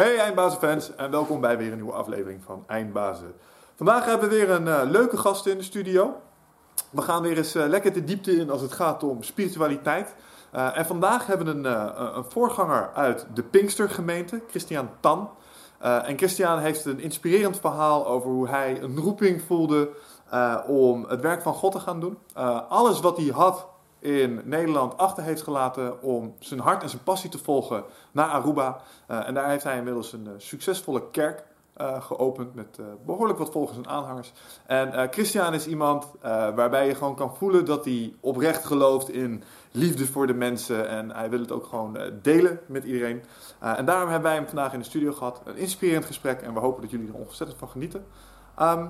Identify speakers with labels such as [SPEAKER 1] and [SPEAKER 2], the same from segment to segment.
[SPEAKER 1] Hey Eindbazenfans en welkom bij weer een nieuwe aflevering van Eindbazen. Vandaag hebben we weer een eh, leuke gast in de studio. We gaan weer eens eh, lekker de diepte in als het gaat om spiritualiteit. Eh, en vandaag hebben we een, een voorganger uit de Pinkstergemeente, Christian Tan. En Christian heeft een inspirerend verhaal over hoe hij een roeping voelde om het werk van God te gaan doen. Alles wat hij had in Nederland achter heeft gelaten om zijn hart en zijn passie te volgen naar Aruba. Eh, en daar heeft hij inmiddels een eh, succesvolle kerk eh, geopend met eh, behoorlijk wat volgers en aanhangers. En Christian is iemand waarbij je gewoon kan voelen dat hij oprecht gelooft in liefde voor de mensen. En hij wil het ook gewoon delen met iedereen. En daarom hebben wij hem vandaag in de studio gehad. Een inspirerend gesprek en we hopen dat jullie er ontzettend van genieten. Ehm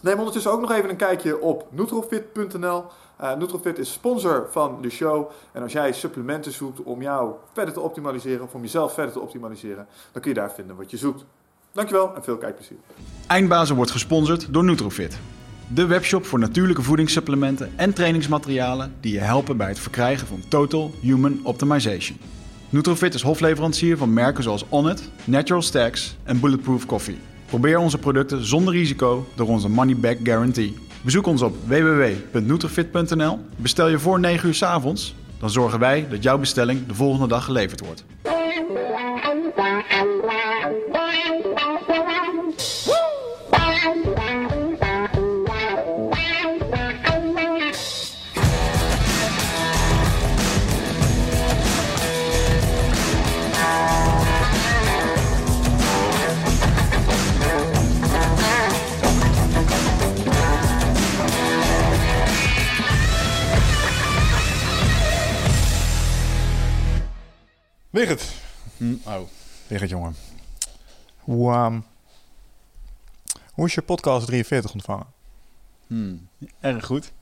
[SPEAKER 1] neem ondertussen ook nog even een kijkje op Nutrofit.nl. Eh Nutrofit is sponsor van de show. En als jij supplementen zoekt om jou verder te optimaliseren, of om jezelf verder te optimaliseren, dan kun je daar vinden wat je zoekt. Dankjewel en veel kijkplezier.
[SPEAKER 2] Eindbazen wordt gesponsord door Nutrofit. De webshop voor natuurlijke voedingssupplementen en trainingsmaterialen die je helpen bij het verkrijgen van Total Human Optimization. Nutrofit is hofleverancier van merken zoals Onnit, Natural Stacks en Bulletproof Coffee. Probeer onze producten zonder risico door onze money back guarantee. Bezoek ons op www.nutrofit.nl. Bestel je voor 9 uur 's avonds, dan zorgen wij dat jouw bestelling de volgende dag geleverd wordt.
[SPEAKER 3] Wigert.
[SPEAKER 2] Oh.
[SPEAKER 3] Wigert, jongen. Hoe, ehm, hoe is je podcast 43 ontvangen?
[SPEAKER 2] Hmm, erg goed.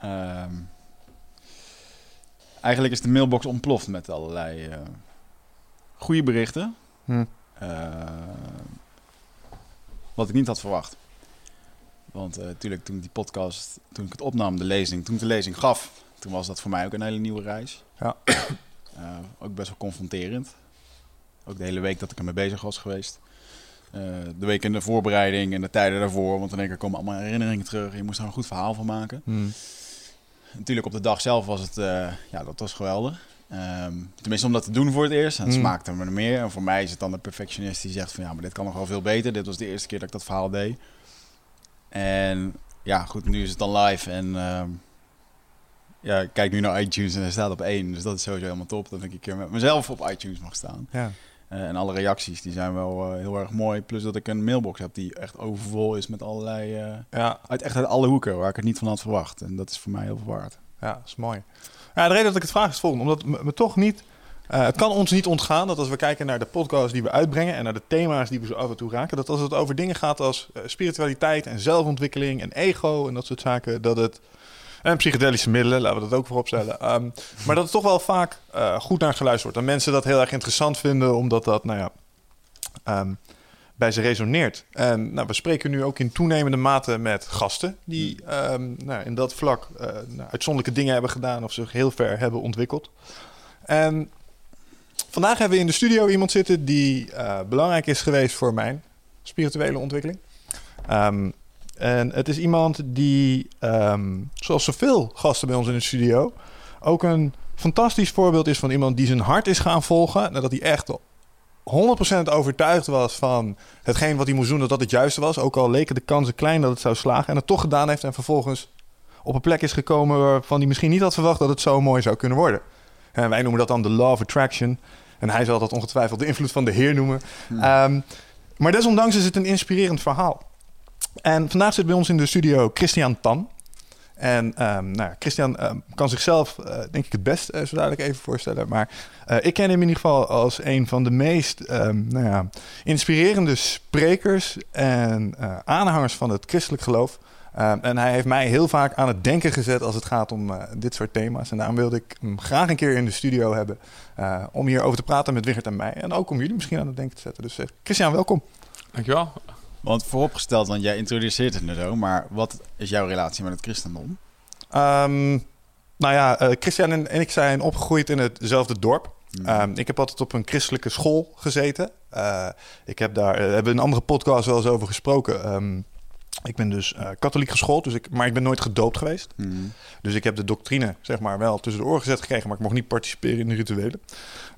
[SPEAKER 2] Ehm, eigenlijk is de mailbox ontploft met allerlei eh, goede berichten.
[SPEAKER 3] Hm.
[SPEAKER 2] Eh, wat ik niet had verwacht. Want natuurlijk, toen ik die podcast, toen ik het opnam, de lezing, toen ik de lezing gaf, toen was dat voor mij ook een hele nieuwe reis.
[SPEAKER 3] Ja.
[SPEAKER 2] Eh, ook best wel confronterend. Ook de hele week dat ik ermee bezig was geweest. Eh, de week in de voorbereiding en de tijden daarvoor. Want in één keer komen allemaal herinneringen terug. Je moest er een goed verhaal van maken.
[SPEAKER 3] Hm.
[SPEAKER 2] Natuurlijk op de dag zelf was het, eh, ja, dat was geweldig. Ehm, tenminste om dat te doen voor het eerst. En het
[SPEAKER 3] Mm.
[SPEAKER 2] smaakte me er meer. En voor mij is het dan de perfectionist die zegt van ja, maar dit kan nog wel veel beter. Dit was de eerste keer dat ik dat verhaal deed. En ja, goed, nu is het dan live. En ehm, ja, ik kijk nu naar iTunes en hij staat op één. Dus dat is sowieso helemaal top. Dat ik een keer met mezelf op iTunes mag staan.
[SPEAKER 3] Ja.
[SPEAKER 2] Eh, en alle reacties die zijn wel eh, heel erg mooi. Plus dat ik een mailbox heb die echt overvol is met allerlei... eh,
[SPEAKER 3] Ja,
[SPEAKER 2] uit, echt uit alle hoeken waar ik het niet van had verwacht. En dat is voor mij heel veel waard.
[SPEAKER 3] ja, dat is mooi. Ja, de reden dat ik het vraag is het volgende. Omdat me, me toch niet... het kan ons niet ontgaan dat als we kijken naar de podcasts die we uitbrengen... en naar de thema's die we zo af en toe raken... dat als het over dingen gaat als spiritualiteit en zelfontwikkeling en ego en dat soort zaken... dat het... En psychedelische middelen, laten we dat ook voorop stellen. Ehm, maar dat het toch wel vaak eh, goed naar geluisterd wordt. En mensen dat heel erg interessant vinden, omdat dat, nou ja, ehm, bij ze resoneert. En nou, we spreken nu ook in toenemende mate met gasten die ehm, nou, in dat vlak eh, nou, uitzonderlijke dingen hebben gedaan of zich heel ver hebben ontwikkeld. En vandaag hebben we in de studio iemand zitten die eh, belangrijk is geweest voor mijn spirituele ontwikkeling. Ehm, en het is iemand die, ehm, zoals zoveel gasten bij ons in de studio, ook een fantastisch voorbeeld is van iemand die zijn hart is gaan volgen. Nadat hij echt 100% overtuigd was van hetgeen wat hij moest doen, dat dat het juiste was. Ook al leken de kansen klein dat het zou slagen. En het toch gedaan heeft en vervolgens op een plek is gekomen waarvan hij misschien niet had verwacht dat het zo mooi zou kunnen worden. En wij noemen dat dan de law of attraction. En hij zal dat ongetwijfeld de invloed van de Heer noemen. Ehm, maar desondanks is het een inspirerend verhaal. En vandaag zit bij ons in de studio Christian Tan. En ehm, nou, Christian ehm, kan zichzelf, eh, denk ik, het best uh, zo dadelijk even voorstellen. Maar eh, ik ken hem in ieder geval als een van de meest ehm, nou ja, inspirerende sprekers en eh, aanhangers van het christelijk geloof. En hij heeft mij heel vaak aan het denken gezet als het gaat om dit soort thema's. En daarom wilde ik hem graag een keer in de studio hebben om hierover te praten met Wigert en mij. En ook om jullie misschien aan het denken te zetten. Dus Christian, welkom.
[SPEAKER 4] Dankjewel.
[SPEAKER 2] Want vooropgesteld, want jij introduceert het nu zo, maar wat is jouw relatie met het christendom?
[SPEAKER 3] Um, nou ja, uh, Christian en, en, ik zijn opgegroeid in hetzelfde dorp. Ehm, ik heb altijd op een christelijke school gezeten. Uh, ik heb daar, uh, hebben in een andere podcast wel eens over gesproken. Um, ik ben dus katholiek geschoold, dus ik, maar ik ben nooit gedoopt geweest. Mm. Dus ik heb de doctrine zeg maar wel tussen de oren gezet gekregen, maar ik mocht niet participeren in de rituelen.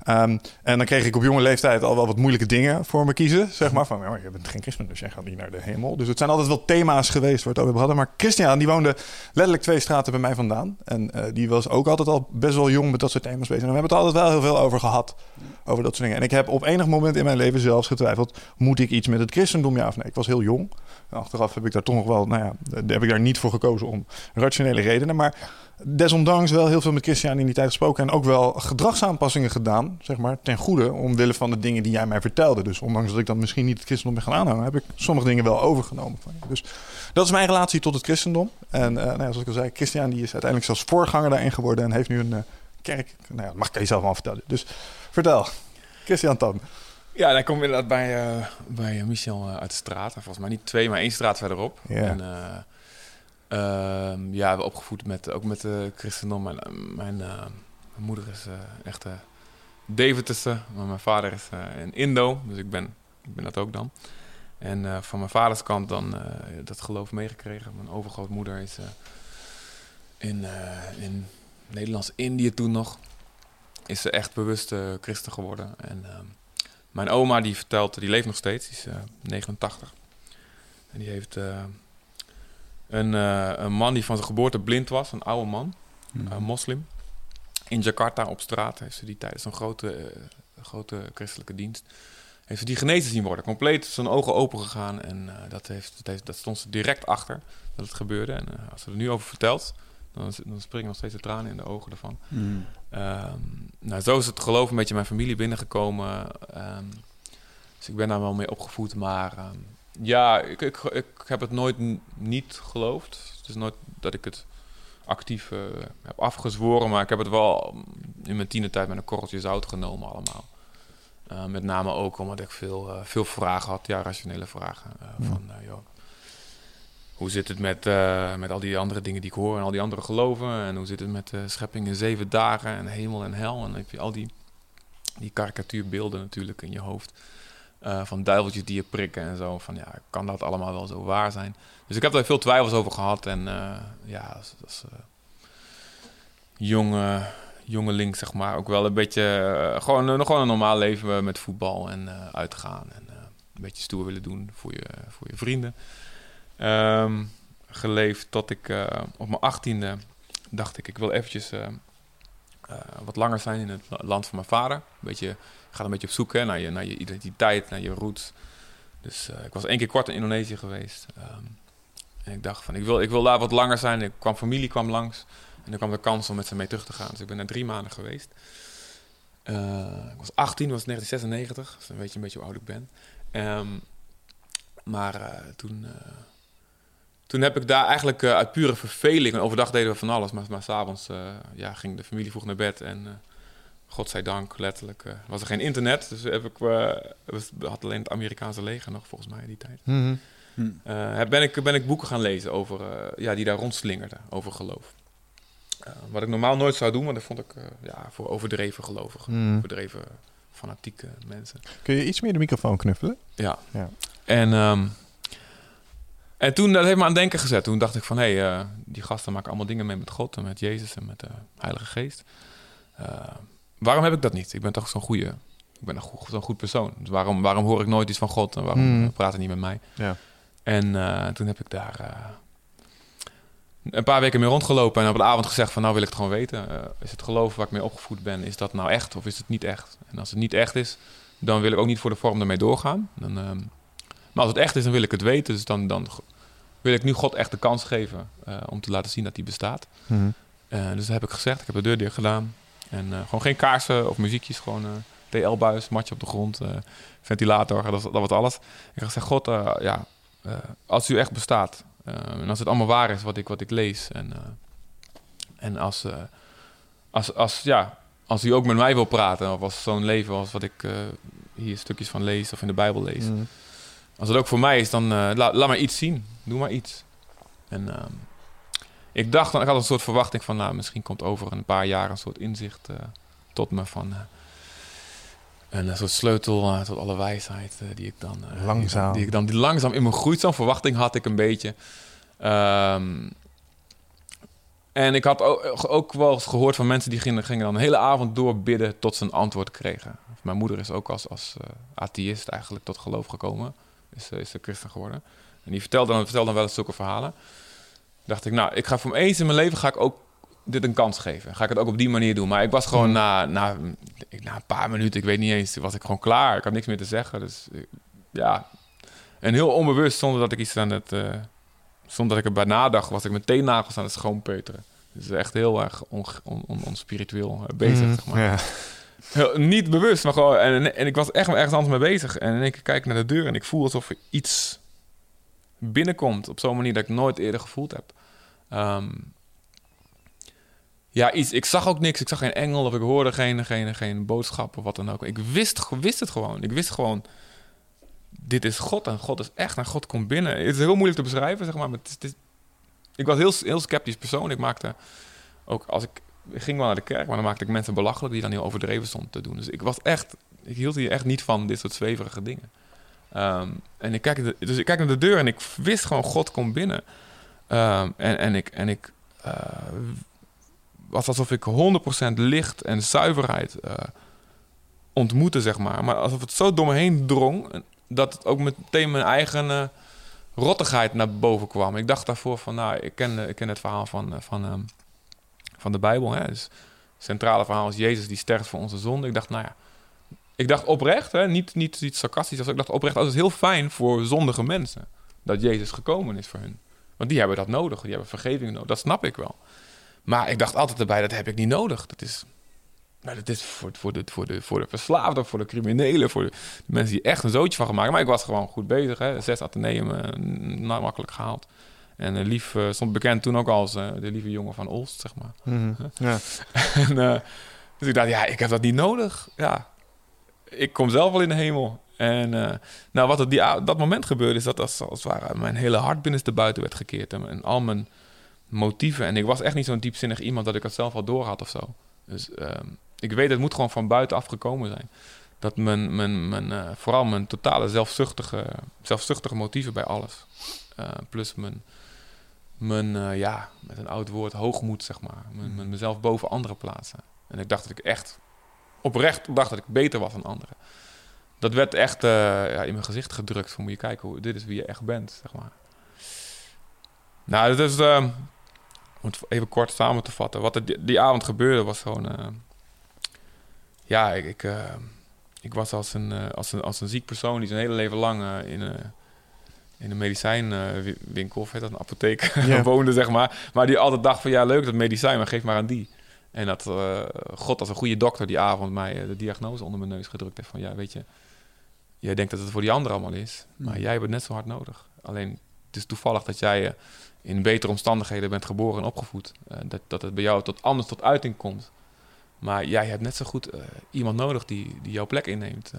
[SPEAKER 3] Um, en dan kreeg ik op jonge leeftijd al wel wat moeilijke dingen voor me kiezen. Zeg maar van, ja, je bent geen christen, dus jij gaat niet naar de hemel. Dus het zijn altijd wel thema's geweest waar we het over hadden. Maar Christian, die woonde letterlijk twee straten bij mij vandaan. En uh, die was ook altijd al best wel jong met dat soort thema's bezig. En we hebben het altijd wel heel veel over gehad, over dat soort dingen. En ik heb op enig moment in mijn leven zelfs getwijfeld, moet ik iets met het christendom, ja of nee? Ik was heel jong. Achteraf heb ik daar toch nog wel, nou ja, heb ik daar niet voor gekozen om rationele redenen. Maar desondanks wel heel veel met Christian in die tijd gesproken. En ook wel gedragsaanpassingen gedaan, zeg maar, ten goede. Omwille van de dingen die jij mij vertelde. Dus ondanks dat ik dan misschien niet het christendom ben gaan aanhangen, heb ik sommige dingen wel overgenomen van je. Dus dat is mijn relatie tot het christendom. En uh, nou ja, zoals ik al zei, Christian die is uiteindelijk zelfs voorganger daarin geworden. En heeft nu een uh, kerk. Nou ja, dat mag ik je zelf wel vertellen. Dus vertel, Christian Tan.
[SPEAKER 4] Ja, dan kom je inderdaad bij, uh, bij Michel uit de straat. Volgens mij niet twee, maar één straat verderop.
[SPEAKER 3] Ja.
[SPEAKER 4] En, Uh, ja, we opgevoed met, ook met de christendom. Mijn, mijn, mijn moeder is echt Deventerse, maar mijn vader is een Indo, dus ik ben, ik ben dat ook dan. En van mijn vaders kant dan dat geloof meegekregen. Mijn overgrootmoeder is in, in Nederlands-Indië toen nog, is ze echt bewust christen geworden. En ehm, mijn oma die vertelt, die leeft nog steeds, die is 89. En die heeft een, uh, een, man die van zijn geboorte blind was, een oude man, mm. een moslim. In Jakarta op straat heeft ze die tijdens een grote, grote christelijke dienst. Heeft ze die genezen zien worden. Compleet zijn ogen open gegaan. En uh, dat, heeft, dat, heeft, dat stond ze direct achter dat het gebeurde. En als ze er nu over vertelt, dan, dan springen nog steeds de tranen in de ogen ervan. Mm. Um, nou, zo is het geloof een beetje mijn familie binnengekomen. Um, dus ik ben daar wel mee opgevoed. Maar um, ja, ik, ik, ik heb het nooit niet geloofd. Het is nooit dat ik het actief uh, heb afgezworen, maar ik heb het wel in mijn tienertijd met een korreltje zout genomen allemaal. Uh, met name ook omdat ik veel, uh, veel vragen had, ja, rationele vragen. Mm. Van, joh, hoe zit het met, met al die andere dingen die ik hoor en al die andere geloven? En hoe zit het met schepping in zeven dagen en hemel en hel? En dan heb je al die, die karikatuurbeelden natuurlijk in je hoofd. Uh, van duiveltjes die je prikken en zo. Van ja, kan dat allemaal wel zo waar zijn? Dus ik heb daar veel twijfels over gehad. En ja, is uh, jonge, jongeling, zeg maar. Ook wel een beetje, gewoon, gewoon een normaal leven met voetbal en uitgaan. En een beetje stoer willen doen voor je, voor je vrienden. Um, geleefd tot ik op mijn achttiende dacht ik, ik wil eventjes wat langer zijn in het land van mijn vader. Een beetje gaat een beetje op zoek naar, je, naar je identiteit, naar je roots. Dus ik was één keer kort in Indonesië geweest. Um, en ik dacht van, ik wil, ik wil daar wat langer zijn. Ik kwam, familie kwam langs. En dan kwam de kans om met ze mee terug te gaan. Dus ik ben daar drie maanden geweest. Ik was 18, was 1996. Dus dan weet een beetje hoe oud ik ben. Um, maar toen, toen heb ik daar eigenlijk uit pure verveling... overdag deden we van alles, maar, maar s'avonds ja, ging de familie vroeg naar bed... en godzijdank, letterlijk, uh, was er geen internet. Dus heb ik, uh, had alleen het Amerikaanse leger nog, volgens mij, in die tijd.
[SPEAKER 3] Mm -hmm.
[SPEAKER 4] ben, ik, ben ik boeken gaan lezen over, ja, die daar rondslingerden, over geloof. wat ik normaal nooit zou doen, want dat vond ik ja, voor overdreven gelovigen, mm. overdreven fanatieke mensen.
[SPEAKER 3] Kun je iets meer de microfoon knuffelen?
[SPEAKER 4] Ja. ja. En, um, en toen, dat heeft me aan denken gezet. Toen dacht ik van, hé, hey, die gasten maken allemaal dingen mee met God en met Jezus en met de Heilige Geest waarom heb ik dat niet? Ik ben toch zo'n goede, ik ben zo'n goed persoon. Dus waarom, waarom hoor ik nooit iets van God en waarom mm. praat hij niet met mij?
[SPEAKER 3] Ja.
[SPEAKER 4] En uh, toen heb ik daar een paar weken mee rondgelopen en op de avond gezegd van nou wil ik het gewoon weten. Is het geloof waar ik mee opgevoed ben, is dat nou echt of is het niet echt? En als het niet echt is, dan wil ik ook niet voor de vorm ermee doorgaan. Dan, maar als het echt is, dan wil ik het weten. Dus dan, dan wil ik nu God echt de kans geven om te laten zien dat hij bestaat.
[SPEAKER 3] Mm.
[SPEAKER 4] dus dat heb ik gezegd. Ik heb de deur dicht gedaan. En uh, gewoon geen kaarsen of muziekjes, gewoon DL-buis, matje op de grond, ventilator, dat, dat was alles. Ik heb gezegd, God, ja, als u echt bestaat en als het allemaal waar is wat ik, wat ik lees en, en als, als, als, ja, als u ook met mij wil praten of als zo'n leven als wat ik hier stukjes van lees of in de Bijbel lees.
[SPEAKER 3] Mm.
[SPEAKER 4] Als het ook voor mij is, dan la, laat maar iets zien. Doe maar iets. En ehm, ik dacht, ik had een soort verwachting van, nou, misschien komt over een paar jaar een soort inzicht uh, tot me van, uh, een soort sleutel eh, tot alle wijsheid eh, die ik dan... eh,
[SPEAKER 3] Langzaam.
[SPEAKER 4] Die ik dan die langzaam in me groeit. Zo'n verwachting had ik een beetje. Ehm, en ik had ook, ook wel eens gehoord van mensen die gingen, gingen dan een hele avond door bidden tot ze een antwoord kregen. Mijn moeder is ook als, als eh, atheïst eigenlijk tot geloof gekomen. Is, eh, is ze christen geworden. En die vertelde dan, vertelde dan wel eens zulke verhalen. dacht ik, nou, ik ga voor eens in mijn leven ga ik ook dit een kans geven. Ga ik het ook op die manier doen. Maar ik was gewoon na, na, na een paar minuten, ik weet niet eens, was ik gewoon klaar. Ik had niks meer te zeggen. Dus eh, ja, en heel onbewust, zonder dat ik iets aan het... eh, zonder dat ik erbij nadacht, was ik mijn teennagels aan het schoonpeuteren. Dus echt heel erg on, on, on- onspiritueel eh, bezig,
[SPEAKER 3] Mhm,
[SPEAKER 4] zeg maar.
[SPEAKER 3] Ja.
[SPEAKER 4] Niet bewust, maar gewoon... En, en ik was echt ergens anders mee bezig. En keer kijk ik naar de deur en ik voel alsof er iets binnenkomt... op zo'n manier dat ik nooit eerder gevoeld heb. Ehm, ja, iets, ik zag ook niks. Ik zag geen engel of ik hoorde geen, geen, geen boodschap of wat dan ook. Ik wist, wist het gewoon. Ik wist gewoon... Dit is God en God is echt en God komt binnen. Het is heel moeilijk te beschrijven, zeg maar. maar ik was heel, heel sceptisch persoon. Ik maakte ook als ik, ik ging wel naar de kerk, maar dan maakte ik mensen belachelijk die dan heel overdreven stonden te doen. Dus ik was echt, ik hield hier echt niet van dit soort zweverige dingen. Ehm, en ik kijk, dus ik kijk naar de deur en ik wist gewoon, God komt binnen. Ehm, en, en ik, en ik eh, was alsof ik 100% licht en zuiverheid eh, ontmoette, zeg maar. Maar alsof het zo door me heen drong, dat het ook meteen mijn eigen eh, rottigheid naar boven kwam. Ik dacht daarvoor van, nou, ik ken, ik ken het verhaal van, van, ehm, van de Bijbel. Hè? Dus het centrale verhaal is Jezus die sterft voor onze zonde. Ik dacht, nou ja, ik dacht oprecht, hè? Niet, niet iets sarcastisch. zo. Ik dacht oprecht, dat is heel fijn voor zondige mensen. Dat Jezus gekomen is voor hun. Want die hebben dat nodig. Die hebben vergeving nodig. Dat snap ik wel. Maar ik dacht altijd erbij, dat heb ik niet nodig. Dat is, nou, dat is voor, voor, de, voor, de, voor de verslaafden, voor de criminelen, voor de, mensen die echt een zootje van maken. Maar ik was gewoon goed bezig. Hè? Zes ateneum, eh, makkelijk gehaald. En eh, Lief eh, stond bekend toen ook als eh, de lieve jongen van Olst, zeg maar.
[SPEAKER 3] Mhm. ja.
[SPEAKER 4] En, dus ik dacht, ja, ik heb dat niet nodig. Ja, ik kom zelf wel in de hemel. En nou, wat op die, dat moment gebeurde, is dat als, als het ware mijn hele hart binnenste buiten werd gekeerd. En, en al mijn motieven. En ik was echt niet zo'n diepzinnig iemand dat ik het zelf al door had of zo. Dus ehm, ik weet, het moet gewoon van buitenaf gekomen zijn. Dat mijn, mijn, mijn, vooral mijn totale zelfzuchtige, zelfzuchtige motieven bij alles. plus mijn, mijn eh, ja, met een oud woord, hoogmoed, zeg maar. Mijn, mijn- mezelf boven anderen plaatsen. En ik dacht dat ik echt oprecht dacht dat ik beter was dan anderen. Dat werd echt eh, ja, in mijn gezicht gedrukt. Van moet je kijken, hoe, dit is wie je echt bent, zeg maar. Nou, dat is... ehm, om het even kort samen te vatten. Wat er die, die avond gebeurde was gewoon... eh, ja, ik, ik, ik was als een, als, een, als een ziek persoon die zijn hele leven lang in, een in een medicijnwinkel, of heet dat, een apotheek,
[SPEAKER 3] Ja.
[SPEAKER 4] woonde, zeg maar. Maar die altijd dacht van, ja, leuk dat medicijn, maar geef maar aan die. En dat eh, God als een goede dokter die avond mij eh, de diagnose onder mijn neus gedrukt heeft van, ja, weet je, jij denkt dat het voor die ander allemaal is, maar
[SPEAKER 5] Hmm.
[SPEAKER 4] jij hebt het net zo hard nodig. Alleen, het is toevallig dat jij eh, in betere omstandigheden bent geboren en opgevoed. Dat, dat het bij jou tot anders tot uiting komt. Maar jij hebt net zo goed iemand nodig die, die jouw plek inneemt.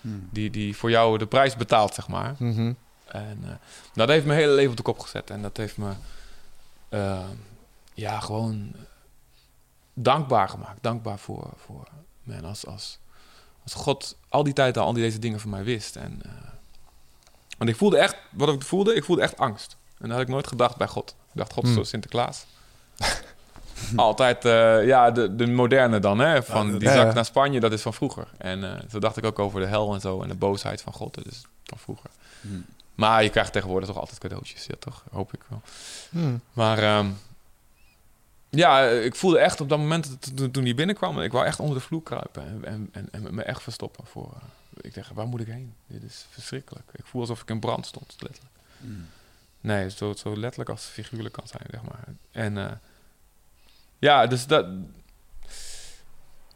[SPEAKER 5] Hmm.
[SPEAKER 4] die, die voor jou de prijs betaalt, zeg maar.
[SPEAKER 3] Mhm.
[SPEAKER 4] En nou, dat heeft mijn hele leven op de kop gezet. En dat heeft me eh, ja, gewoon dankbaar gemaakt. Dankbaar voor, voor man, als, als, als God al die tijd al al die deze dingen van mij wist. En, eh, want ik voelde echt, wat ik voelde, ik voelde echt angst. En dat had ik nooit gedacht bij God. Ik dacht, God is
[SPEAKER 3] Hmm.
[SPEAKER 4] zo Sinterklaas. Altijd, eh, ja, de, de moderne dan, hè. Van die
[SPEAKER 3] Ja,
[SPEAKER 4] zak
[SPEAKER 3] ja.
[SPEAKER 4] naar Spanje, dat is van vroeger. En eh, zo dacht ik ook over de hel en zo. En de boosheid van God, dat is van vroeger.
[SPEAKER 5] Hmm.
[SPEAKER 4] Maar je krijgt tegenwoordig toch altijd cadeautjes, ja toch? Hoop ik wel.
[SPEAKER 3] Mhm.
[SPEAKER 4] Maar ehm, ja, ik voelde echt op dat moment, toen, hij binnenkwam, ik wou echt onder de vloer kruipen en, en, en, en me echt verstoppen. Voor, eh, ik dacht, waar moet ik heen? Dit is verschrikkelijk. Ik voel alsof ik in brand stond, letterlijk.
[SPEAKER 5] Hmm.
[SPEAKER 4] Nee, zo, zo letterlijk als figuurlijk kan zijn, zeg maar. En eh, ja, dus dat...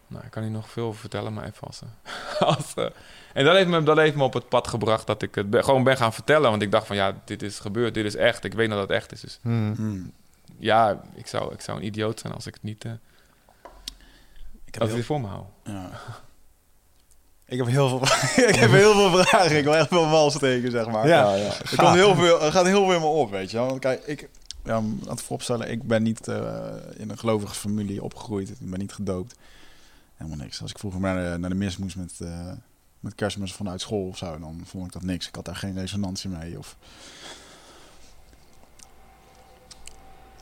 [SPEAKER 4] Nou, ik kan hier nog veel over vertellen, maar even als... als eh, en dat heeft, me, dat heeft me op het pad gebracht dat ik het be- gewoon ben gaan vertellen. Want ik dacht van, ja, dit is gebeurd, dit is echt. Ik weet dat het echt is. Dus
[SPEAKER 3] Mhm.
[SPEAKER 5] Hmm.
[SPEAKER 4] ja, ik zou, ik zou een idioot zijn als ik het niet... eh
[SPEAKER 5] Ik, heb
[SPEAKER 4] als ik
[SPEAKER 5] heel,
[SPEAKER 4] dit voor me hou.
[SPEAKER 5] ja.
[SPEAKER 2] Ik heb heel veel, ik heb heel veel vragen. Ik wil echt veel wal steken, zeg maar.
[SPEAKER 3] Ja.
[SPEAKER 2] Er, komt heel veel, er gaat heel veel in me op, weet je wel. Want Kijk, ik, ja, om het vooropstellen, ik ben niet eh, in een gelovige familie opgegroeid. Ik ben niet gedoopt. Helemaal niks. Als ik vroeger naar de, naar de mis moest met, eh, met kerstmis vanuit school of zo, dan vond ik dat niks. Ik had daar geen resonantie mee. Of...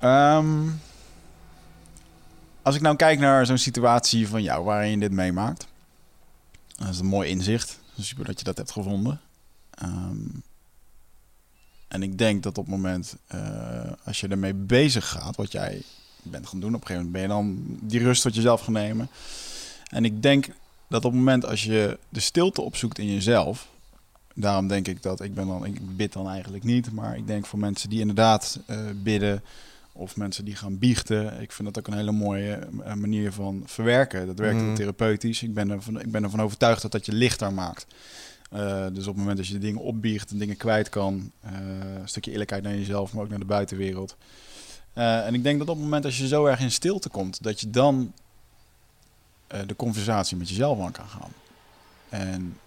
[SPEAKER 2] Ehm, als ik nou kijk naar zo'n situatie van jou waarin je dit meemaakt. Dat is een mooi inzicht. Super dat je dat hebt gevonden. Ehm, en ik denk dat op het moment, eh, als je ermee bezig gaat, wat jij bent gaan doen, op een gegeven moment ben je dan die rust tot jezelf gaan nemen. En ik denk dat op het moment als je de stilte opzoekt in jezelf, daarom denk ik dat ik ben dan, ik bid dan eigenlijk niet, maar ik denk voor mensen die inderdaad eh, bidden of mensen die gaan biechten, ik vind dat ook een hele mooie eh, manier van verwerken. Dat werkt
[SPEAKER 3] Mhm.
[SPEAKER 2] therapeutisch. Ik ben, ervan, ik ben ervan overtuigd dat dat je lichter maakt. Eh, dus op het moment dat je dingen opbiecht en dingen kwijt kan, een stukje eerlijkheid naar jezelf, maar ook naar de buitenwereld. En ik denk dat op het moment dat je zo erg in stilte komt, dat je dan de conversatie met jezelf aan kan gaan. En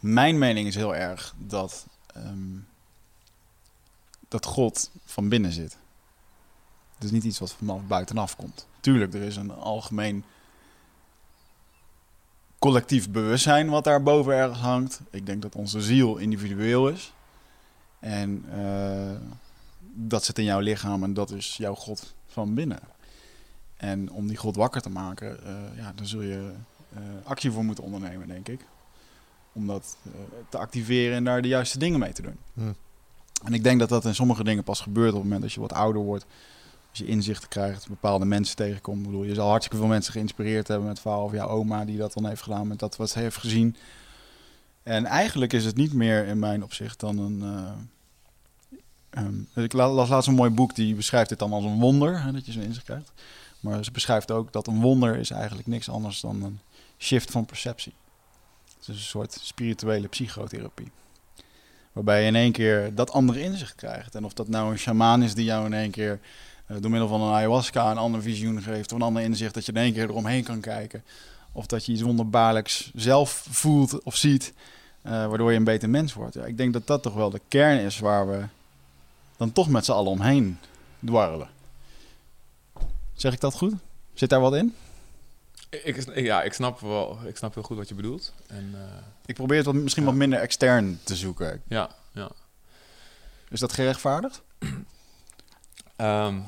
[SPEAKER 2] mijn mening is heel erg dat, ehm, dat God van binnen zit. Is niet iets wat van buitenaf komt. Tuurlijk, er is een algemeen collectief bewustzijn wat daar boven ergens hangt. Ik denk dat onze ziel individueel is. En eh, dat zit in jouw lichaam en dat is jouw God van binnen. En om die God wakker te maken, eh, ja, daar zul je eh, actie voor moeten ondernemen, denk ik. Om dat eh, te activeren en daar de juiste dingen mee te doen.
[SPEAKER 3] Hm.
[SPEAKER 2] En ik denk dat dat in sommige dingen pas gebeurt op het moment dat je wat ouder wordt. Als je inzichten krijgt, bepaalde mensen tegenkomt. Ik bedoel, je zal hartstikke veel mensen geïnspireerd hebben met het verhaal jouw oma die dat dan heeft gedaan, met dat wat ze heeft gezien. En eigenlijk is het niet meer in mijn opzicht dan een. eh, ehm, ik la- las laatst een mooi boek die beschrijft dit dan als een wonder, hè, dat je zo'n inzicht krijgt. Maar ze beschrijft ook dat een wonder is eigenlijk niks anders dan een shift van perceptie. Het is een soort spirituele psychotherapie. Waarbij je in één keer dat andere inzicht krijgt. En of dat nou een shamaan is die jou in één keer eh, door middel van een ayahuasca een ander visioen geeft. Of een ander inzicht dat je in één keer eromheen kan kijken. Of dat je iets wonderbaarlijks zelf voelt of ziet. eh, waardoor je een beter mens wordt. Ik denk dat dat toch wel de kern is waar we dan toch met z'n allen omheen dwarrelen. Zeg ik dat goed? Zit daar wat in?
[SPEAKER 4] Ik, ja, ik snap wel, ik snap heel goed wat je bedoelt. En eh,
[SPEAKER 2] Ik probeer het wat, misschien
[SPEAKER 4] Ja.
[SPEAKER 2] wat minder extern te zoeken.
[SPEAKER 4] ja, ja.
[SPEAKER 2] Is dat gerechtvaardigd?
[SPEAKER 4] Ehm,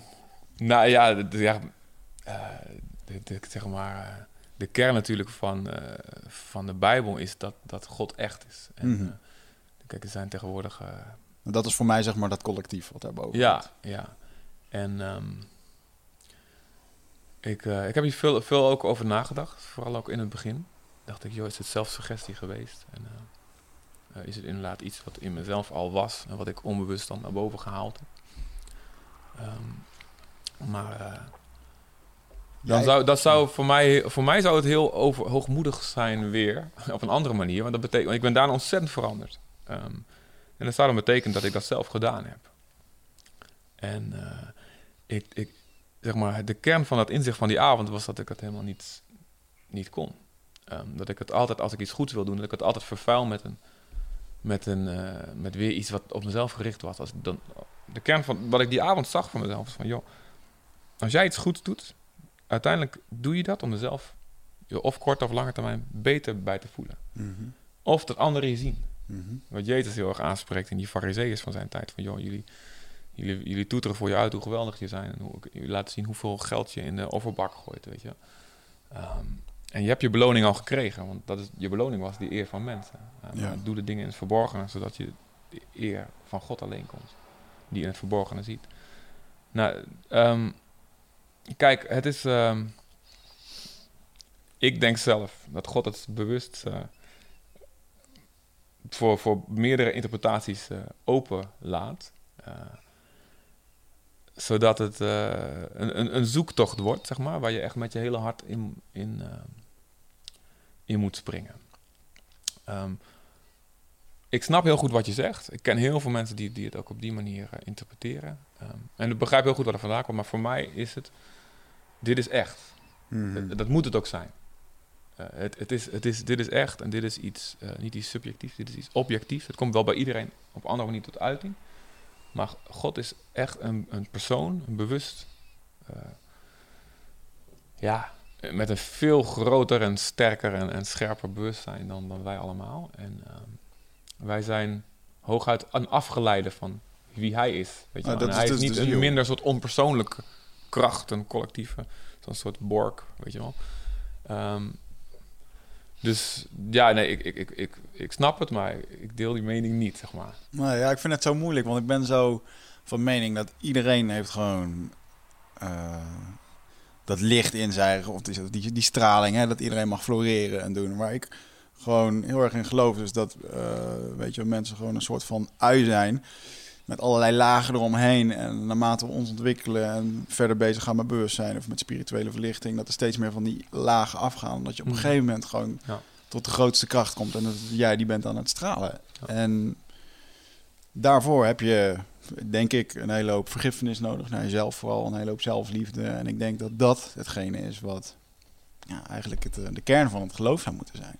[SPEAKER 4] nou ja, de, de- ja eh, de, de- zeg maar, eh, de kern natuurlijk van, van de Bijbel is dat, dat God echt is. En,
[SPEAKER 2] Mhm.
[SPEAKER 4] kijk, er zijn tegenwoordig...
[SPEAKER 2] Dat is voor mij zeg maar dat collectief wat daarboven
[SPEAKER 4] ja,
[SPEAKER 2] hangt.
[SPEAKER 4] ja. En ehm, ik, eh, ik heb hier veel, veel ook over nagedacht. Vooral ook in het begin. Dacht ik, joh, is het zelfsuggestie geweest? En eh, eh, is het inderdaad iets wat in mezelf al was... en wat ik onbewust dan naar boven gehaald heb? Ehm, maar... eh, dan zou, dat zou voor mij, voor mij zou het heel over, hoogmoedig zijn weer, op een andere manier. Want dat betekent, want ik ben daarna ontzettend veranderd. Ehm, en dat zou dan betekenen dat ik dat zelf gedaan heb. En eh, ik, ik, zeg maar, de kern van dat inzicht van die avond was dat ik het helemaal niet, niet kon. Ehm, dat ik het altijd, als ik iets goeds wil doen, dat ik het altijd vervuil met, een, met, een, eh, met weer iets wat op mezelf gericht was. Als dan, de kern van wat ik die avond zag van mezelf was van, joh, als jij iets goeds doet, uiteindelijk doe je dat om mezelf je of kort of lange termijn beter bij te voelen.
[SPEAKER 2] Mhm,
[SPEAKER 4] Of dat anderen je zien.
[SPEAKER 2] mhm.
[SPEAKER 4] Wat Jezus heel erg aanspreekt in die fariseeërs van zijn tijd. Van joh, jullie, jullie, jullie toeteren voor je uit hoe geweldig je zijn. En hoe, jullie laten zien hoeveel geld je in de offerbak gooit, weet je. Ehm, en je hebt je beloning al gekregen. Want dat is, je beloning was die eer van mensen. Eh,
[SPEAKER 2] Ja.
[SPEAKER 4] Doe de dingen in het verborgene, zodat je de eer van God alleen komt. Die in het verborgene ziet. Nou, ehm, kijk, het is... ehm, ik denk zelf dat God het bewust... eh, voor, voor meerdere interpretaties eh, open laat. eh, zodat het eh, een, een, een zoektocht wordt, zeg maar, waar je echt met je hele hart in, in, eh, in moet springen. Ehm, ik snap heel goed wat je zegt. Ik ken heel veel mensen die, die het ook op die manier eh, interpreteren. Ehm, en ik begrijp heel goed wat er vandaan komt, maar voor mij is het, dit is echt.
[SPEAKER 2] Mhm.
[SPEAKER 4] Dat, dat moet het ook zijn. Het, het is, het is, dit is echt en dit is iets, niet iets subjectiefs, dit is iets objectiefs. Het komt wel bij iedereen op een andere manier tot uiting. Maar God is echt een, een persoon, een bewust, eh, ja, met een veel groter en sterker en, en scherper bewustzijn dan, dan wij allemaal. En ehm, wij zijn hooguit een afgeleide van wie hij is. Weet je
[SPEAKER 2] Ah,
[SPEAKER 4] wel. En
[SPEAKER 2] is
[SPEAKER 4] hij is
[SPEAKER 2] dus
[SPEAKER 4] niet
[SPEAKER 2] de
[SPEAKER 4] een minder soort onpersoonlijke kracht, een collectieve, zo'n soort bork, weet je wel. Ehm, dus ja, nee, ik, ik, ik, ik, ik snap het, maar ik deel die mening niet, zeg maar.
[SPEAKER 2] Nou ja, ik vind het zo moeilijk, want ik ben zo van mening dat iedereen heeft gewoon eh, dat licht in zijn, of die, die, die straling, hè, dat iedereen mag floreren en doen. Waar ik gewoon heel erg in geloof, is dat eh, weet je, mensen gewoon een soort van ui zijn. Met allerlei lagen eromheen. En naarmate we ons ontwikkelen en verder bezig gaan met bewustzijn of met spirituele verlichting, dat er steeds meer van die lagen afgaan. Dat je op een
[SPEAKER 4] Mhm.
[SPEAKER 2] gegeven moment gewoon
[SPEAKER 4] Ja.
[SPEAKER 2] tot de grootste kracht komt. En dat jij die bent aan het stralen.
[SPEAKER 4] Ja.
[SPEAKER 2] En daarvoor heb je, denk ik, een hele hoop vergiffenis nodig. Naar jezelf vooral, een hele hoop zelfliefde. En ik denk dat dat hetgene is wat ja, eigenlijk het, eh, de kern van het geloof zou moeten zijn.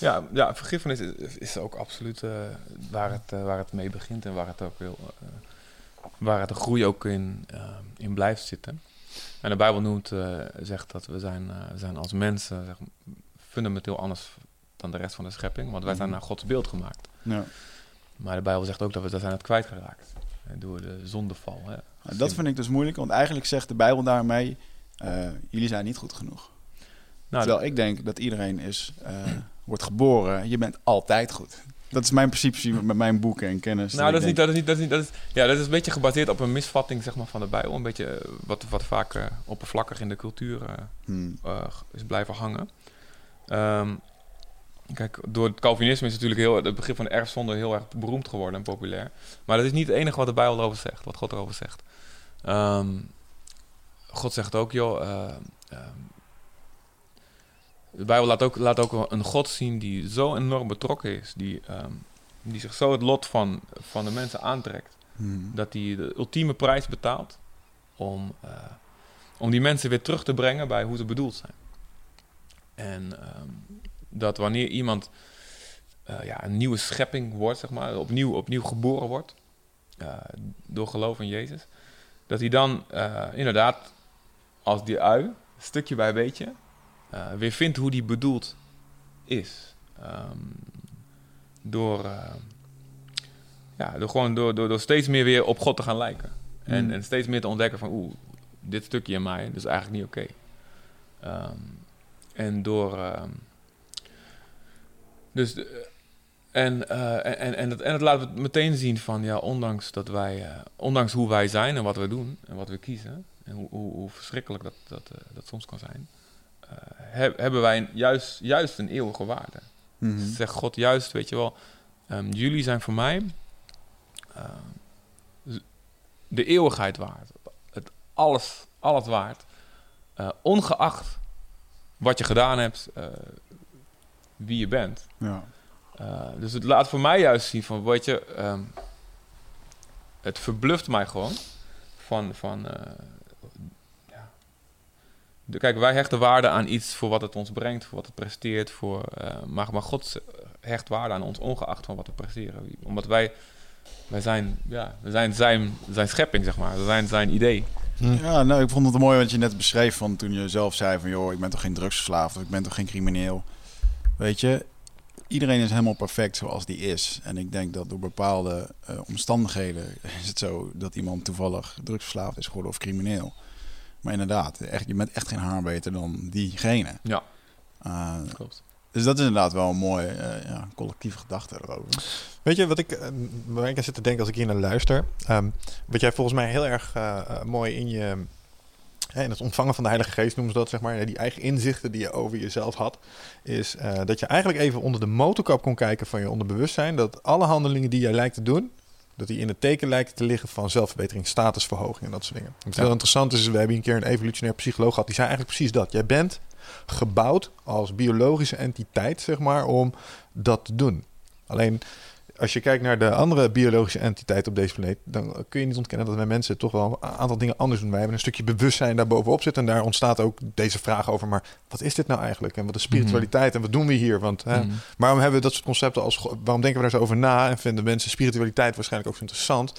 [SPEAKER 4] Ja, ja vergiffenis is, is ook absoluut eh, waar, het, eh, waar het mee begint en waar het ook wil, eh, waar het de groei ook in, in blijft zitten. En de Bijbel noemt, zegt dat we zijn, we zijn als mensen zeg, fundamenteel anders dan de rest van de schepping, want wij zijn
[SPEAKER 2] Mhm.
[SPEAKER 4] naar Gods beeld gemaakt.
[SPEAKER 2] Ja.
[SPEAKER 4] Maar de Bijbel zegt ook dat we dat zijn het kwijtgeraakt door de zondeval. Hè.
[SPEAKER 2] Dat vind ik dus moeilijk, want eigenlijk zegt de Bijbel daarmee: jullie zijn niet goed genoeg.
[SPEAKER 4] Nou,
[SPEAKER 2] Terwijl ik denk dat iedereen is, wordt geboren, je bent altijd goed. Dat is mijn principe met mijn boeken en kennis.
[SPEAKER 4] Nou, dat is, niet, dat, is niet, dat, is niet, dat, is, ja, dat is een beetje gebaseerd op een misvatting zeg maar, van de Bijbel. Een beetje eh, wat, wat vaak eh, oppervlakkig in de cultuur eh,
[SPEAKER 2] hmm,
[SPEAKER 4] is blijven hangen. Ehm, kijk, door het Calvinisme is natuurlijk heel, het begrip van de erfzonde heel erg beroemd geworden en populair. Maar dat is niet het enige wat de Bijbel erover zegt, wat God erover zegt. Ehm, God zegt ook, joh. De Bijbel laat ook, laat ook een God zien die zo enorm betrokken is, die, ehm, die zich zo het lot van, van de mensen aantrekt
[SPEAKER 2] hmm.
[SPEAKER 4] dat hij de ultieme prijs betaalt om, eh, om die mensen weer terug te brengen bij hoe ze bedoeld zijn. En ehm, dat wanneer iemand eh, ja, een nieuwe schepping wordt, zeg maar, opnieuw, opnieuw geboren wordt eh, door geloof in Jezus, dat hij dan inderdaad als die ui, stukje bij beetje, eh, weer vindt hoe die bedoeld is. Ehm, door, eh, ja, door, gewoon door, door, door steeds meer weer op God te gaan lijken. En,
[SPEAKER 2] Mm.
[SPEAKER 4] en steeds meer te ontdekken van, oeh, dit stukje in mij, dat is eigenlijk niet oké. Ehm, en door... ehm, dus... de- en, eh, en, en, en, het, en het laat het meteen zien van, ja, ondanks dat wij... eh, ondanks hoe wij zijn en wat we doen en wat we kiezen... en hoe, hoe, hoe verschrikkelijk dat, dat, eh, dat soms kan zijn... eh, heb- hebben wij een- juist, juist een eeuwige waarde.
[SPEAKER 2] Mhm.
[SPEAKER 4] Zegt God juist, weet je wel, ehm, jullie zijn voor mij ehm, de eeuwigheid waard. Het alles, alles waard. Eh, ongeacht wat je gedaan hebt, eh, wie je bent.
[SPEAKER 2] Ja.
[SPEAKER 4] Dus het laat voor mij juist zien van, weet je, ehm, het verbluft mij gewoon van, van. De- kijk, wij hechten waarde aan iets voor wat het ons brengt, voor wat het presteert, voor, eh, maar, maar God hecht waarde aan ons ongeacht van wat we presteren. Omdat wij, wij zijn, ja, we zijn zijn, zijn schepping, zeg maar. We zijn zijn idee.
[SPEAKER 2] Ja, nou, ik vond het mooi wat je net beschreef van toen je zelf zei van... joh, ik ben toch geen drugsverslaafd of ik ben toch geen crimineel. Weet je, iedereen is helemaal perfect zoals die is. En ik denk dat door bepaalde eh, omstandigheden is het zo dat iemand toevallig drugsverslaafd is geworden of crimineel. Maar inderdaad, echt, je bent echt geen haar beter dan diegene.
[SPEAKER 4] Ja.
[SPEAKER 2] Eh,
[SPEAKER 4] Klopt.
[SPEAKER 2] dus dat is inderdaad wel een mooie eh, ja, collectieve gedachte erover.
[SPEAKER 3] Weet je wat ik, eh, waar ik aan zit te denken als ik hier naar luister? Ehm, wat jij volgens mij heel erg eh, eh, mooi in je. hè, in het ontvangen van de Heilige Geest noemen ze dat, zeg maar. Die eigen inzichten die je over jezelf had. Is eh, dat je eigenlijk even onder de motorkap kon kijken van je onderbewustzijn. Dat alle handelingen die jij lijkt te doen. Dat die in het teken lijken te liggen van zelfverbetering, statusverhoging en dat soort dingen. Wat
[SPEAKER 4] Ja.
[SPEAKER 3] heel interessant is, we hebben een keer een evolutionair psycholoog gehad. Die zei eigenlijk precies dat. Jij bent gebouwd als biologische entiteit, zeg maar, om dat te doen. Alleen als je kijkt naar de andere biologische entiteiten op deze planeet, dan kun je niet ontkennen dat wij mensen toch wel een aantal dingen anders doen. Wij hebben een stukje bewustzijn daar bovenop zitten. En daar ontstaat ook deze vraag over. Maar wat is dit nou eigenlijk? En wat is spiritualiteit? En wat doen we hier? Want hè,
[SPEAKER 4] Mhm.
[SPEAKER 3] waarom hebben we dat soort concepten als. Waarom denken we daar zo over na? En vinden mensen spiritualiteit waarschijnlijk ook zo interessant?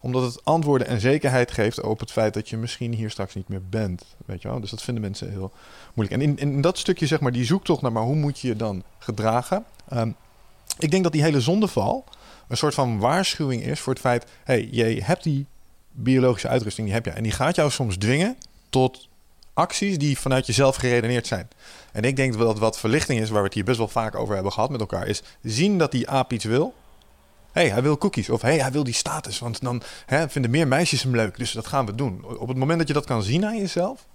[SPEAKER 3] Omdat het antwoorden en zekerheid geeft op het feit dat je misschien hier straks niet meer bent. Weet je wel? Dus dat vinden mensen heel moeilijk. En in, in dat stukje, zeg maar, die zoektocht naar maar hoe moet je je dan gedragen. Ehm, ik denk dat die hele zondeval een soort van waarschuwing is voor het feit... hey, je hebt die biologische uitrusting, die heb je. En die gaat jou soms dwingen tot acties die vanuit jezelf geredeneerd zijn. En ik denk dat wat verlichting is, waar we het hier best wel vaak over hebben gehad met elkaar, is zien dat die aap iets wil. Hey, hij wil cookies. Of hey, hij wil die status. Want dan hè, vinden meer meisjes hem leuk. Dus dat gaan we doen. Op het moment dat je dat kan zien aan jezelf,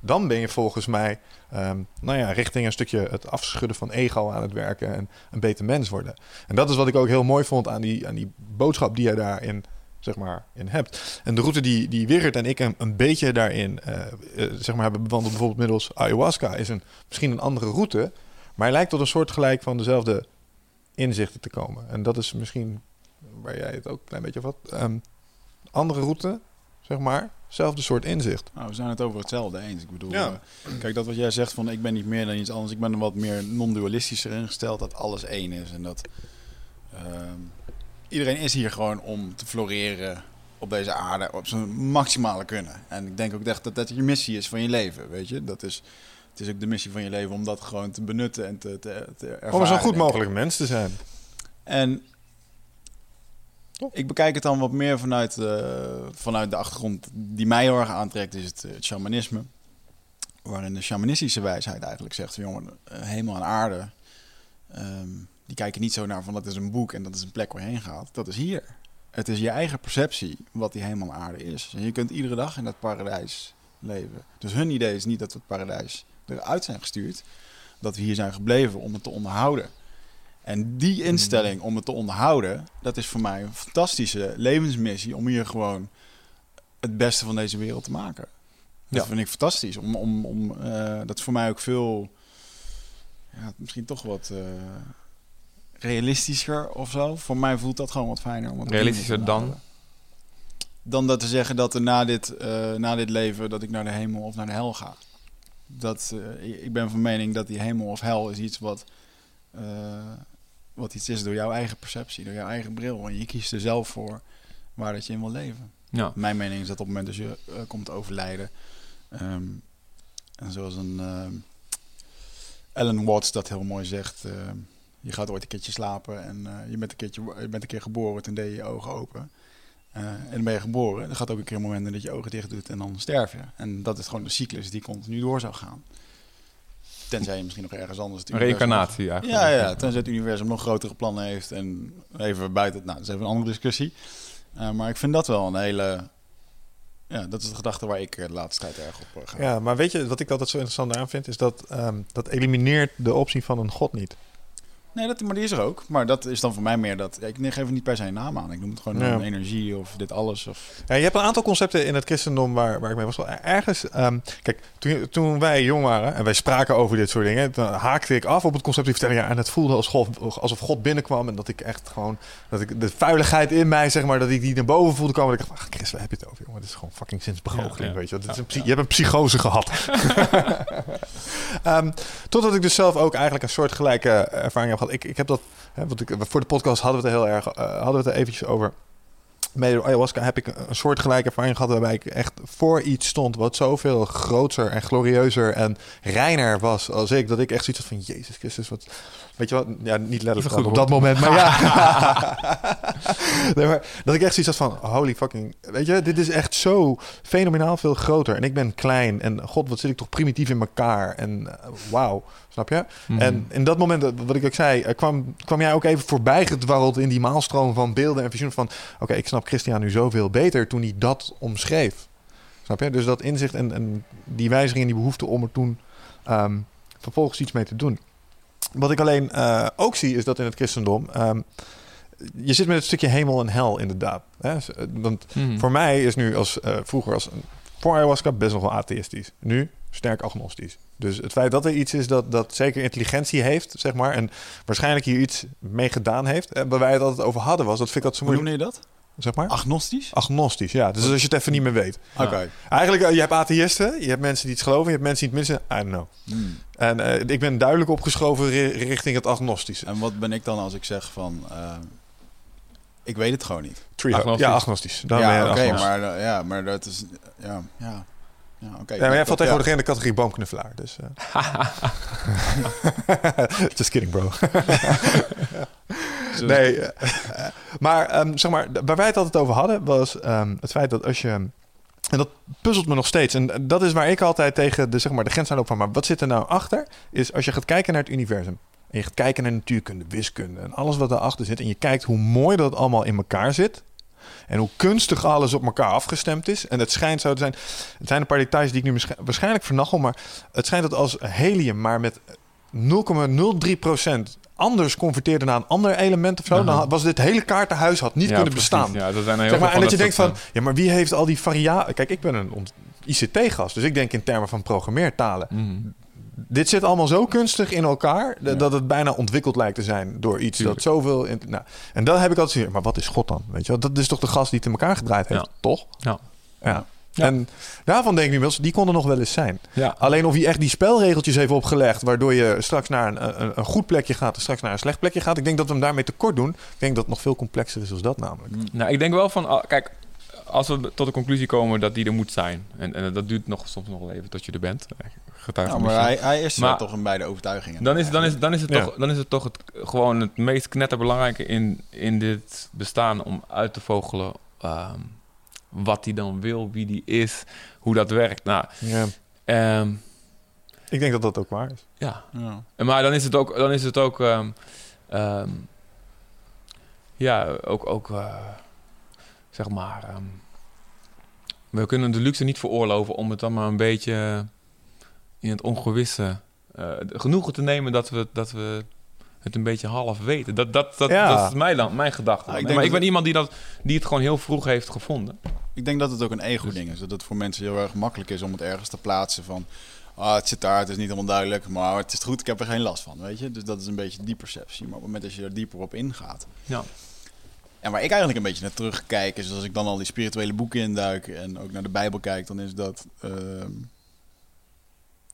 [SPEAKER 3] dan ben je volgens mij, ehm, nou ja, richting een stukje het afschudden van ego aan het werken en een beter mens worden. En dat is wat ik ook heel mooi vond aan die, aan die boodschap die je daarin zeg maar, in hebt. En de route die, die Wigert en ik een, beetje daarin uh, uh, zeg maar, hebben bewandeld, bijvoorbeeld middels ayahuasca, is een, misschien een andere route, maar hij lijkt tot een soort gelijk van dezelfde inzichten te komen. En dat is misschien waar jij het ook een klein beetje wat. Um, andere route, zeg maar. Zelfde soort inzicht.
[SPEAKER 2] Nou, we zijn het over hetzelfde eens. Ik bedoel, ja. uh, kijk, dat wat jij zegt van ik ben niet meer dan iets anders. Ik ben er wat meer non-dualistischer ingesteld dat alles één is. En dat iedereen is hier gewoon om te floreren op deze aarde op zijn maximale kunnen. En ik denk ook echt dat dat je missie is van je leven, weet je. Dat is, het is ook de missie van je leven om dat gewoon te benutten en te, te, te ervaren.
[SPEAKER 3] Om zo goed mogelijk mens te zijn.
[SPEAKER 2] En ik bekijk het dan wat meer vanuit, uh, vanuit de achtergrond die mij heel erg aantrekt, is het, het shamanisme. Waarin de shamanistische wijsheid eigenlijk zegt, jongen, hemel en aarde... Um, die kijken niet zo naar van dat is een boek en dat is een plek waar je heen gaat. Dat is hier. Het is je eigen perceptie wat die hemel en aarde is. En je kunt iedere dag in dat paradijs leven. Dus hun idee is niet dat we het paradijs eruit zijn gestuurd. Dat we hier zijn gebleven om het te onderhouden. En die instelling om het te onderhouden, dat is voor mij een fantastische levensmissie om hier gewoon het beste van deze wereld te maken. Dat ja. vind ik fantastisch. Om, om, om, uh, dat is voor mij ook veel, ja, misschien toch wat, uh, realistischer of zo. Voor mij voelt dat gewoon wat fijner. Om
[SPEAKER 4] realistischer dan?
[SPEAKER 2] Dan dat te zeggen dat er na dit, uh, na dit leven dat ik naar de hemel of naar de hel ga. Dat, ik ben van mening dat die hemel of hel is iets wat, uh, wat iets is door jouw eigen perceptie, door jouw eigen bril. En je kiest er zelf voor waar dat je in wil leven.
[SPEAKER 4] Ja.
[SPEAKER 2] Mijn mening is dat op het moment dat je komt overlijden. Um, en zoals een Ellen Watts dat heel mooi zegt je gaat ooit een keertje slapen en uh, je, bent een keertje, je bent een keer geboren, toen deed je je ogen open. Uh, en dan ben je geboren. Er gaat ook een keer een moment dat je ogen dicht doet en dan sterf je. En dat is gewoon de cyclus die continu door zou gaan. Tenzij je misschien nog ergens anders...
[SPEAKER 4] Een reïncarnatie eigenlijk.
[SPEAKER 2] Ja, ja, tenzij het universum nog grotere plannen heeft. En even buiten... Nou, dat is even een andere discussie. Uh, maar ik vind dat wel een hele... Ja, dat is de gedachte waar ik de laatste tijd erg op ga.
[SPEAKER 3] Ja, maar weet je, wat ik altijd zo interessant aan vind... is dat um, dat elimineert de optie van een god niet.
[SPEAKER 2] Nee, dat, maar die is er ook. Maar dat is dan voor mij meer dat... Ik geef er niet per se een naam aan. Ik noem het gewoon ja. energie of dit alles. Of...
[SPEAKER 3] Ja, je hebt een aantal concepten in het christendom waar, waar ik mee was. Ergens... Um, kijk, toen, toen wij jong waren en wij spraken over dit soort dingen... dan haakte ik af op het concept. Ja, en het voelde als God, alsof God binnenkwam. En dat ik echt gewoon... Dat ik de vuiligheid in mij, zeg maar... Dat ik die naar boven voelde komen. En ik dacht, ach Chris, waar heb je het over, jongen? Dit is gewoon fucking zinsbegoocheling, ja, weet je. Dit is een je hebt een psychose gehad. um, totdat ik dus zelf ook eigenlijk een soort gelijke ervaring heb Ik, ik heb dat, hè, want ik, voor de podcast hadden we het heel erg, uh, hadden we het er eventjes over. Met ayahuasca heb ik een soort gelijke ervaring gehad waarbij ik echt voor iets stond wat zoveel groter en glorieuzer en reiner was als ik. Dat ik echt zoiets had van, Jezus Christus, wat... Weet je wat? Ja, niet letterlijk goed, op dat moment, maar ja. nee, maar dat ik echt zoiets had van, holy fucking... Weet je, dit is echt zo fenomenaal veel groter. En ik ben klein en god, wat zit ik toch primitief in elkaar. En uh, wauw, snap je? Mm. En in dat moment, wat ik ook zei, kwam, kwam jij ook even voorbij gedwarreld in die maalstroom van beelden en visioenen van... Oké, okay, ik snap Christian nu zoveel beter toen hij dat omschreef. Snap je? Dus dat inzicht en, en die wijziging en die behoefte om er toen um, vervolgens iets mee te doen. Wat ik alleen uh, ook zie, is dat in het christendom. Um, je zit met het stukje hemel en hel, inderdaad. Hè? Want mm. voor mij is nu als uh, vroeger als voor ayahuasca best nog wel atheïstisch. Nu sterk agnostisch. Dus het feit dat er iets is dat, dat zeker intelligentie heeft, zeg maar, en waarschijnlijk hier iets mee gedaan heeft, en waar wij het altijd over hadden, was dat vind ik dat zo
[SPEAKER 2] moeilijk. Hoe noem je dat?
[SPEAKER 3] Zeg maar?
[SPEAKER 2] Agnostisch?
[SPEAKER 3] Agnostisch, ja. Dus als je het even niet meer weet.
[SPEAKER 2] Oké. Okay.
[SPEAKER 3] Eigenlijk, uh, je hebt atheïsten, je hebt mensen die het geloven, je hebt mensen die het missen. I don't know.
[SPEAKER 2] Hmm.
[SPEAKER 3] En uh, ik ben duidelijk opgeschoven richting het agnostische.
[SPEAKER 2] En wat ben ik dan als ik zeg van... Uh, Ik weet het gewoon niet.
[SPEAKER 4] Agnostisch.
[SPEAKER 3] Ja, agnostisch. Dan ben je
[SPEAKER 2] ja, oké,
[SPEAKER 3] agnostisch.
[SPEAKER 2] maar, eh, ja, maar dat is... Ja, ja. Ja, oké.
[SPEAKER 3] Ja, maar jij valt tegenwoordig in de categorie boomknuffelaar. Dus, eh. Just kidding, bro. nee, eh, maar ehm, zeg maar, waar wij het altijd over hadden, was ehm, het feit dat als je... En dat puzzelt me nog steeds. En dat is waar ik altijd tegen de, zeg maar, de grens aan loop van... maar wat zit er nou achter? Is als je gaat kijken naar het universum... en je gaat kijken naar natuurkunde, wiskunde... en alles wat daarachter zit... en je kijkt hoe mooi dat allemaal in elkaar zit... en hoe kunstig alles op elkaar afgestemd is... en het schijnt zo te zijn... het zijn een paar details die ik nu waarsch- waarschijnlijk vernachel... maar het schijnt dat als helium maar met 0,03% anders converteerde naar een ander element of zo... dan was dit hele kaartenhuis had niet
[SPEAKER 4] Ja,
[SPEAKER 3] kunnen
[SPEAKER 4] precies.
[SPEAKER 3] bestaan.
[SPEAKER 4] Ja, er zijn heel
[SPEAKER 3] Zeg maar, en dat je denkt van,
[SPEAKER 4] soort,
[SPEAKER 3] ja, maar wie heeft al die variabelen? Kijk, ik ben een ICT-gast, dus ik denk in termen van programmeertalen.
[SPEAKER 4] eh, mhm.
[SPEAKER 3] Dit zit allemaal zo kunstig in elkaar dat het bijna ontwikkeld lijkt te zijn door iets
[SPEAKER 4] Tuurlijk.
[SPEAKER 3] dat zoveel. In, nou, en dan heb ik altijd zoiets, maar wat is God dan? Weet je, wel? dat is toch de gast die het in elkaar gedraaid heeft,
[SPEAKER 4] Ja.
[SPEAKER 3] toch?
[SPEAKER 4] Ja.
[SPEAKER 3] ja. En daarvan denk ik nu wel die konden nog wel eens zijn.
[SPEAKER 4] Ja.
[SPEAKER 3] Alleen of hij echt die spelregeltjes heeft opgelegd, waardoor je straks naar een, een, een goed plekje gaat en straks naar een slecht plekje gaat. Ik denk dat we hem daarmee tekort doen. Ik denk dat het nog veel complexer is dan dat namelijk.
[SPEAKER 4] Nou, ik denk wel van, ah, kijk, als we tot de conclusie komen dat die er moet zijn, en, en dat duurt nog, soms nog wel even tot je er bent, getuige van
[SPEAKER 2] maar hij, hij is er
[SPEAKER 4] Maar-
[SPEAKER 2] toch in beide overtuigingen.
[SPEAKER 4] dan is, dan, is, dan, is het
[SPEAKER 3] Ja.
[SPEAKER 4] toch, dan is het toch het, gewoon het meest knetterbelangrijke in, in dit bestaan om uit te vogelen ehm, wat hij dan wil, wie die is, hoe dat werkt. Nou,
[SPEAKER 3] Ja.
[SPEAKER 4] ehm,
[SPEAKER 3] Ik denk dat dat ook waar is.
[SPEAKER 4] ja,
[SPEAKER 2] Ja.
[SPEAKER 4] En Maar dan is het ook, dan is het ook, ehm, ehm, ja, ook, ook eh, zeg maar, ehm, we kunnen de luxe niet veroorloven om het dan maar een beetje in het ongewisse eh, genoegen te nemen dat we, dat we het een beetje half weten. Dat, dat, dat,
[SPEAKER 3] Ja.
[SPEAKER 4] dat is mijn, dan, mijn gedachte.
[SPEAKER 2] Ja, ik
[SPEAKER 4] maar ik ben iemand die, dat, die het gewoon heel vroeg heeft gevonden.
[SPEAKER 2] Ik denk dat het ook een ego-ding is. Dat het voor mensen heel erg makkelijk is om het ergens te plaatsen van... Ah, het zit daar, het is niet helemaal duidelijk, maar het is goed, ik heb er geen last van, weet je. Dus dat is een beetje die perceptie. Maar op het moment dat je er dieper op ingaat...
[SPEAKER 4] Ja.
[SPEAKER 2] En waar ik eigenlijk een beetje naar terugkijk, is als ik dan al die spirituele boeken induik en ook naar de Bijbel kijk, dan is dat... ehm,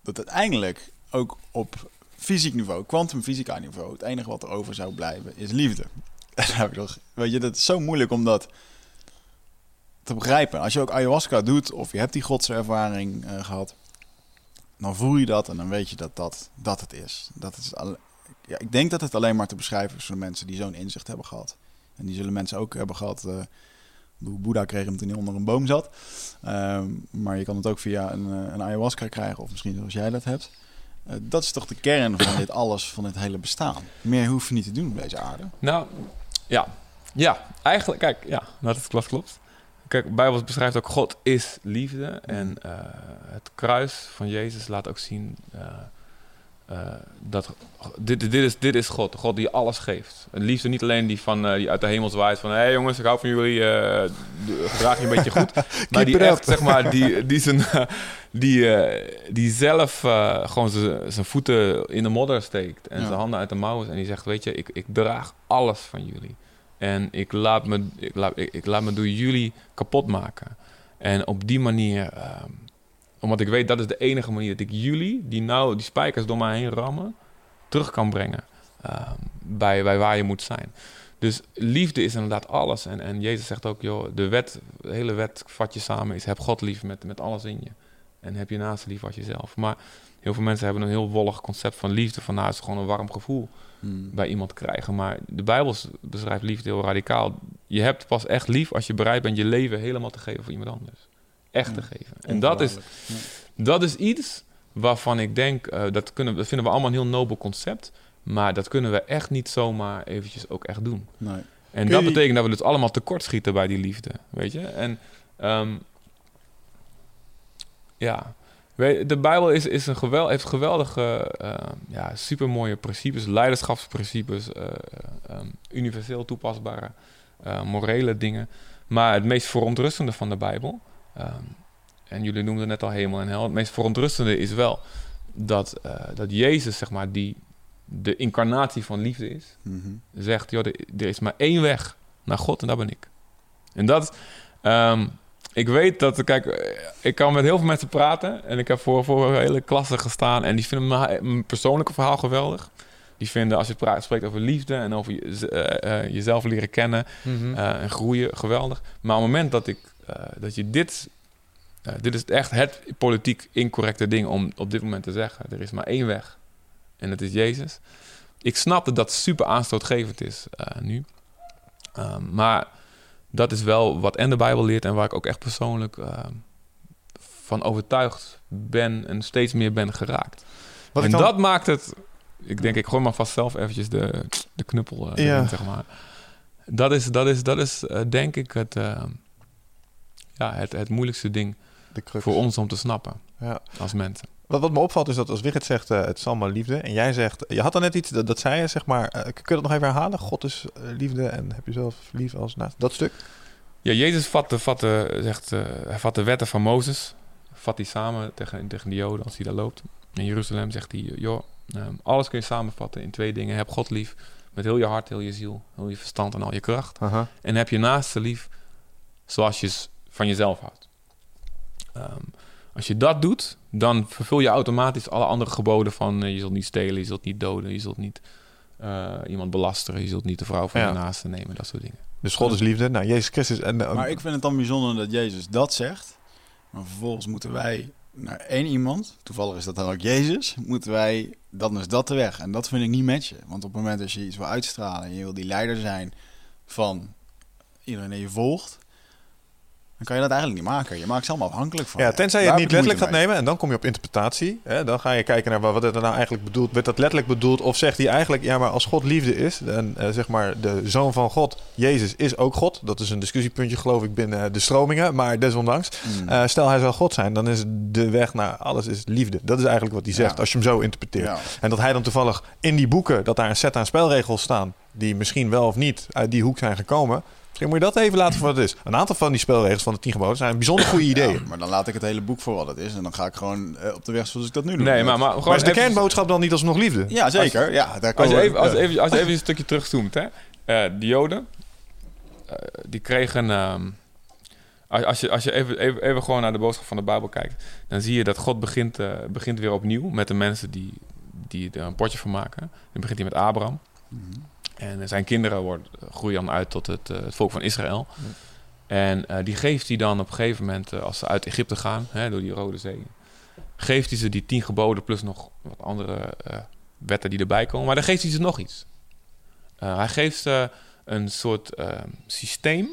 [SPEAKER 2] dat uiteindelijk ook op fysiek niveau, kwantumfysica niveau, het enige wat er over zou blijven is liefde. Weet je, dat is zo moeilijk om dat te begrijpen. Als je ook ayahuasca doet of je hebt die godservaring eh, gehad, dan voel je dat en dan weet je dat dat, dat het is. Dat is alle- ja, ik denk dat het alleen maar te beschrijven is voor mensen die zo'n inzicht hebben gehad. En die zullen mensen ook hebben gehad. eh, Boeddha kreeg hem toen hij onder een boom zat. Ehm, maar je kan het ook via een, eh, een ayahuasca krijgen, of misschien zoals jij dat hebt. Eh, dat is toch de kern van dit alles, van dit hele bestaan. Meer hoef je niet te doen op deze aarde.
[SPEAKER 4] Nou, ja. Ja, eigenlijk, kijk, ja, dat is klopt, klopt. Kijk, Bijbel beschrijft ook God is liefde. En eh, het kruis van Jezus laat ook zien eh, dat dit, dit, is, dit is God. God die alles geeft. En liefde niet alleen die, van, eh, die uit de hemel zwaait van... hé hey jongens, ik hou van jullie, d- gedraag je een beetje goed. maar die echt, zeg maar, die, die, zijn, die, die zelf gewoon zijn voeten in de modder steekt... en
[SPEAKER 2] Ja.
[SPEAKER 4] zijn handen uit de mouwen en die zegt... weet je, ik, ik draag alles van jullie. En ik laat, me, ik, laat, ik, ik laat me door jullie kapot maken. En op die manier, ehm, omdat ik weet dat is de enige manier dat ik jullie, die nou die spijkers door mij heen rammen, terug kan brengen ehm, bij, bij waar je moet zijn. Dus liefde is inderdaad alles. En, en Jezus zegt ook, joh, de wet, de hele wet vat je samen is heb God lief met, met alles in je. En heb je naast lief als jezelf. Maar heel veel mensen hebben een heel wollig concept van liefde. Van nou, het is gewoon een warm gevoel bij iemand krijgen. Maar de Bijbel beschrijft liefde heel radicaal. Je hebt pas echt lief als je bereid bent je leven helemaal te geven voor iemand anders. Echt te geven. En dat is, dat is iets waarvan ik denk, eh, dat, kunnen, dat vinden we allemaal een heel nobel concept. Maar dat kunnen we echt niet zomaar eventjes ook echt doen.
[SPEAKER 2] Nee.
[SPEAKER 4] En dat
[SPEAKER 3] die-
[SPEAKER 4] betekent dat we dus allemaal tekortschieten bij die liefde, weet je? En ehm, ja, de Bijbel is, is een gewel, heeft geweldige, uh, ja, supermooie principes, leiderschapsprincipes, eh, ehm, universeel toepasbare, eh, morele dingen. Maar het meest verontrustende van de Bijbel, ehm, en jullie noemden net al hemel en hel, het meest verontrustende is wel dat, eh, dat Jezus, zeg maar, die de incarnatie van liefde is,
[SPEAKER 2] Mhm.
[SPEAKER 4] zegt, joh, er, is maar één weg naar God en dat ben ik. En dat, ehm, ik weet dat, kijk, eh, ik kan met heel veel mensen praten en ik heb voor, voor een hele klasse gestaan en die vinden mijn, mijn persoonlijke verhaal geweldig. Die vinden als je praat, spreekt over liefde en over je, eh, jezelf leren kennen
[SPEAKER 3] Mhm.
[SPEAKER 4] en groeien, geweldig. Maar op het moment dat, ik, eh, dat je dit... eh, dit is echt het politiek incorrecte ding om op dit moment te zeggen. Er is maar één weg. En dat is Jezus. Ik snap dat dat super aanstootgevend is eh, nu. Ehm, maar dat is wel wat en de Bijbel leert... en waar ik ook echt persoonlijk ehm, van overtuigd ben... en steeds meer ben geraakt.
[SPEAKER 3] Wat
[SPEAKER 4] en
[SPEAKER 3] dan-
[SPEAKER 4] dat maakt het... Ik denk, ik gooi maar vast zelf eventjes de, de knuppel
[SPEAKER 3] Ja.
[SPEAKER 4] erin, zeg maar. Dat is, dat is, dat is denk ik het, eh, ja, het, het moeilijkste ding voor ons om te snappen
[SPEAKER 3] Ja.
[SPEAKER 4] als mensen.
[SPEAKER 3] Wat, wat me opvalt is dat als Wigert zegt, eh, het is allemaal liefde. En jij zegt, je had dan net iets, dat, dat zei je, zeg maar. eh, kun je dat nog even herhalen? God is eh, liefde en heb jezelf lief als naast. Dat stuk?
[SPEAKER 4] Ja, Jezus vat de, vat de, zegt, hij vat de wetten van Mozes, vat die samen tegen, tegen de Joden als hij daar loopt. In Jeruzalem zegt hij, joh, ehm, alles kun je samenvatten in twee dingen. Heb God lief met heel je hart, heel je ziel, heel je verstand en al je kracht. En heb je naaste lief zoals je van jezelf houdt. Ehm, als je dat doet, dan vervul je automatisch alle andere geboden van eh, je zult niet stelen, je zult niet doden, je zult niet eh, iemand belasteren, je zult niet de vrouw van
[SPEAKER 3] Ja.
[SPEAKER 4] je naaste nemen, dat soort dingen.
[SPEAKER 3] Dus God is liefde. Nou, Jezus Christus. En, eh,
[SPEAKER 2] Maar ik vind het dan bijzonder dat Jezus dat zegt. Maar vervolgens moeten wij naar één iemand, toevallig is dat dan ook Jezus, moeten wij, dan is dat de weg. En dat vind ik niet matchen. Want op het moment dat je iets wil uitstralen en je wil die leider zijn van iedereen die je volgt, dan kan je dat eigenlijk niet maken. Je maakt ze allemaal afhankelijk van.
[SPEAKER 3] ja, tenzij je het niet letterlijk gaat nemen en dan kom je op interpretatie. Hè? Dan ga je kijken naar wat het nou eigenlijk bedoelt. Werd dat letterlijk bedoeld? Of zegt hij eigenlijk, ja, maar als God liefde is, en eh, zeg maar de zoon van God, Jezus, is ook God. Dat is een discussiepuntje, geloof ik, binnen de stromingen. Maar desondanks,
[SPEAKER 2] mee. Mm.
[SPEAKER 3] eh, stel hij zou God zijn, dan is de weg naar alles is liefde. Dat is eigenlijk wat hij zegt,
[SPEAKER 2] Ja.
[SPEAKER 3] als je hem zo interpreteert.
[SPEAKER 2] Ja.
[SPEAKER 3] En dat hij dan toevallig in die boeken, dat daar een set aan spelregels staan, die misschien wel of niet uit die hoek zijn gekomen. Misschien moet je dat even laten voor wat het is. Een aantal van die spelregels van de tien geboden zijn bijzonder goede ideeën.
[SPEAKER 2] Ja, maar dan laat ik het hele boek voor wat het is. En dan ga ik gewoon eh, op de weg zoals ik dat nu doe.
[SPEAKER 4] Nee, maar, maar
[SPEAKER 3] Maar
[SPEAKER 4] gewoon
[SPEAKER 3] is de
[SPEAKER 4] even-
[SPEAKER 3] kernboodschap dan niet alsnog liefde?
[SPEAKER 2] Ja, zeker. ja, daar
[SPEAKER 4] Als je, even, als, even, als je even een stukje terugzoomt, hè. Eh, de Joden, eh, die kregen... ehm, als, als je, als je even, even, even gewoon naar de boodschap van de Bijbel kijkt... dan zie je dat God begint, eh, begint weer opnieuw met de mensen die, die er een potje van maken. Dan begint hij met Abraham.
[SPEAKER 2] Mhm.
[SPEAKER 4] En zijn kinderen worden, groeien dan uit tot het, eh, het volk van Israël. En eh, die geeft hij dan op een gegeven moment, eh, als ze uit Egypte gaan, hè, door die Rode Zee, geeft hij ze die tien geboden plus nog wat andere wetten die erbij komen. Maar dan geeft hij ze nog iets. Hij geeft ze een soort eh, systeem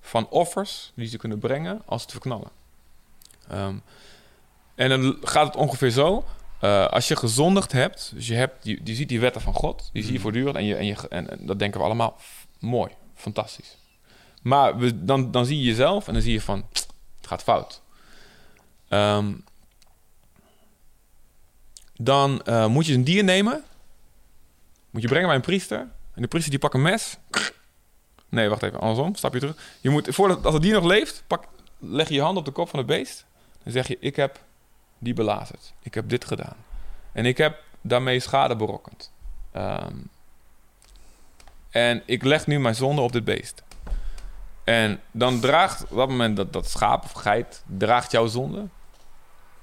[SPEAKER 4] van offers die ze kunnen brengen als ze het verknallen. Ehm, en dan gaat het ongeveer zo. Eh, als je gezondigd hebt, dus je, hebt, je, je ziet die wetten van God, die zie je
[SPEAKER 2] Mhm.
[SPEAKER 4] voortdurend en, je, en, je, en, en dat denken we allemaal mooi, fantastisch. Maar we, dan, dan zie je jezelf en dan zie je van, het gaat fout. Ehm, dan eh, moet je een dier nemen, moet je brengen bij een priester en de priester die pakt een mes. Nee, wacht even, andersom, stap je terug. Je moet, voordat, als het dier nog leeft, pak, leg je je hand op de kop van het beest. Dan zeg je, ik heb die belazerd. Ik heb dit gedaan. En ik heb daarmee schade berokkend. Ehm, en ik leg nu mijn zonde op dit beest. En dan draagt op dat moment dat, dat schaap of geit draagt jouw zonde.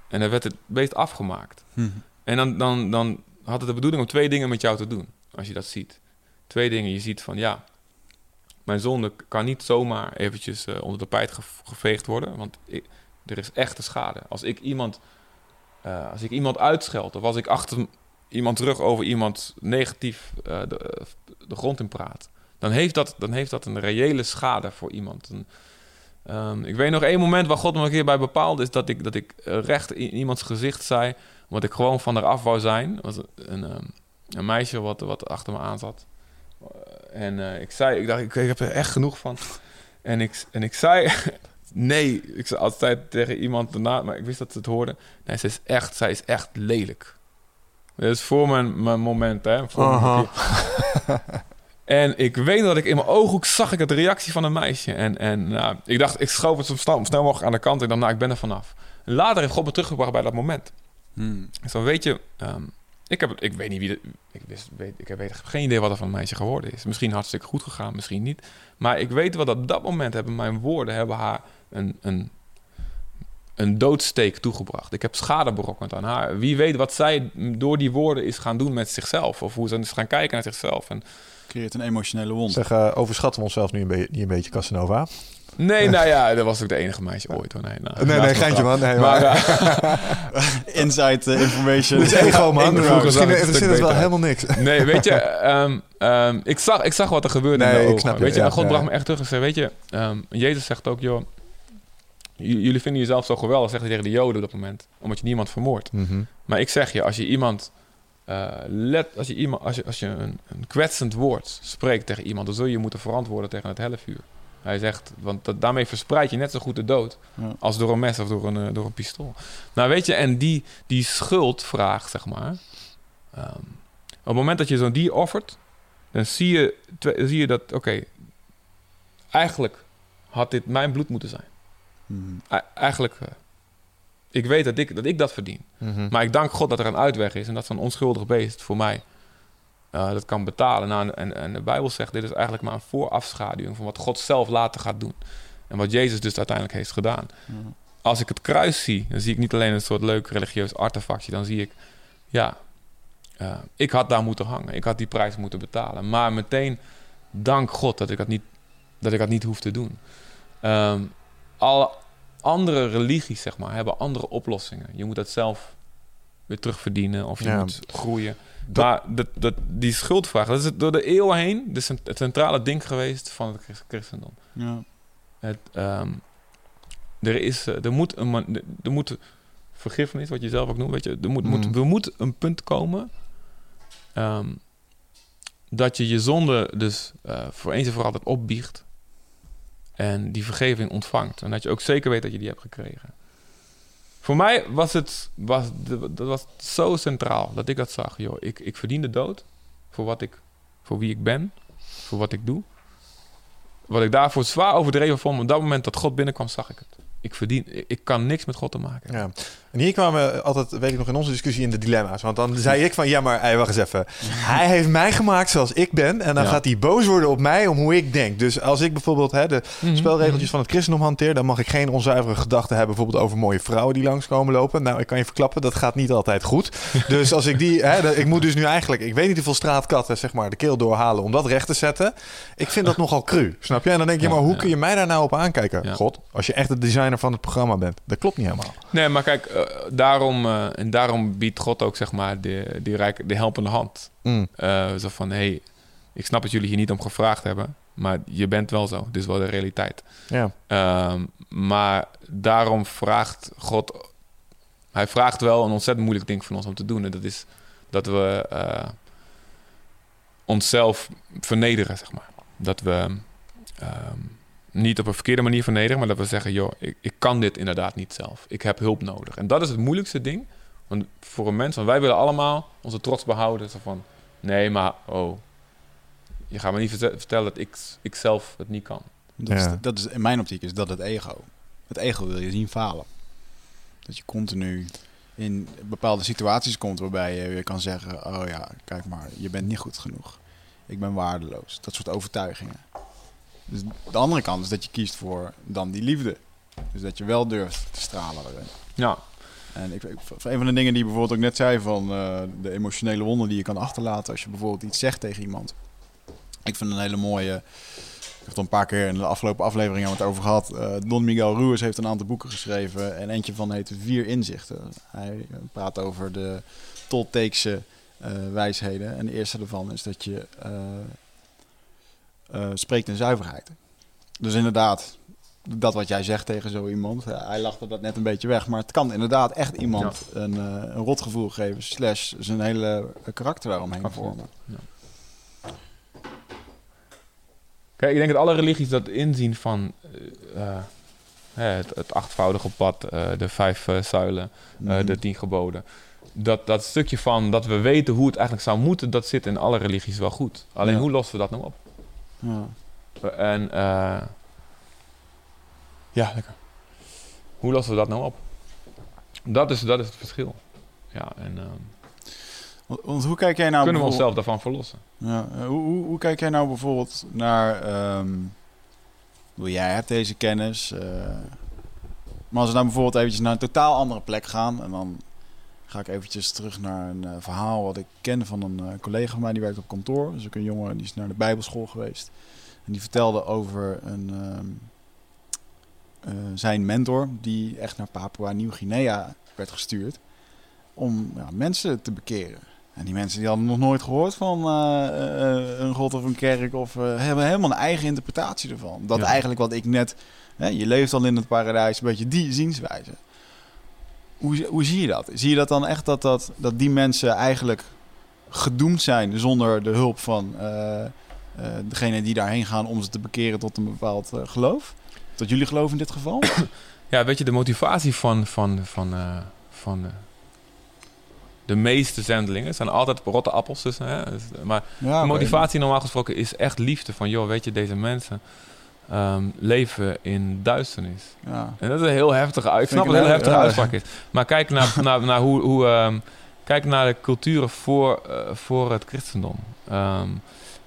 [SPEAKER 4] En dan werd het beest afgemaakt.
[SPEAKER 2] Mhm.
[SPEAKER 4] En dan, dan, dan had het de bedoeling om twee dingen met jou te doen. Als je dat ziet. Twee dingen. Je ziet van ja, mijn zonde kan niet zomaar eventjes eh, onder de pijt ge- geveegd worden. Want ik- er is echte schade. Als ik iemand, eh, als ik iemand uitscheld of als ik achter iemand terug over iemand negatief eh, de, eh, de grond in praat, dan heeft, dat, dan heeft dat een reële schade voor iemand. Ehm, ik weet nog één moment waar God me een keer bij bepaalde, is dat ik, dat ik recht in iemands gezicht zei, omdat ik gewoon van eraf wou zijn. Was een, ehm, een meisje wat, wat achter me aan zat. En ik zei, ik dacht, ik, ik heb er echt genoeg van. En ik, en ik zei, nee, ik zei altijd tegen iemand daarna, maar ik wist dat ze het hoorde. Nee, ze is echt, zij is echt lelijk. Dat is voor mijn, mijn moment, hè. Voor. En ik weet dat ik in mijn ooghoek zag ik het reactie van een meisje. En, en nou, ik dacht, ik schoof het zo snel, snel mogelijk aan de kant. Ik dacht, nou, ik ben er vanaf. En later heeft God me teruggebracht bij dat moment.
[SPEAKER 2] Hmm.
[SPEAKER 4] Weet je, ehm, ik, heb, ik weet niet wie... De, ik, wist, weet, ik heb geen idee wat er van een meisje geworden is. Misschien hartstikke goed gegaan, misschien niet. Maar ik weet wel dat op dat moment hebben mijn woorden hebben haar een, een, een doodsteek toegebracht. Ik heb schade berokkend aan haar. Wie weet wat zij door die woorden is gaan doen met zichzelf. Of hoe ze is gaan kijken naar zichzelf. En
[SPEAKER 2] Creëert een emotionele wond.
[SPEAKER 3] Zeg, eh, overschatten we onszelf nu een, beetje niet een beetje, Casanova?
[SPEAKER 4] nee, nou ja, dat was ook de enige meisje ooit hoor. Nee, nou,
[SPEAKER 3] Nee, nee, geintje man. Nee,
[SPEAKER 4] Maar,
[SPEAKER 3] maar,
[SPEAKER 2] Inside eh, information.
[SPEAKER 3] dit is ego man. Misschien
[SPEAKER 4] ik het
[SPEAKER 3] het wel helemaal niks.
[SPEAKER 4] nee, weet je, ehm, ehm, ik, zag, ik zag wat er gebeurde
[SPEAKER 3] Nee,
[SPEAKER 4] in de
[SPEAKER 3] ik
[SPEAKER 4] ogen.
[SPEAKER 3] snap je,
[SPEAKER 4] weet je,
[SPEAKER 3] ja,
[SPEAKER 4] en God
[SPEAKER 3] ja.
[SPEAKER 4] bracht me echt terug en zei, weet je, ehm, Jezus zegt ook, joh, jullie vinden jezelf zo geweldig, zegt hij tegen de Joden op dat moment, omdat je niemand vermoordt.
[SPEAKER 3] Mhm.
[SPEAKER 4] Maar ik zeg je, als je iemand, eh, let, als je, iemand als je, als je een, een kwetsend woord spreekt tegen iemand, dan zul je je moeten verantwoorden tegen het hellevuur. Hij zegt, want dat, daarmee verspreid je net zo goed de dood
[SPEAKER 2] Ja.
[SPEAKER 4] als door een mes of door een, eh, door een pistool. Nou weet je, en die, die schuldvraag, zeg maar. ehm, op het moment dat je zo'n dier offert, dan zie je, zie je dat, oké, eigenlijk had dit mijn bloed moeten zijn.
[SPEAKER 2] Mhm.
[SPEAKER 4] Eigenlijk, eh, ik weet dat ik, dat ik dat verdien.
[SPEAKER 3] Mhm.
[SPEAKER 4] Maar ik dank God dat er een uitweg is en dat zo'n onschuldig beest voor mij eh, dat kan betalen. Nou, en, en de Bijbel zegt, dit is eigenlijk maar een voorafschaduwing van wat God zelf later gaat doen. En wat Jezus dus uiteindelijk heeft gedaan.
[SPEAKER 2] Ja.
[SPEAKER 4] Als ik het kruis zie, dan zie ik niet alleen een soort leuk religieus artefactje. Dan zie ik, ja, eh, ik had daar moeten hangen. Ik had die prijs moeten betalen. Maar meteen, dank God dat ik dat niet, dat ik dat niet hoef te doen. Ehm, alle andere religies, zeg maar, hebben andere oplossingen. Je moet dat zelf weer terugverdienen of je
[SPEAKER 3] Ja.
[SPEAKER 4] moet groeien.
[SPEAKER 3] Dat-
[SPEAKER 4] maar dat, dat, die schuldvraag, dat is door de eeuwen heen het centrale ding geweest van het christ- christendom.
[SPEAKER 2] Ja.
[SPEAKER 4] Het, ehm, er, is, eh, er moet een man- er moet vergiffenis, wat je zelf ook noemt, weet je, er moet, moet,
[SPEAKER 3] Mm.
[SPEAKER 4] er moet een punt komen ehm, dat je je zonde dus eh, voor eens en voor altijd opbiecht en die vergeving ontvangt. En dat je ook zeker weet dat je die hebt gekregen. Voor mij was het was, dat was zo centraal dat ik dat zag. Joh, ik, ik verdien de dood voor, wat ik, voor wie ik ben, voor wat ik doe. Wat ik daarvoor zwaar overdreven vond, op dat moment dat God binnenkwam, zag ik het. Ik verdien, ik, kan niks met God te maken.
[SPEAKER 3] Ja. En hier kwamen we altijd, weet ik nog, in onze discussie in de dilemma's. Want dan zei ik van, ja maar, hey, wacht eens even. Hij heeft mij gemaakt zoals ik ben. En dan
[SPEAKER 4] Ja.
[SPEAKER 3] gaat hij boos worden op mij om hoe ik denk. Dus als ik bijvoorbeeld hè, de
[SPEAKER 4] Mhm.
[SPEAKER 3] spelregeltjes van het christendom hanteer... dan mag ik geen onzuivere gedachten hebben... bijvoorbeeld over mooie vrouwen die langskomen lopen. Nou, ik kan je verklappen, dat gaat niet altijd goed. Dus als ik die... Hè, ik moet dus nu eigenlijk... Ik weet niet hoeveel straatkatten, zeg maar, de keel doorhalen... om dat recht te zetten. Ik vind dat nogal cru, snap je? En dan denk je, maar hoe kun je mij daar nou op aankijken? God, als je echt de designer van het programma bent. Dat klopt niet helemaal.
[SPEAKER 4] Nee, maar kijk, eh, daarom, eh, en daarom biedt God ook zeg maar de, die rijk, de helpende hand.
[SPEAKER 3] Mm.
[SPEAKER 4] Eh, zo van, hé, hey, ik snap dat jullie hier niet om gevraagd hebben, maar je bent wel zo. Dit is wel de realiteit.
[SPEAKER 3] Ja.
[SPEAKER 4] Ehm, maar daarom vraagt God, hij vraagt wel een ontzettend moeilijk ding van ons om te doen. En dat is dat we onszelf vernederen, zeg maar. Dat we ehm, niet op een verkeerde manier vernederen, maar dat we zeggen, joh, ik, ik kan dit inderdaad niet zelf. Ik heb hulp nodig. En dat is het moeilijkste ding. Want voor een mens, want wij willen allemaal onze trots behouden. Zo van, nee, maar oh, je gaat me niet verte- vertellen dat ik, ik zelf het niet kan.
[SPEAKER 2] Dat,
[SPEAKER 3] Ja.
[SPEAKER 2] is, dat is in mijn optiek is dat het ego. Het ego wil je zien falen. Dat je continu in bepaalde situaties komt waarbij je weer kan zeggen: Oh ja, kijk maar, je bent niet goed genoeg. Ik ben waardeloos. Dat soort overtuigingen. Dus de andere kant is dat je kiest voor dan die liefde. Dus dat je wel durft te stralen erin.
[SPEAKER 4] Ja,
[SPEAKER 2] En ik, ik, een van de dingen die je bijvoorbeeld ook net zei van eh, de emotionele wonden die je kan achterlaten als je bijvoorbeeld iets zegt tegen iemand. Ik vind een hele mooie. Ik heb het al een paar keer in de afgelopen aflevering hebben we het over gehad. Eh, Don Miguel Ruiz heeft een aantal boeken geschreven en eentje van heet Vier Inzichten. Hij praat over de Tolteekse eh, wijsheden. En de eerste daarvan is dat je eh, eh, spreekt in zuiverheid. Dus inderdaad, dat wat jij zegt tegen zo iemand. ja, hij lachte dat net een beetje weg. Maar het kan inderdaad echt iemand een, eh, een rotgevoel geven. Slash zijn hele karakter daaromheen
[SPEAKER 4] Absoluut.
[SPEAKER 2] vormen.
[SPEAKER 4] Kijk, ik denk dat alle religies dat inzien van eh, eh, het, het achtvoudige pad, eh, de vijf eh, zuilen, eh,
[SPEAKER 2] Mhm.
[SPEAKER 4] de tien geboden. Dat, dat stukje van dat we weten hoe het eigenlijk zou moeten, dat zit in alle religies wel goed. Alleen
[SPEAKER 2] Ja.
[SPEAKER 4] hoe lossen we dat nou op?
[SPEAKER 2] Ja.
[SPEAKER 4] En eh, ja, lekker. Hoe lossen we dat nou op? Dat is, dat is het verschil. Ja, en ehm,
[SPEAKER 2] Want, hoe kijk jij nou
[SPEAKER 4] kunnen we onszelf daarvan verlossen?
[SPEAKER 2] Ja, eh, hoe, hoe, hoe kijk jij nou bijvoorbeeld naar... bedoel, jij hebt deze kennis. eh, Maar als we nou bijvoorbeeld eventjes naar een totaal andere plek gaan... en dan ga ik eventjes terug naar een eh, verhaal wat ik ken van een eh, collega van mij... die werkt op kantoor. Dus ook een jongen die is naar de bijbelschool geweest. En die vertelde over een, ehm, eh, zijn mentor... die echt naar Papua Nieuw-Guinea werd gestuurd... om ja, mensen te bekeren. En die mensen die hadden nog nooit gehoord van een god of een kerk... of hebben helemaal een eigen interpretatie ervan. Dat
[SPEAKER 4] Ja.
[SPEAKER 2] eigenlijk wat ik net... Hè, je leeft al in het paradijs, een beetje die zienswijze. Hoe, hoe zie je dat? Zie je dat dan echt dat, dat, dat die mensen eigenlijk gedoemd zijn zonder de hulp van eh eh, degene die daarheen gaan om ze te bekeren tot een bepaald eh, geloof? Tot jullie geloof in dit geval?
[SPEAKER 4] Ja, weet je, de motivatie van, van, van, van de meeste zendelingen zijn altijd rotte appels. Dus, hè? Maar
[SPEAKER 2] Ja,
[SPEAKER 4] de motivatie normaal gesproken is echt liefde. Van, joh, weet je, deze mensen ehm, leven in duisternis.
[SPEAKER 2] Ja.
[SPEAKER 4] En dat is een heel heftige uit. Ik
[SPEAKER 2] Vind
[SPEAKER 4] snap
[SPEAKER 2] ik
[SPEAKER 4] dat het een heel heftige uitspraak is. Maar kijk naar, naar, naar hoe... hoe ehm, kijk naar de culturen voor, eh, voor het christendom. Ehm,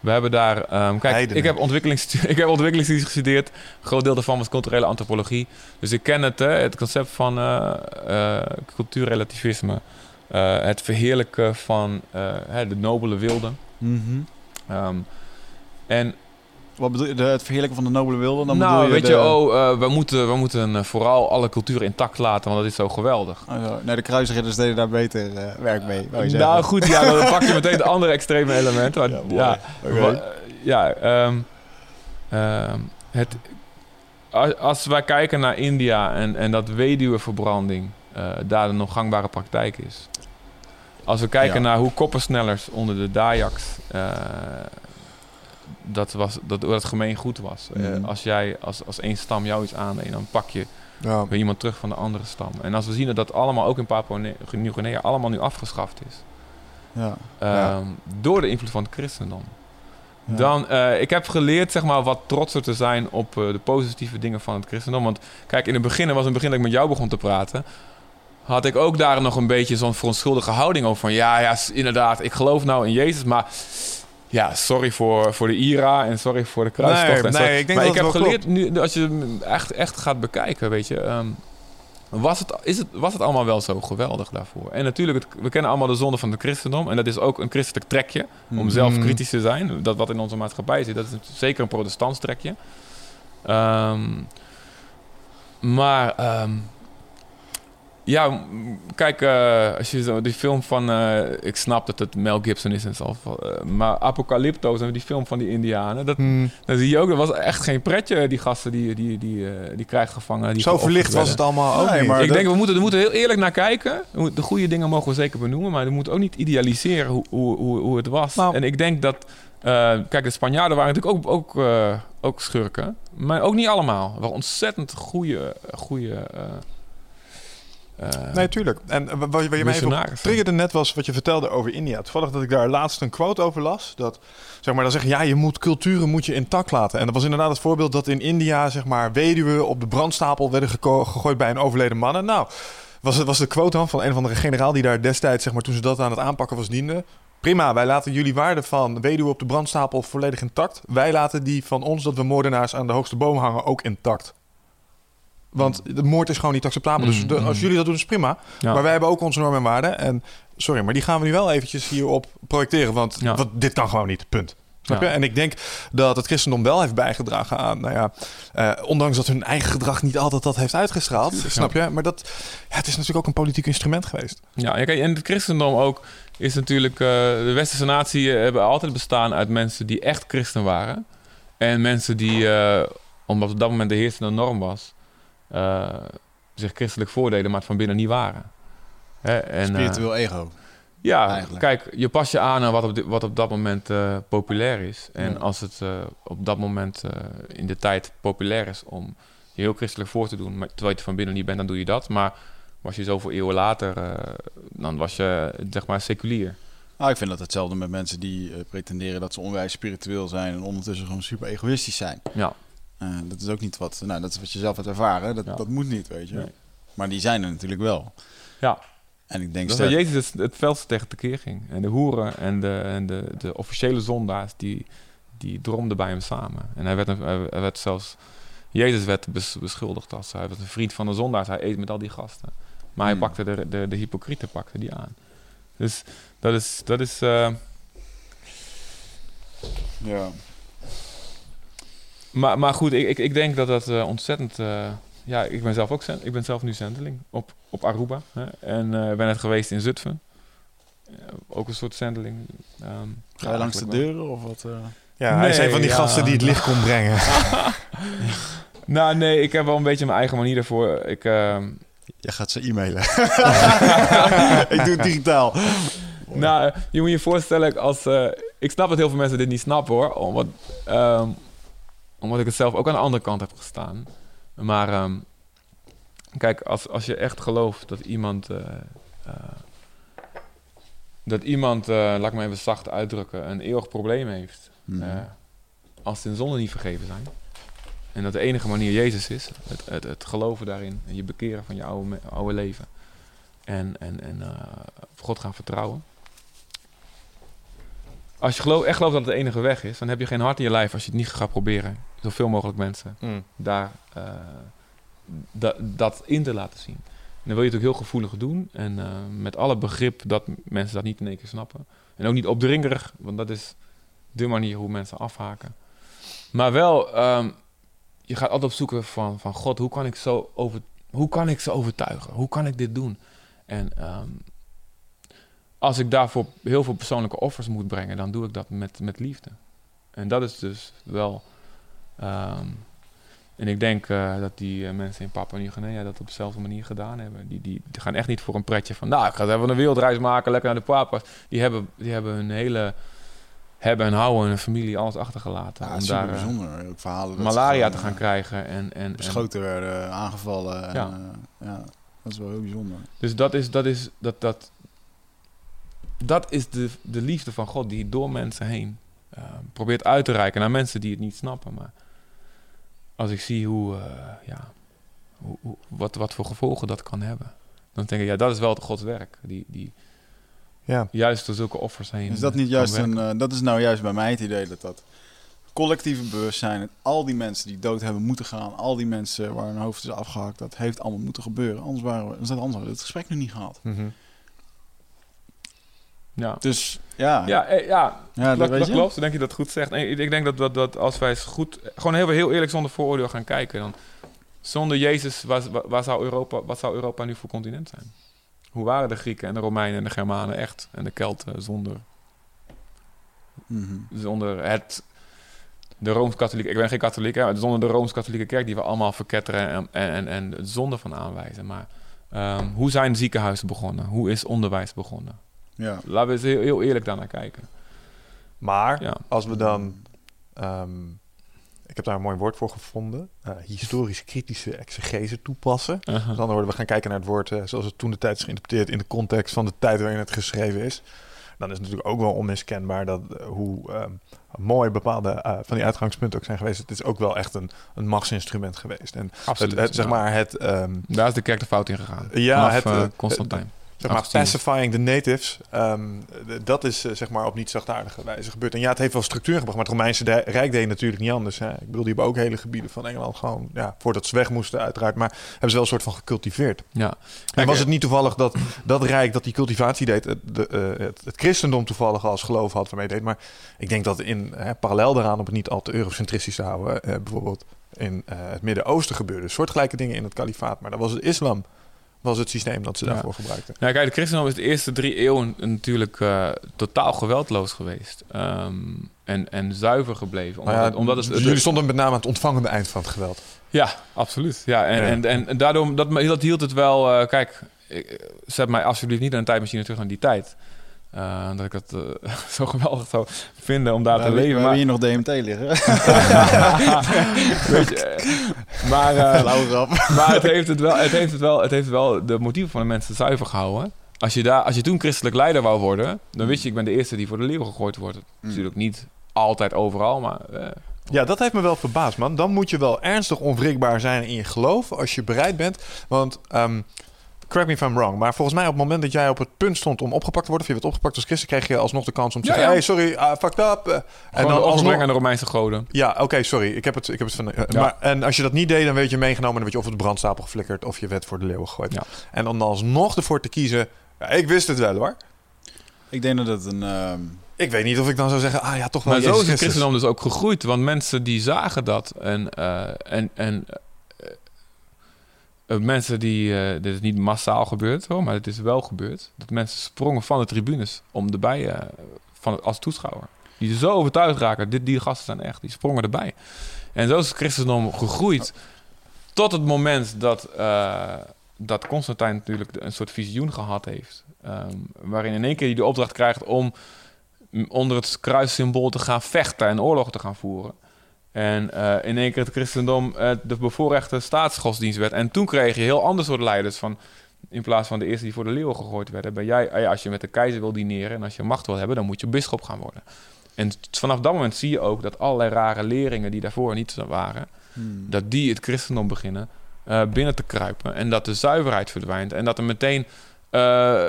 [SPEAKER 4] we hebben daar... kijk,
[SPEAKER 3] Heidenen.
[SPEAKER 4] ik heb, ontwikkelingsstu- ik heb ontwikkelingsstudies gestudeerd. Een groot deel daarvan was culturele antropologie. Dus ik ken het, hè, het concept van eh, cultuurrelativisme. Het verheerlijken van hè, de nobele wilde.
[SPEAKER 2] Mhm.
[SPEAKER 4] En
[SPEAKER 2] Wat bedoel je? De, het verheerlijken van de nobele wilde? Dan
[SPEAKER 4] nou,
[SPEAKER 2] je
[SPEAKER 4] weet
[SPEAKER 2] de,
[SPEAKER 4] je, oh, eh, we moeten, we moeten eh, vooral alle culturen intact laten, want dat is zo geweldig.
[SPEAKER 2] Oh, zo. nee, de kruisridders deden daar beter eh, werk mee.
[SPEAKER 4] Nou
[SPEAKER 2] zeggen.
[SPEAKER 4] goed, ja, dan pak je meteen de andere extreme elementen. Maar,
[SPEAKER 2] Ja,
[SPEAKER 4] ja, ja ehm, ehm, het, als, als wij kijken naar India en, en dat weduweverbranding daar de nog gangbare praktijk is. Als we kijken
[SPEAKER 2] Ja.
[SPEAKER 4] naar hoe koppersnellers onder de Dayaks dat, was, dat, dat gemeen goed was. Eh,
[SPEAKER 2] Mhm.
[SPEAKER 4] als jij als, als één stam jou iets aandeed, dan pak je
[SPEAKER 3] Ja.
[SPEAKER 4] weer iemand terug van de andere stam. En als we zien dat dat allemaal ook in Papua-Nieuw-Guinea allemaal nu afgeschaft is.
[SPEAKER 2] Ja.
[SPEAKER 3] Ja.
[SPEAKER 4] Ehm, door de invloed van het christendom. Dan, eh, ik heb geleerd zeg maar, wat trotser te zijn op eh, de positieve dingen van het christendom. Want kijk, in het begin, was in het begin dat ik met jou begon te praten... had ik ook daar nog een beetje zo'n verontschuldige houding over. Van ja, ja, inderdaad, ik geloof nou in Jezus, maar... Ja, sorry voor, voor de IRA en sorry voor de kruistocht.
[SPEAKER 3] Nee, nee, ik denk
[SPEAKER 4] maar
[SPEAKER 3] dat
[SPEAKER 4] ik heb geleerd, nu, als je echt, echt gaat bekijken, weet je... ehm, was het, is het, was het allemaal wel zo geweldig daarvoor? En natuurlijk, het, we kennen allemaal de zonde van het christendom. En dat is ook een christelijk trekje. Om
[SPEAKER 2] Mhm.
[SPEAKER 4] zelf kritisch te zijn. Dat wat in onze maatschappij zit, dat is zeker een protestants trekje. Ehm, maar ehm, ja, kijk, eh, als je zo die film van, eh, ik snap dat het Mel Gibson is en zo, eh, maar Apocalypto, zo, die film van die Indianen, dat,
[SPEAKER 3] Hmm.
[SPEAKER 4] dan zie je ook, dat was echt geen pretje, die gasten die, die, die, eh, die krijgsgevangenen. Die
[SPEAKER 3] Zo verlicht was het allemaal ook
[SPEAKER 2] Nee,
[SPEAKER 3] niet.
[SPEAKER 2] maar-
[SPEAKER 4] Ik
[SPEAKER 2] dat-
[SPEAKER 4] denk, we moeten, we moeten heel eerlijk naar kijken. We moeten- De goede dingen mogen we zeker benoemen, maar we moeten ook niet idealiseren hoe, hoe, hoe, hoe het was.
[SPEAKER 3] Nou.
[SPEAKER 4] En ik denk dat, eh, kijk, de Spanjaarden waren natuurlijk ook, ook, eh, ook schurken, maar ook niet allemaal. Waren ontzettend goede, goede eh, eh,
[SPEAKER 3] Nee, tuurlijk. En eh, wat, wat je mij even triggerde net was wat je vertelde over India. Toevallig dat ik daar laatst een quote over las. Dat, zeg maar, dan zeggen ja, je moet culturen moet je intact laten. En dat was inderdaad het voorbeeld dat in India, zeg maar, weduwen op de brandstapel werden gegooid bij een overleden man. En nou, was, het was de quote dan van een of andere generaal die daar destijds, zeg maar, toen ze dat aan het aanpakken was, diende. Prima, wij laten jullie waarde van weduwen op de brandstapel volledig intact. Wij laten die van ons, dat we moordenaars aan de hoogste boom hangen, ook intact. Want de moord is gewoon niet acceptabel. Dus de- als
[SPEAKER 4] mm.
[SPEAKER 3] jullie dat doen, is prima.
[SPEAKER 4] Ja.
[SPEAKER 3] Maar wij hebben ook onze normen en waarden. En sorry, maar die gaan we nu wel eventjes hierop projecteren. Want,
[SPEAKER 4] Ja.
[SPEAKER 3] want dit kan gewoon niet. Punt. Snap
[SPEAKER 4] Ja.
[SPEAKER 3] je? En ik denk dat het christendom wel heeft bijgedragen aan, nou ja, eh, ondanks dat hun eigen gedrag niet altijd dat heeft uitgestraald, snap je? Maar dat, ja, het is natuurlijk ook een politiek instrument geweest.
[SPEAKER 4] Ja, en het christendom ook is natuurlijk... eh, de westerse natie eh, hebben altijd bestaan uit mensen die echt christen waren. En mensen die, omdat op dat moment de heersende norm was... eh, zich christelijk voordeden, maar het van binnen niet waren. Hè, en, eh,
[SPEAKER 2] Spiritueel ego.
[SPEAKER 4] ja,
[SPEAKER 2] eigenlijk.
[SPEAKER 4] kijk, je pas je aan aan wat op, wat op dat moment eh, populair is. En
[SPEAKER 2] Ja.
[SPEAKER 4] als het eh, op dat moment eh, in de tijd populair is om je heel christelijk voor te doen, maar terwijl je van binnen niet bent, dan doe je dat. Maar was je zoveel eeuwen later, eh, dan was je zeg maar seculier.
[SPEAKER 2] Nou, ik vind dat hetzelfde met mensen die eh, pretenderen dat ze onwijs spiritueel zijn en ondertussen gewoon super egoïstisch zijn.
[SPEAKER 4] Ja,
[SPEAKER 2] Eh, dat is ook niet wat, nou, dat is wat je zelf hebt ervaren. Dat,
[SPEAKER 4] Ja.
[SPEAKER 2] dat moet niet, weet je.
[SPEAKER 4] Nee.
[SPEAKER 2] Maar die zijn er natuurlijk wel.
[SPEAKER 4] ja.
[SPEAKER 2] En ik denk
[SPEAKER 4] dat
[SPEAKER 2] sterk-
[SPEAKER 4] Jezus het, het veldste tegen tekeer ging. En de hoeren en de, en de, de officiële zondaars, die, die dromden bij hem samen. En hij werd, een- hij werd zelfs Jezus werd bes- beschuldigd als hij was een vriend van de zondaars. Hij eet met al die gasten. Maar hij
[SPEAKER 2] Hmm.
[SPEAKER 4] pakte de, de, de hypocrieten pakte die aan. Dus dat is... Dat is eh,
[SPEAKER 2] Ja.
[SPEAKER 4] Maar, maar goed, ik, ik, ik denk dat dat eh, ontzettend... eh, ja, ik ben zelf ook zend, ik ben zelf nu zendeling op, op Aruba. Hè, en eh, ben net geweest in Zutphen. Ook een soort zendeling. Ehm,
[SPEAKER 2] Ga je langs de deuren of wat? eh?
[SPEAKER 3] Ja, hij is een van die
[SPEAKER 4] ja.
[SPEAKER 3] gasten die het licht kon brengen.
[SPEAKER 4] Nou, nee, ik heb wel een beetje mijn eigen manier daarvoor. Ik, ehm,
[SPEAKER 2] Jij gaat ze e-mailen. ik doe het digitaal.
[SPEAKER 4] nou, je moet je voorstellen, als, ik snap dat heel veel mensen dit niet snappen hoor. Omdat, ehm, omdat ik het zelf ook aan de andere kant heb gestaan. Maar ehm, kijk, als, als je echt gelooft dat iemand. eh, eh, dat iemand, eh, laat ik me even zacht uitdrukken, een eeuwig probleem heeft. Eh, als zijn zonden niet vergeven zijn. En dat de enige manier Jezus is. Het, het, het geloven daarin. En je bekeren van je oude, oude leven. En, en, en op God gaan vertrouwen. Als je geloof, echt gelooft dat het de enige weg is, dan heb je geen hart in je lijf als je het niet gaat proberen. Zoveel mogelijk mensen
[SPEAKER 3] Mm.
[SPEAKER 4] daar eh, da- dat in te laten zien. En dan wil je het ook heel gevoelig doen. En eh, met alle begrip dat mensen dat niet in één keer snappen. En ook niet opdringerig, want dat is de manier hoe mensen afhaken. Maar wel, ehm, je gaat altijd op zoeken van, van God, hoe kan ik zo over, hoe kan ik ze overtuigen? Hoe kan ik dit doen? En ehm, als ik daarvoor heel veel persoonlijke offers moet brengen, dan doe ik dat met, met liefde. En dat is dus wel. Ehm, en ik denk eh, dat die eh, mensen in Papua Nieuw-Guinea dat op dezelfde manier gedaan hebben. Die, die, die gaan echt niet voor een pretje van, nou, ik ga even een wereldreis maken, lekker naar de Papua's. Die hebben, die hebben hun hele hebben en houden, hun familie, alles achtergelaten.
[SPEAKER 2] Ja,
[SPEAKER 4] om daar eh,
[SPEAKER 2] bijzonder. Ook verhalen
[SPEAKER 4] malaria te gaan krijgen. En, en, en,
[SPEAKER 2] Beschoten werden, aangevallen. En,
[SPEAKER 4] Ja.
[SPEAKER 2] dat is wel heel bijzonder.
[SPEAKER 4] Dus dat is, dat is, dat, dat, dat is de, de liefde van God die door mensen heen eh, probeert uit te reiken naar mensen die het niet snappen. Maar als ik zie hoe, eh, ja, hoe, hoe- wat, wat voor gevolgen dat kan hebben, dan denk ik, ja, dat is wel het Gods werk. Die, die
[SPEAKER 3] Ja.
[SPEAKER 4] juist door zulke offers heen.
[SPEAKER 2] Is dat niet juist een... eh, dat is nou juist bij mij het idee dat dat collectieve bewustzijn... en al die mensen die dood hebben moeten gaan... al die mensen waar hun hoofd is afgehakt... dat heeft allemaal moeten gebeuren. Anders waren we, anders hadden we het gesprek nu niet gehad.
[SPEAKER 3] Mhm.
[SPEAKER 4] Ja.
[SPEAKER 2] Dus ja,
[SPEAKER 4] Ja, eh, ja,
[SPEAKER 2] Ja, dat
[SPEAKER 4] klopt. Denk je dat het goed zegt. Ik, ik denk dat, dat, dat als wij eens goed, gewoon heel, heel eerlijk zonder vooroordeel gaan kijken, dan zonder Jezus, waar, waar- zou Europa, wat zou Europa nu voor continent zijn? Hoe waren de Grieken en de Romeinen en de Germanen echt? En de Kelten zonder,
[SPEAKER 2] Mhm.
[SPEAKER 4] zonder het, de Rooms-Katholieke, ik ben geen katholiek, hè, maar zonder de Rooms-Katholieke kerk die we allemaal verketteren en, en, en, en het zonde van aanwijzen. Maar ehm, hoe zijn ziekenhuizen begonnen? Hoe is onderwijs begonnen?
[SPEAKER 2] Ja.
[SPEAKER 4] Laten we eens heel, heel eerlijk daarnaar kijken.
[SPEAKER 3] Maar
[SPEAKER 4] Ja.
[SPEAKER 3] als we dan... ehm, ik heb daar een mooi woord voor gevonden. eh, historisch kritische exegese toepassen. Andere woorden, we gaan kijken naar het woord eh, zoals het toen de tijd is geïnterpreteerd in de context van de tijd waarin het geschreven is. Dan is het natuurlijk ook wel onmiskenbaar dat eh, hoe ehm, mooi bepaalde eh, van die uitgangspunten ook zijn geweest. Het is ook wel echt een, een machtsinstrument geweest. En
[SPEAKER 4] Absoluut.
[SPEAKER 3] het, het, zeg maar het, ehm,
[SPEAKER 4] Daar is de kerk de fout in gegaan.
[SPEAKER 3] Ja,
[SPEAKER 4] Vanaf,
[SPEAKER 3] het,
[SPEAKER 4] Constantijn.
[SPEAKER 3] Zeg maar pacifying the natives, ehm, dat is eh, zeg maar op niet zachtaardige wijze gebeurd. En ja, het heeft wel structuur gebracht, maar het Romeinse de- Rijk deed natuurlijk niet anders. Hè. Ik bedoel, die hebben ook hele gebieden van Engeland gewoon, ja, voordat ze weg moesten uiteraard, maar hebben ze wel een soort van gecultiveerd.
[SPEAKER 4] Ja.
[SPEAKER 3] En was
[SPEAKER 4] eh,
[SPEAKER 3] het niet toevallig dat dat Rijk dat die cultivatie deed, het, de, eh, het, het christendom toevallig als geloof had waarmee deed. Maar ik denk dat in hè, parallel daaraan, om het niet al te eurocentristisch te houden, eh, bijvoorbeeld in eh, het Midden-Oosten gebeurde soortgelijke dingen in het kalifaat. Maar dat was het islam, was het systeem dat ze
[SPEAKER 4] Ja.
[SPEAKER 3] daarvoor gebruikten.
[SPEAKER 4] Nou, kijk, de christendom is de eerste drie eeuwen natuurlijk eh, totaal geweldloos geweest. Ehm, en, en zuiver gebleven. Omdat,
[SPEAKER 3] ja,
[SPEAKER 4] het, omdat het,
[SPEAKER 3] dus jullie stonden met name aan het ontvangende eind van het geweld.
[SPEAKER 4] Ja, absoluut. Ja, en,
[SPEAKER 3] Ja.
[SPEAKER 4] En, en, en daardoor, dat, dat hield het wel... eh, kijk, ik- zet mij alsjeblieft niet aan een tijdmachine terug naar die tijd. Eh, dat ik dat eh, zo geweldig zou vinden om daar
[SPEAKER 2] We
[SPEAKER 4] te
[SPEAKER 2] hebben- we
[SPEAKER 4] leven.
[SPEAKER 2] hebben
[SPEAKER 4] Maar,
[SPEAKER 2] hier nog DMT liggen.
[SPEAKER 4] weet je, eh, maar, eh, het heeft het, wel, het, heeft het, wel, het heeft wel de motieven van de mensen zuiver gehouden. Als je, daar, als je toen christelijk leider wou worden, dan wist je, ik ben de eerste die voor de leeuw gegooid wordt. Natuurlijk niet altijd overal, maar eh,
[SPEAKER 3] Ja, dat heeft me wel verbaasd, man. Dan moet je wel ernstig onwrikbaar zijn in je geloof als je bereid bent. Want ehm, correct me if I'm wrong, maar volgens mij op het moment dat jij op het punt stond om opgepakt te worden, of je werd opgepakt als christen, kreeg je alsnog de kans om te
[SPEAKER 4] Ja,
[SPEAKER 3] zeggen,
[SPEAKER 4] ja.
[SPEAKER 3] hey, sorry, uh, fucked up. eh, en
[SPEAKER 4] En
[SPEAKER 3] dan alsnog...
[SPEAKER 4] aan de Romeinse goden.
[SPEAKER 3] Ja, oké, sorry. Ik heb het, ik heb het van. eh,
[SPEAKER 4] Ja.
[SPEAKER 3] maar, en als je dat niet deed, dan werd je meegenomen. Dan werd je of op de brandstapel geflikkerd of je werd voor de leeuwen gegooid.
[SPEAKER 4] Ja.
[SPEAKER 3] En dan alsnog ervoor te kiezen. Ja, ik wist het wel hoor.
[SPEAKER 2] Ik denk dat het een... ehm,
[SPEAKER 3] Ik weet niet of ik dan zou zeggen, ah ja, toch wel
[SPEAKER 4] Maar zo
[SPEAKER 3] Jezus
[SPEAKER 4] is het christendom dus ook gegroeid. Want mensen die zagen dat. En, eh, en, en mensen die... eh, dit is niet massaal gebeurd hoor, maar het is wel gebeurd. Dat mensen sprongen van de tribunes om erbij... eh, van, als toeschouwer. Die zo overtuigd raken. Dit, die gasten zijn echt. Die sprongen erbij. En zo is het christendom gegroeid. Tot het moment dat... eh, dat Constantijn natuurlijk een soort visioen gehad heeft. ehm, waarin in één keer hij de opdracht krijgt om onder het kruissymbool te gaan vechten en oorlog te gaan voeren. En eh, in één keer het christendom eh, de bevoorrechte staatsgodsdienst werd. En toen kreeg je heel ander soort leiders van... In plaats van de eerste die voor de leeuwen gegooid werden, ben jij, ja, als je met de keizer wil dineren en als je macht wil hebben, dan moet je bisschop gaan worden. En vanaf dat moment zie je ook dat allerlei rare leringen die daarvoor niet zo waren,
[SPEAKER 2] hmm.
[SPEAKER 4] dat die het christendom beginnen eh, binnen te kruipen. En dat de zuiverheid verdwijnt. En dat er meteen eh,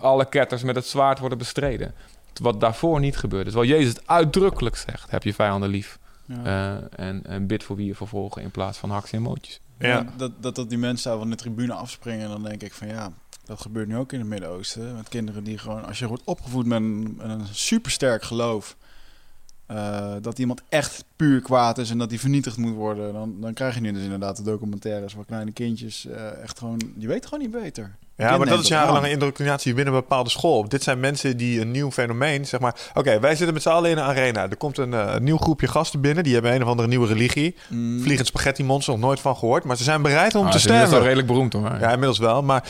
[SPEAKER 4] alle ketters met het zwaard worden bestreden. Wat daarvoor niet gebeurde. Terwijl Jezus het uitdrukkelijk zegt: heb je vijanden lief.
[SPEAKER 2] Ja.
[SPEAKER 4] Eh, en, en bid voor wie je vervolgen in plaats van haks en mootjes.
[SPEAKER 3] Ja.
[SPEAKER 2] Dat, dat, dat die mensen daar van de tribune afspringen, dan denk ik van ja, dat gebeurt nu ook in het Midden-Oosten. Met kinderen die gewoon, als je wordt opgevoed met een, met een supersterk geloof, eh, dat iemand echt puur kwaad is en dat die vernietigd moet worden, dan, dan krijg je nu dus inderdaad de documentaires waar kleine kindjes eh, echt gewoon, je weet gewoon niet beter.
[SPEAKER 3] Ja, maar dat is jarenlange indoctrinatie binnen een bepaalde school. Dit zijn mensen die een nieuw fenomeen, zeg maar... Oké, wij zitten met z'n allen in een arena. Er komt een eh, nieuw groepje gasten binnen. Die hebben een of andere nieuwe religie.
[SPEAKER 2] Mm.
[SPEAKER 3] Vliegend spaghetti monster, nog nooit van gehoord. Maar ze zijn bereid om
[SPEAKER 4] Ah,
[SPEAKER 3] te
[SPEAKER 4] ze- Dat is
[SPEAKER 3] sterven.
[SPEAKER 4] wel redelijk beroemd hoor.
[SPEAKER 3] Ja, inmiddels wel. Maar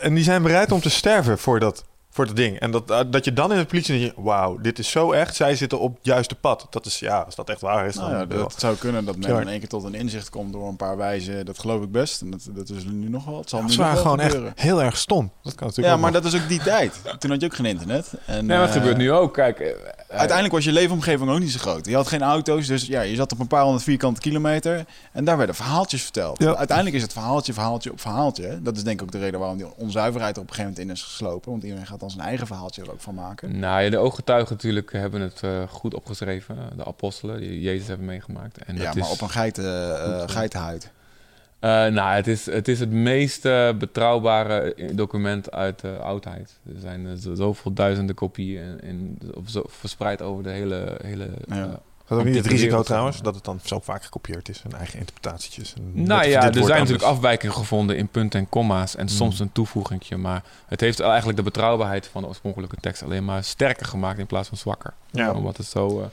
[SPEAKER 3] en die zijn bereid om te sterven voor dat, voor dat ding. En dat, eh, dat je dan in de politie denkt, wauw, dit is zo echt. Zij zitten op het juiste pad. Dat is, ja, als dat echt waar is, dan...
[SPEAKER 2] Nou ja, dat zou kunnen dat men in één keer tot een inzicht komt door een paar wijzen. Dat geloof ik best. En dat, dat is nu nog wel. Het zal
[SPEAKER 3] Ja,
[SPEAKER 2] nu
[SPEAKER 3] waren gewoon
[SPEAKER 2] gebeuren.
[SPEAKER 3] echt heel erg stom. Dat kan natuurlijk
[SPEAKER 2] Ja, maar
[SPEAKER 3] nog.
[SPEAKER 2] dat is ook die tijd. Toen had je ook geen internet. En,
[SPEAKER 4] Nee, maar het
[SPEAKER 2] eh,
[SPEAKER 4] gebeurt nu ook. Kijk,
[SPEAKER 2] Uiteindelijk was je leefomgeving ook niet zo groot. Je had geen auto's, dus ja, je zat op een paar honderd vierkante kilometer. En daar werden verhaaltjes verteld.
[SPEAKER 3] Ja.
[SPEAKER 2] Uiteindelijk is het verhaaltje, verhaaltje op verhaaltje. Dat is denk ik ook de reden waarom die onzuiverheid er op een gegeven moment in is geslopen. Want iedereen gaat dan zijn eigen verhaaltje er ook van maken.
[SPEAKER 4] Nou ja, de ooggetuigen natuurlijk hebben het eh, goed opgeschreven. De apostelen die Jezus hebben meegemaakt. En
[SPEAKER 2] ja,
[SPEAKER 4] dat
[SPEAKER 2] maar
[SPEAKER 4] is,
[SPEAKER 2] op een geiten, eh, geitenhuid.
[SPEAKER 4] Eh, nou, het is, het is het meest eh, betrouwbare document uit de oudheid. Er zijn eh, zo- zoveel duizenden kopieën zo, verspreid over de hele... hele
[SPEAKER 2] Ja.
[SPEAKER 4] eh,
[SPEAKER 3] Dat is ook niet het risico
[SPEAKER 4] wereld,
[SPEAKER 3] trouwens, dat het dan zo vaak gekopieerd is. En eigen interpretatietjes. En
[SPEAKER 4] nou ja, er zijn
[SPEAKER 3] anders-
[SPEAKER 4] natuurlijk afwijkingen gevonden in punten en komma's en soms een toevoegingje. Maar het heeft eigenlijk de betrouwbaarheid van de oorspronkelijke tekst alleen maar sterker gemaakt in plaats van zwakker.
[SPEAKER 3] Ja.
[SPEAKER 4] Omdat het zo...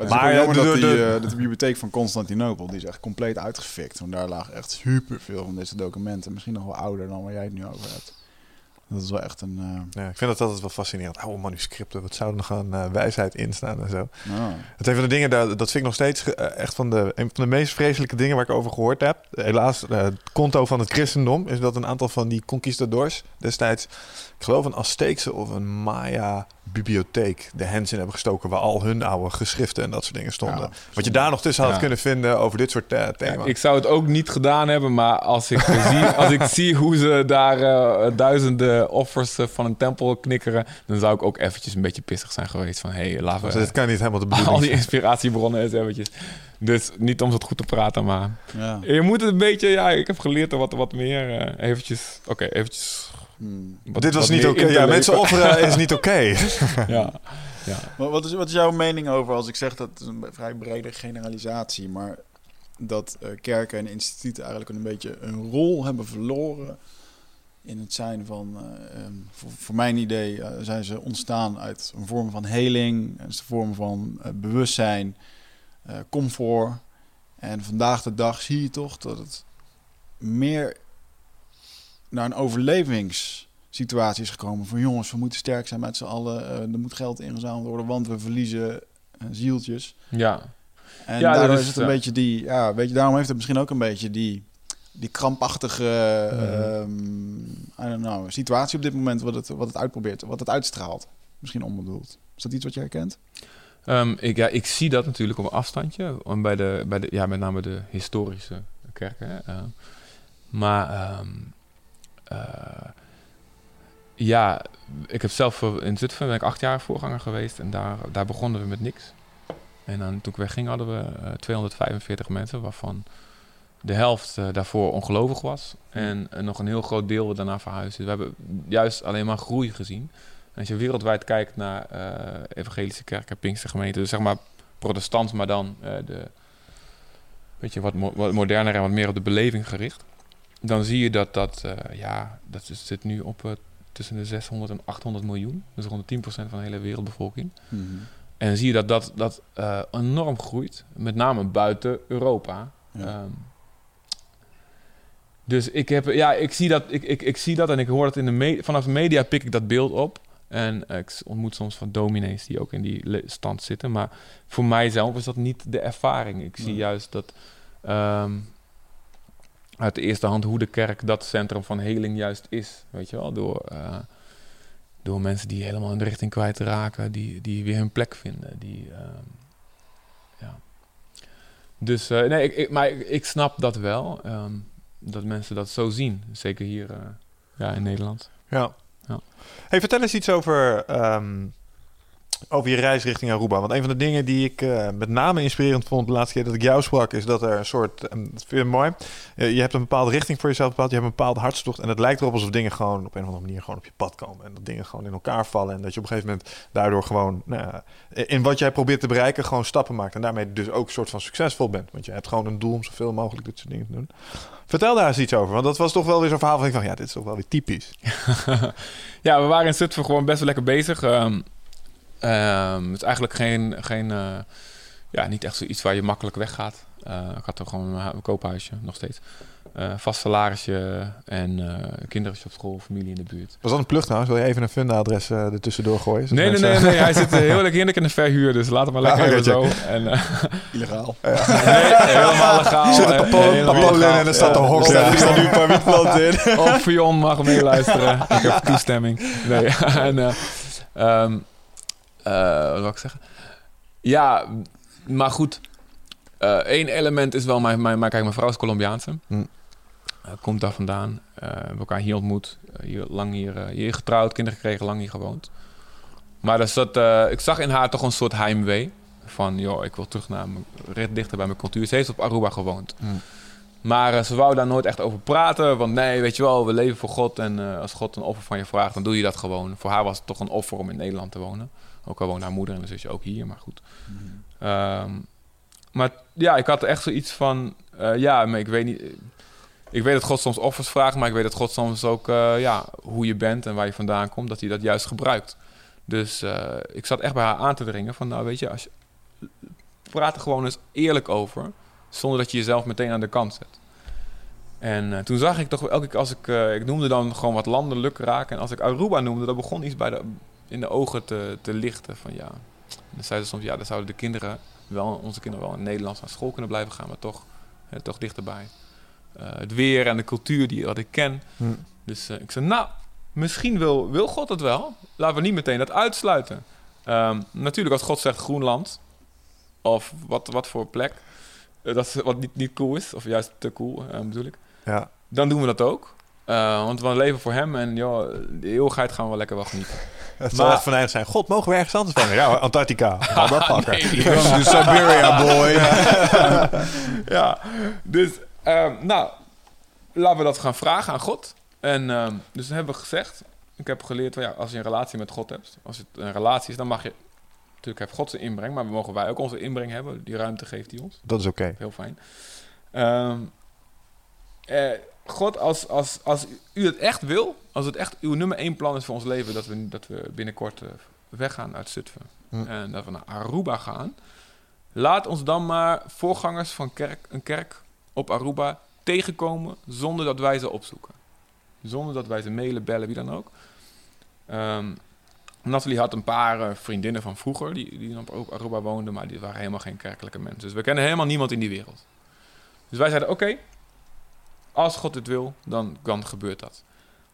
[SPEAKER 2] Het is
[SPEAKER 3] Maar,
[SPEAKER 2] maar jammer dat,
[SPEAKER 3] de-
[SPEAKER 2] die,
[SPEAKER 3] de-
[SPEAKER 2] eh, dat de bibliotheek van Constantinopel, die is echt compleet uitgefikt. Want daar lagen echt superveel van deze documenten. Misschien nog wel ouder dan waar jij het nu over hebt. Dat is wel echt een... eh,
[SPEAKER 3] Ja, ik vind dat altijd wel fascinerend. Oude manuscripten, wat zou er nog aan eh, wijsheid in staan en zo.
[SPEAKER 2] nou,
[SPEAKER 3] Het een van de dingen, dat, dat vind ik nog steeds echt van de, een van de meest vreselijke dingen waar ik over gehoord heb. Helaas, het konto van het christendom is dat een aantal van die conquistadors destijds, ik geloof een Azteekse of een Maya bibliotheek de hens in hebben gestoken waar al hun oude geschriften en dat soort dingen stonden.
[SPEAKER 2] Ja,
[SPEAKER 3] Wat je daar nog tussen had
[SPEAKER 4] Ja.
[SPEAKER 3] kunnen vinden over dit soort eh, thema's.
[SPEAKER 4] ik zou het ook niet gedaan hebben, maar als ik, zie, als ik zie hoe ze daar eh, duizenden offers eh, van een tempel knikkeren, dan zou ik ook eventjes een beetje pissig zijn geweest van, hé, hey, laten
[SPEAKER 3] Dus
[SPEAKER 4] we
[SPEAKER 3] dit kan niet helemaal de
[SPEAKER 4] al die
[SPEAKER 3] bedoeling
[SPEAKER 4] inspiratiebronnen eens eventjes. Dus niet om het goed te praten, maar
[SPEAKER 2] ja.
[SPEAKER 4] je moet het een beetje, ja, ik heb geleerd er wat, wat meer eh, eventjes, oké, eventjes.
[SPEAKER 2] Hmm.
[SPEAKER 4] wat-
[SPEAKER 3] Dit was niet oké. Ja, mensen offeren is niet oké.
[SPEAKER 4] Ja, ja.
[SPEAKER 2] Maar wat is, wat is jouw mening over als ik zeg dat het is een vrij brede generalisatie, maar dat eh, kerken en instituten eigenlijk een beetje een rol hebben verloren in het zijn van, eh, ehm, voor, voor mijn idee eh, zijn ze ontstaan uit een vorm van heling, een vorm van bewustzijn, eh, comfort. En vandaag de dag zie je toch dat het meer naar een overlevingssituatie is gekomen. Van jongens, we moeten sterk zijn met z'n allen. eh, er moet geld ingezameld worden, want we verliezen eh, zieltjes.
[SPEAKER 4] ja.
[SPEAKER 2] En
[SPEAKER 4] Ja, dat
[SPEAKER 2] is
[SPEAKER 4] is,
[SPEAKER 2] het een
[SPEAKER 4] ja.
[SPEAKER 2] beetje die... Ja, weet je, daarom heeft het misschien ook een beetje die, die krampachtige ehm, I don't know, situatie op dit moment... Wat het, wat het uitprobeert, wat het uitstraalt. Misschien onbedoeld. Is dat iets wat je herkent?
[SPEAKER 4] Ehm, ik, ja, ik zie dat natuurlijk op een afstandje. om Bij de, bij de, ja, met name de historische kerken. Ehm, maar ehm, ja, ik heb zelf in Zutphen ben ik acht jaar voorganger geweest en daar, daar begonnen we met niks. En dan, toen ik wegging hadden we eh, 245 mensen, waarvan de helft eh, daarvoor ongelovig was. En eh, nog een heel groot deel we daarna verhuisd. Dus we hebben juist alleen maar groei gezien. En als je wereldwijd kijkt naar eh, evangelische kerken, Pinkstergemeenten, dus zeg maar protestant, maar dan eh, de, weet je, wat, mo- wat moderner en wat meer op de beleving gericht. Dan zie je dat dat, eh, ja, dat zit nu op eh, tussen de 600 en 800 miljoen. Dus rond de 10% van de hele wereldbevolking.
[SPEAKER 2] Mhm.
[SPEAKER 4] En dan zie je dat dat, dat eh, enorm groeit, met name buiten Europa.
[SPEAKER 2] Ja.
[SPEAKER 4] Ehm, dus ik, heb, ja, ik, zie dat, ik, ik, ik zie dat en ik hoor dat in de vanaf de media pik ik dat beeld op. En ik ontmoet soms van dominees die ook in die stand zitten. Maar voor mijzelf is dat niet de ervaring. Ik zie juist dat ehm, uit de eerste hand hoe de kerk dat centrum van heling juist is. Weet je wel, door, eh, door mensen die helemaal in de richting kwijtraken, die, die weer hun plek vinden. Die, ehm, ja. Dus eh, nee, ik, ik, maar ik, ik snap dat wel. ehm, dat mensen dat zo zien. Zeker hier eh, ja, in Nederland.
[SPEAKER 3] Ja.
[SPEAKER 4] Ja.
[SPEAKER 3] Hey, vertel eens iets over, ehm, over je reis richting Aruba. Want een van de dingen die ik eh, met name inspirerend vond de laatste keer dat ik jou sprak, is dat er een soort, ehm, dat vind ik mooi, je hebt een bepaalde richting voor jezelf bepaald, je hebt een bepaalde hartstocht en het lijkt erop alsof dingen gewoon op een of andere manier gewoon op je pad komen en dat dingen gewoon in elkaar vallen en dat je op een gegeven moment daardoor gewoon, nou in wat jij probeert te bereiken, gewoon stappen maakt en daarmee dus ook een soort van succesvol bent. Want je hebt gewoon een doel om zoveel mogelijk dit soort dingen te doen. Vertel daar eens iets over, want dat was toch wel weer zo'n verhaal van, ik van ja, dit is toch wel weer typisch.
[SPEAKER 4] ja, we waren in Zutphen gewoon best wel lekker bezig. Ehm, ehm, het is eigenlijk geen, geen eh, ja, niet echt zoiets waar je makkelijk weggaat. Eh, ik had er gewoon een, hu- een koophuisje, nog steeds. Eh, vast salarisje en eh kindertjes op school, familie in de buurt.
[SPEAKER 3] Was dat een trouwens? Wil je even een funda-adres eh er tussendoor gooien?
[SPEAKER 4] Nee, nee,
[SPEAKER 3] mensen-
[SPEAKER 4] nee, nee, hij zit heel lekker heerlijk in de verhuur, dus laat hem maar lekker
[SPEAKER 3] Ah,
[SPEAKER 4] even
[SPEAKER 3] oké,
[SPEAKER 4] zo. En, eh,
[SPEAKER 2] Illegaal.
[SPEAKER 4] nee, helemaal legaal.
[SPEAKER 3] Zit een en er staat een
[SPEAKER 4] Ja,
[SPEAKER 3] hok
[SPEAKER 4] ja,
[SPEAKER 3] daar. Er
[SPEAKER 4] ja.
[SPEAKER 3] staan nu een paar wietplanten in.
[SPEAKER 4] Of Fion mag meeluisteren. ik heb toestemming. Nee, en, eh, ehm, eh, wat wil ik zeggen? Ja, maar goed. Eén element is wel, mijn, mijn, mijn, kijk, mijn vrouw is Colombiaanse.
[SPEAKER 3] Hm.
[SPEAKER 4] Eh, komt daar vandaan. Eh, we hebben elkaar hier ontmoet. Eh, hier, lang hier, eh, hier getrouwd, kinderen gekregen, lang hier gewoond. Maar dus dat, eh, ik zag in haar toch een soort heimwee. Van, joh, ik wil terug naar mijn, recht dichter bij mijn cultuur. Ze heeft op Aruba gewoond.
[SPEAKER 3] Hm.
[SPEAKER 4] Maar eh, ze wou daar nooit echt over praten. Want nee, weet je wel, we leven voor God. En eh, als God een offer van je vraagt, dan doe je dat gewoon. Voor haar was het toch een offer om in Nederland te wonen. Ook al woont haar moeder en de zusje ook hier, maar goed. Ehm, maar ja, ik had echt zoiets van... eh, ja, maar ik weet niet... Ik weet dat God soms offers vraagt, maar ik weet dat God soms ook... eh, ja, hoe je bent en waar je vandaan komt, dat hij dat juist gebruikt. Dus eh, ik zat echt bij haar aan te dringen van... Nou, weet je, als je, praat er gewoon eens eerlijk over... zonder dat je jezelf meteen aan de kant zet. En eh, toen zag ik toch elke keer als ik... eh, ik noemde dan gewoon wat landelijk raken. En als ik Aruba noemde, dan begon iets bij de, in de ogen te, te lichten. Van ja, dan zeiden ze soms... Ja, dan zouden de kinderen wel... Onze kinderen wel in Nederlands naar school kunnen blijven gaan... maar toch, eh, toch dichterbij. Eh, het weer en de cultuur die wat ik ken.
[SPEAKER 3] Hm.
[SPEAKER 4] Dus eh, ik zei, nou, misschien wil, wil God het wel. Laten we niet meteen dat uitsluiten. Ehm, natuurlijk, als God zegt Groenland... of wat, wat voor plek... eh, dat is wat niet, niet cool is, of juist te cool, bedoel ik.
[SPEAKER 3] Ja.
[SPEAKER 4] Dan doen we dat ook. Want we leven voor hem en joh, de eeuwigheid gaan we lekker wel genieten.
[SPEAKER 3] Het zal
[SPEAKER 4] Maar-
[SPEAKER 3] echt venijnig zijn. God, mogen we ergens anders van? Ja, Antarctica.
[SPEAKER 4] Nee,
[SPEAKER 2] Come to Siberia, boy.
[SPEAKER 4] ja, dus ehm, nou, laten we dat gaan vragen aan God. En ehm, dus dan hebben we gezegd, ik heb geleerd, van, ja, als je een relatie met God hebt, als het een relatie is, dan mag je, natuurlijk heeft God zijn inbreng, maar we mogen wij ook onze inbreng hebben, die ruimte geeft hij ons.
[SPEAKER 3] Dat is oké.
[SPEAKER 4] Heel fijn. Ehm, eh, God, als, als, als u het echt wil, als het echt uw nummer één plan is voor ons leven, dat we, dat we binnenkort eh, weggaan uit Zutphen
[SPEAKER 3] Hm.
[SPEAKER 4] en dat we naar Aruba gaan, laat ons dan maar voorgangers van kerk, een kerk op Aruba tegenkomen zonder dat wij ze opzoeken. Zonder dat wij ze mailen, bellen, wie dan ook. Ehm Nathalie had een paar eh, vriendinnen van vroeger die, die op Aruba woonden, maar die waren helemaal geen kerkelijke mensen. Dus we kennen helemaal niemand in die wereld. Dus wij zeiden, oké, als God het wil, dan, dan gebeurt dat.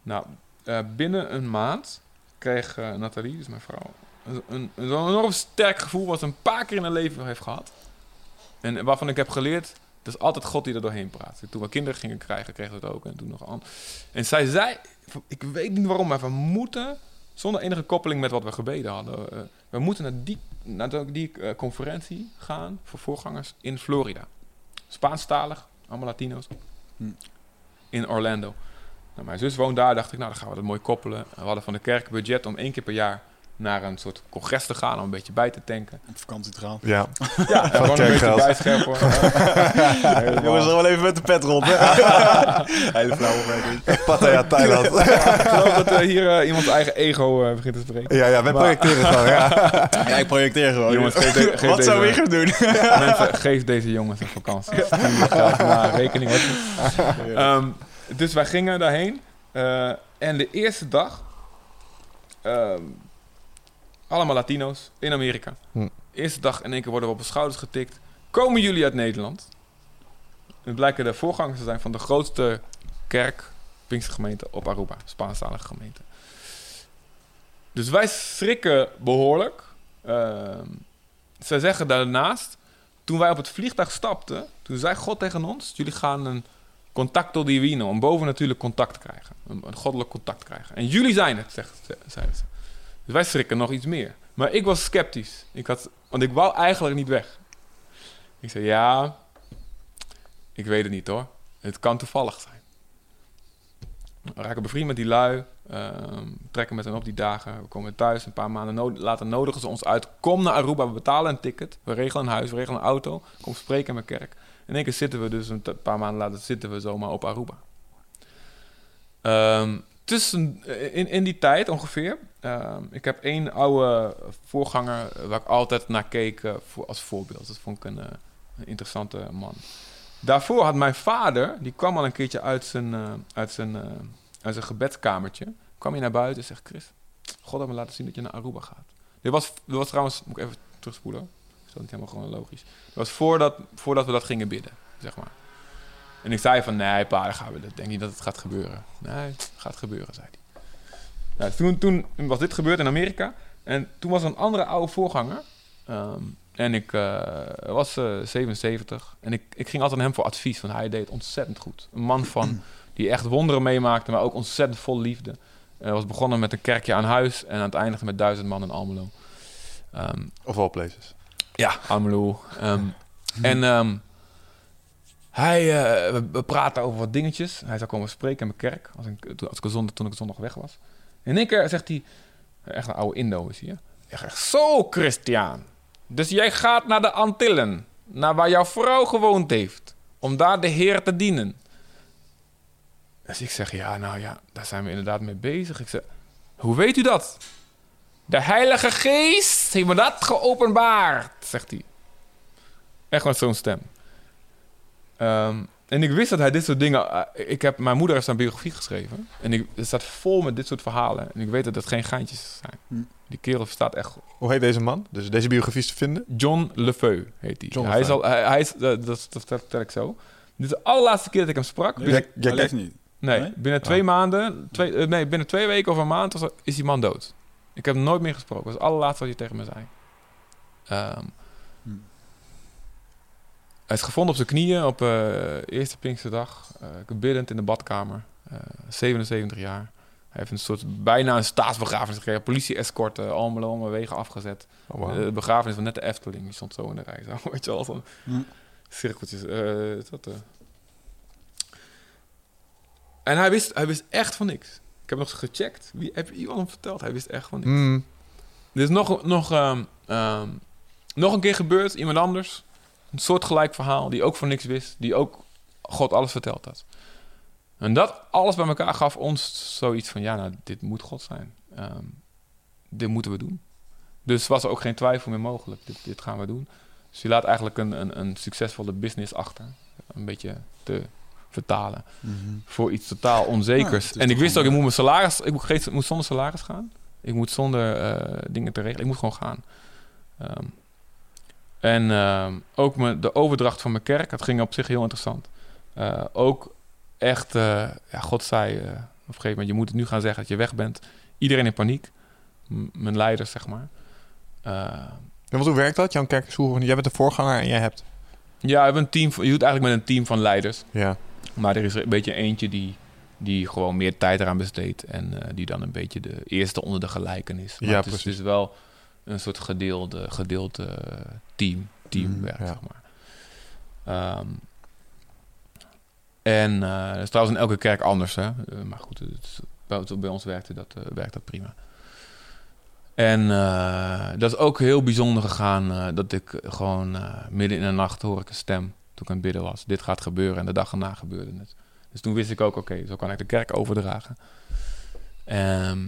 [SPEAKER 4] Nou, eh, binnen een maand kreeg eh, Nathalie, dus mijn vrouw, een, een, een enorm sterk gevoel wat ze een paar keer in haar leven heeft gehad. En waarvan ik heb geleerd, Het is altijd God die er doorheen praat. Toen we kinderen gingen krijgen, we het ook. En toen nog aan. En zij zei, ik weet niet waarom, maar we moeten, zonder enige koppeling met wat we gebeden hadden, eh, we moeten naar die, naar die conferentie gaan voor voorgangers in Florida. Spaanstalig, allemaal Latino's. In Orlando. Nou, mijn zus woont daar, dacht ik, nou dan gaan we dat mooi koppelen. We hadden van de kerk budget om één keer per jaar naar een soort congres te gaan om een beetje bij te tanken.
[SPEAKER 2] Op vakantie te gaan.
[SPEAKER 3] Ja.
[SPEAKER 4] Ja, gewoon een beetje bijscherpen.
[SPEAKER 2] Jongens, er wel even met de pet rond. Hele flauwe opmerking.
[SPEAKER 3] Pattaya, Thailand.
[SPEAKER 4] Ik geloof dat eh, hier eh, iemand zijn eigen ego eh, begint te spreken.
[SPEAKER 3] ja, ja, wij
[SPEAKER 4] Maar-
[SPEAKER 3] projecteren gewoon. Ja.
[SPEAKER 2] Ja, ik projecteer gewoon.
[SPEAKER 4] Jongens, geef de- geef
[SPEAKER 2] Wat zou ik gaan doen?
[SPEAKER 4] Mensen, geef deze jongens een vakantie. Stuur graag naar rekening. Ehm, dus wij gingen daarheen. eh, en de eerste dag... ehm, allemaal Latino's in Amerika.
[SPEAKER 3] Hm.
[SPEAKER 4] Eerste dag in één keer worden we op de schouders getikt. Komen jullie uit Nederland? Het blijken de voorgangers te zijn van de grootste kerk, Pinkstergemeente op Aruba. Spaanstalige gemeente. Dus wij schrikken behoorlijk. Ehm, zij zeggen daarnaast, toen wij op het vliegtuig stapten, toen zei God tegen ons: Jullie gaan een contacto divino, een bovennatuurlijk contact krijgen. Een, een goddelijk contact krijgen. En jullie zijn het, zegt, ze- zeiden ze. Dus wij schrikken nog iets meer. Maar ik was sceptisch. Ik had, want ik wou eigenlijk niet weg. Ik zei: Ja, ik weet het niet hoor. Het kan toevallig zijn. We raken bevriend met die lui. ehm, trekken met hen op die dagen. We komen thuis. Een paar maanden no- later nodigen ze ons uit. Kom naar Aruba. We betalen een ticket. We regelen een huis. We regelen een auto. Kom spreken in mijn kerk. In één keer zitten we dus een paar maanden later zitten we zomaar op Aruba. Ehm, tussen, in, in die tijd ongeveer. ehm, ik heb één oude voorganger eh, waar ik altijd naar keek eh, voor, als voorbeeld. Dat vond ik een, eh, een interessante man. Daarvoor had mijn vader, die kwam al een keertje uit zijn, eh, uit zijn, eh, uit zijn gebedskamertje. Kwam hij naar buiten en zegt: Chris, God heeft me laten zien dat je naar Aruba gaat. Dit was, dit was trouwens, moet ik even terugspoelen. Is dat niet helemaal gewoon logisch? Dat was voordat, voordat we dat gingen bidden, zeg maar. En ik zei van, nee pa, dan gaan we dat. denk niet dat het gaat gebeuren. Nee, het gaat gebeuren, zei hij. Nou, toen, toen was dit gebeurd in Amerika. En toen was er een andere oude voorganger. Ehm, en ik eh, was eh, 77. En ik, ik ging altijd naar hem voor advies, want hij deed het ontzettend goed. Een man van, die echt wonderen meemaakte, maar ook ontzettend vol liefde. Hij was begonnen met een kerkje aan huis en aan het eindigen met duizend man in Almelo. Ehm,
[SPEAKER 3] Of all places.
[SPEAKER 4] ja, Almelo. Ehm, en hij, eh, we, praten over wat dingetjes. Hij zou komen spreken in mijn kerk als ik, als ik zondag, toen ik zondag weg was. En in één keer zegt hij, echt een oude Indo is? Hij zegt, zo Christian, dus jij gaat naar de Antillen, naar waar jouw vrouw gewoond heeft, om daar de Heer te dienen. Dus ik zeg, ja, nou ja, daar zijn we inderdaad mee bezig. Ik zeg, hoe weet u dat? De Heilige Geest heeft me dat geopenbaard, zegt hij. Echt met zo'n stem. Ehm, en ik wist dat hij dit soort dingen... eh, ik heb, mijn moeder heeft zijn biografie geschreven. En ik, het staat vol met dit soort verhalen. En ik weet dat het geen geintjes zijn.
[SPEAKER 2] Hm.
[SPEAKER 4] Die kerel verstaat echt.
[SPEAKER 3] Hoe heet deze man? Dus deze biografie is te vinden?
[SPEAKER 4] John Lefeu heet hij.
[SPEAKER 3] John
[SPEAKER 4] hij is
[SPEAKER 3] Lefeu.
[SPEAKER 4] al, hij, hij is, eh, dat, dat, dat vertel ik zo. Dit is de allerlaatste keer dat ik hem sprak. Binnen,
[SPEAKER 3] Jij-
[SPEAKER 2] leeft niet.
[SPEAKER 4] nee,
[SPEAKER 2] nee?
[SPEAKER 4] binnen twee maanden... Twee, eh, nee, binnen twee weken of een maand was- is die man dood. Ik heb hem nooit meer gesproken. Dat was het allerlaatste wat hij tegen me zei. Ehm,
[SPEAKER 2] Hm.
[SPEAKER 4] Hij is gevonden op zijn knieën op eh eerste Pinksterdag. eh biddend in de badkamer. Eh, 77 jaar. Hij heeft een soort bijna een staatsbegrafenis gekregen. Politie-escort, uh, allemaal wegen afgezet.
[SPEAKER 3] Oh, wow.
[SPEAKER 4] Eh, de begrafenis van net de Efteling. Die stond zo in de rij. Zo, weet je wel, zo'n
[SPEAKER 2] Hm.
[SPEAKER 4] cirkeltjes. eh, dat, eh. En hij wist, hij wist echt van niks. Ik heb nog eens gecheckt. Wie, heb iemand hem verteld? Hij wist echt van niks.
[SPEAKER 3] Mm.
[SPEAKER 4] Er is nog, nog, ehm, ehm, nog een keer gebeurd, iemand anders. Een soortgelijk verhaal, die ook van niks wist. Die ook God alles verteld had. En dat alles bij elkaar gaf ons zoiets van... Ja, nou, dit moet God zijn. Ehm, dit moeten we doen. Dus was er ook geen twijfel meer mogelijk. Dit, dit gaan we doen. Dus je laat eigenlijk een, een, een succesvolle business achter. Een beetje te vertalen
[SPEAKER 2] Mhm.
[SPEAKER 4] voor iets totaal onzekers. en ik wist ook, ik moet mijn salaris, ik moet, geen- ik moet zonder salaris gaan. Ik moet zonder eh, dingen te regelen. Ik moet gewoon gaan. Ehm, en ehm, ook me, de overdracht van mijn kerk, dat ging op zich heel interessant. Eh, ook echt, eh, ja, God zei eh, op een gegeven moment, je moet het nu gaan zeggen dat je weg bent. Iedereen in paniek. M- mijn leiders, zeg maar.
[SPEAKER 3] En hoe werkt dat? Jan Kerk is hoe- jij bent de voorganger en jij hebt...
[SPEAKER 4] Ja, we hebben een team. Je doet eigenlijk met een team van leiders.
[SPEAKER 3] Ja.
[SPEAKER 4] Maar er is er een beetje eentje die, die gewoon meer tijd eraan besteedt. En die dan een beetje de eerste onder de gelijken is. Maar
[SPEAKER 3] Ja,
[SPEAKER 4] het is
[SPEAKER 3] precies.
[SPEAKER 4] dus wel een soort gedeelde, gedeelde eh, team, teamwerk,
[SPEAKER 3] Mm, ja.
[SPEAKER 4] zeg maar. Ehm, en eh dat is trouwens in elke kerk anders, hè. Eh, maar goed, het bij, ons werkte dat, eh, werkt dat prima. En dat is ook heel bijzonder gegaan. dat ik gewoon midden in de nacht hoor ik een stem toen ik aan het bidden was. Dit gaat gebeuren en de dag erna gebeurde het. Dus toen wist ik ook, oké, zo kan ik de kerk overdragen. Ehm,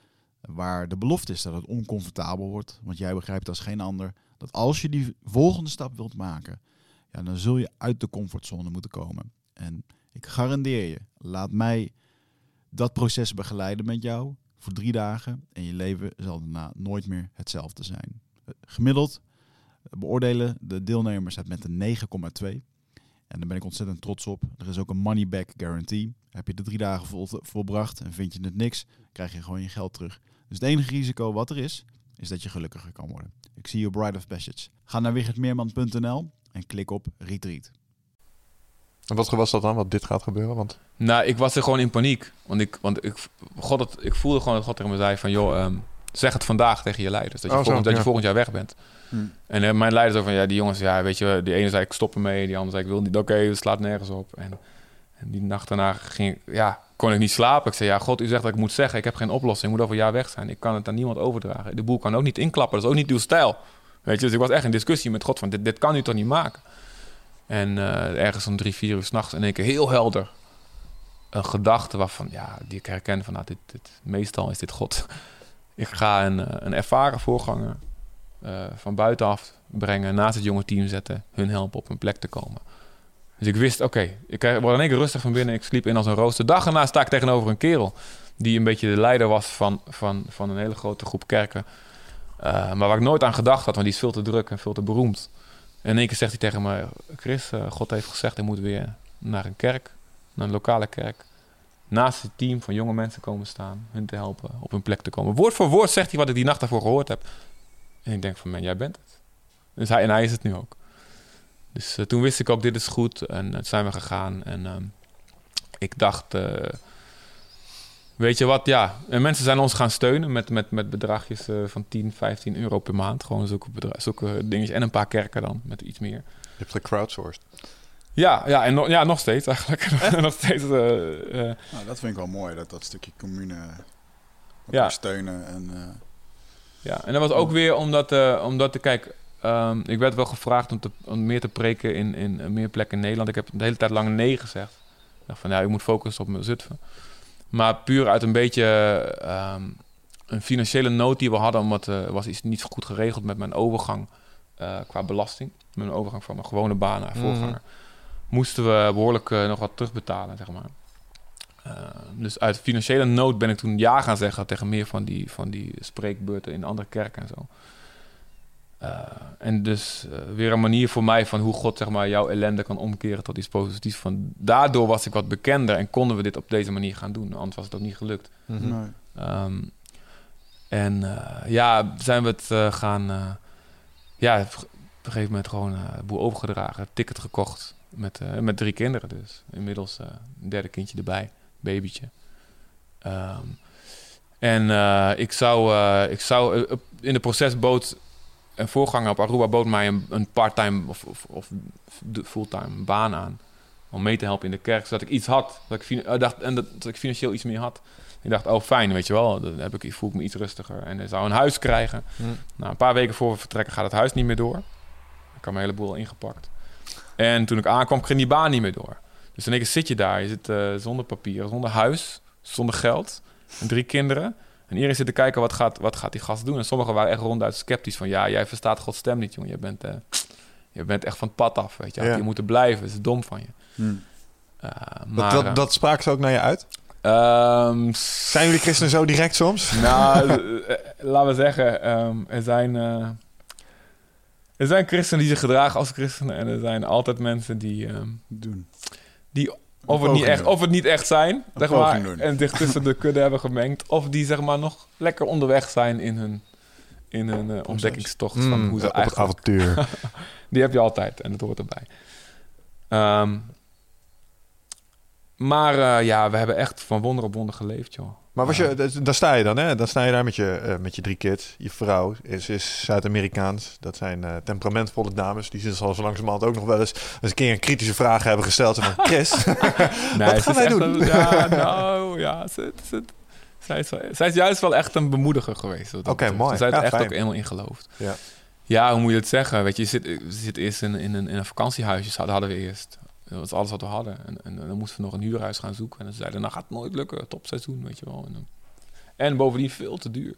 [SPEAKER 2] Waar de belofte is dat het oncomfortabel wordt. Want jij begrijpt als geen ander dat als je die volgende stap wilt maken, ja, dan zul je uit de comfortzone moeten komen. En ik garandeer je, laat mij dat proces begeleiden met jou voor drie dagen. En je leven zal daarna nooit meer hetzelfde zijn. Gemiddeld beoordelen de deelnemers het met een 9,2. En daar ben ik ontzettend trots op. Er is ook een money back guarantee. Heb je de drie dagen vol, volbracht en vind je het niks, krijg je gewoon je geld terug. Dus het enige risico wat er is, is dat je gelukkiger kan worden. Ik zie je op Bride of Passage. Ga naar wichertmeerman.nl en klik op Retreat.
[SPEAKER 3] En wat was dat dan, wat dit gaat gebeuren? Want
[SPEAKER 4] nou, ik was er gewoon in paniek. Want ik, want ik, God, het, ik voelde gewoon dat God tegen me zei van... joh, ehm, zeg het vandaag tegen je leiders. Dat je,
[SPEAKER 3] Oh, zo,
[SPEAKER 4] volgend, dat je volgend jaar weg bent.
[SPEAKER 2] Hmm.
[SPEAKER 4] En eh, mijn leider zo van, ja, die jongens, ja, weet je, die ene zei ik stop ermee, die andere zei ik wil niet, oké, het slaat nergens op. En, en die nacht daarna ging, ik- ja, kon ik niet slapen. Ik zei, ja, God, u zegt dat ik moet zeggen, ik heb geen oplossing, ik moet over een jaar weg zijn. Ik kan het aan niemand overdragen. De boel kan ook niet inklappen, dat is ook niet uw stijl. Weet je, dus ik was echt in discussie met God van, dit, dit kan u toch niet maken? En eh, ergens om drie, vier uur s'nachts in één keer heel helder een gedachte waarvan, ja, die ik herken van, nou, dit, dit, meestal is dit God. Ik ga een, eh, een ervaren voorganger eh, van buitenaf brengen, naast het jonge team zetten, hun helpen op een plek te komen. Dus ik wist, oké, ik word in één keer rustig van binnen. Ik sliep in als een rooster. Dag erna sta ik tegenover een kerel die een beetje de leider was van, van, van een hele grote groep kerken. Eh, maar waar ik nooit aan gedacht had, want die is veel te druk en veel te beroemd. En in één keer zegt hij tegen me, Chris, eh, God heeft gezegd, hij moet weer naar een kerk, naar een lokale kerk. Naast het team van jonge mensen komen staan, hun te helpen op hun plek te komen. Woord voor woord zegt hij wat ik die nacht daarvoor gehoord heb. En ik denk van, man, jij bent het. Dus hij, en hij is het nu ook. Dus eh, toen wist ik ook, dit is goed. En uh, toen zijn we gegaan. En ehm, ik dacht, eh, weet je wat, ja. En mensen zijn ons gaan steunen met, met, met bedragjes eh, van 10, 15 euro per maand. Gewoon zulke, zulke dingetjes. En een paar kerken dan, met iets meer.
[SPEAKER 3] je hebt gecrowdsourced.
[SPEAKER 4] Ja, ja, en no- ja, nog steeds eigenlijk. nog steeds. eh, eh,
[SPEAKER 2] Nou, dat vind ik wel mooi, dat dat stukje commune
[SPEAKER 4] Ja.
[SPEAKER 2] steunen. En, eh,
[SPEAKER 4] Ja, en dat was ook weer omdat, eh omdat kijk, ehm, ik werd wel gevraagd om, te, om meer te preken in, in eh, meer plekken in Nederland. Ik heb de hele tijd lang nee gezegd. Ik dacht van, ja, ik moet focussen op mijn Zutphen. Maar puur uit een beetje ehm, een financiële nood die we hadden, omdat er was iets niet goed geregeld met mijn overgang eh, qua belasting. Met mijn overgang van mijn gewone baan naar voorganger. Moesten we behoorlijk eh, nog wat terugbetalen, zeg maar. Eh, dus uit financiële nood ben ik toen ja gaan zeggen tegen meer van die, van die spreekbeurten in andere kerken en zo. Eh, en dus eh, weer een manier voor mij van hoe God zeg maar, jouw ellende kan omkeren tot iets positiefs. Van, daardoor was ik wat bekender en konden we dit op deze manier gaan doen. Anders was het ook niet gelukt.
[SPEAKER 3] Mhm.
[SPEAKER 2] nee.
[SPEAKER 4] Ehm, en eh, ja, zijn we het eh, gaan... eh, ja, op een gegeven moment gewoon boel overgedragen. Ticket gekocht met, met drie kinderen dus. Inmiddels eh, een derde kindje erbij, babytje. Ehm, en eh, ik zou, eh, ik zou in de procesboot een voorganger op Aruba bood mij een, een part-time of, of, fulltime baan aan. om mee te helpen in de kerk, zodat ik iets had. Dat ik, eh, dacht, en dat, dat ik financieel iets meer had. Ik dacht, oh fijn, weet je wel, dan heb ik, voel ik me iets rustiger. En hij zou een huis krijgen. Nou, een paar weken voor we vertrekken gaat het huis niet meer door. Ik had mijn hele boel al ingepakt. En toen ik aankwam, ging die baan niet meer door. Dus in één keer zit je daar. Je zit eh, zonder papier, zonder huis, zonder geld. En drie kinderen. En iedereen zit te kijken, wat gaat, wat gaat die gast doen? En sommigen waren echt ronduit sceptisch. Van, ja, jij verstaat Gods stem niet, jongen. Je bent, eh, je bent echt van het pad af, weet je.
[SPEAKER 3] Ja.
[SPEAKER 4] Je moet er blijven, dat is dom van je.
[SPEAKER 2] Hm.
[SPEAKER 4] Eh,
[SPEAKER 3] Dat,
[SPEAKER 4] maar,
[SPEAKER 3] dat,
[SPEAKER 4] eh,
[SPEAKER 3] dat spraken ze ook naar je uit?
[SPEAKER 4] ehm,
[SPEAKER 3] Zijn jullie christenen zo direct soms?
[SPEAKER 4] nou, laten we zeggen, ehm, er zijn... eh, er zijn christenen die zich gedragen als christenen en er zijn altijd mensen die, ehm,
[SPEAKER 2] Doen.
[SPEAKER 4] die of, het niet echt, of het niet echt zijn, zeg maar, en zich tussen de kudde hebben gemengd, of die zeg maar nog lekker onderweg zijn in hun, in hun eh, ontdekkingstocht van
[SPEAKER 3] Mm,
[SPEAKER 4] hoe ze eigenlijk...
[SPEAKER 3] avontuur.
[SPEAKER 4] Die heb je altijd en dat hoort erbij. Ehm, maar eh, ja, we hebben echt van wonder op wonder geleefd, joh.
[SPEAKER 3] Maar was je, daar sta je dan, hè? Dan sta je daar met je, eh, met je drie kids. Je vrouw is, is Zuid-Amerikaans. Dat zijn eh, temperamentvole dames. Die zullen zo langzamerhand ook nog wel eens, eens een keer een kritische vraag hebben gesteld. Van, Chris,
[SPEAKER 4] Nee,
[SPEAKER 3] Wat
[SPEAKER 4] ze
[SPEAKER 3] gaan wij doen?
[SPEAKER 4] een- ja, nou, ja. Ze, ze- zij, is, zij is juist wel echt een bemoediger geweest.
[SPEAKER 3] Oké,
[SPEAKER 4] betreft.
[SPEAKER 3] mooi.
[SPEAKER 4] Zij heeft
[SPEAKER 3] Ja,
[SPEAKER 4] echt
[SPEAKER 3] fijn.
[SPEAKER 4] ook helemaal in geloofd.
[SPEAKER 3] Ja.
[SPEAKER 4] Ja, hoe moet je het zeggen? Weet je, je zit, je zit eerst in, in, een, in een vakantiehuisje, hadden we eerst. Dat was alles wat we hadden. En, dan moesten we nog een huurhuis gaan zoeken. En zeiden nou gaat nooit lukken, topseizoen, weet je wel. En, en bovendien veel te duur.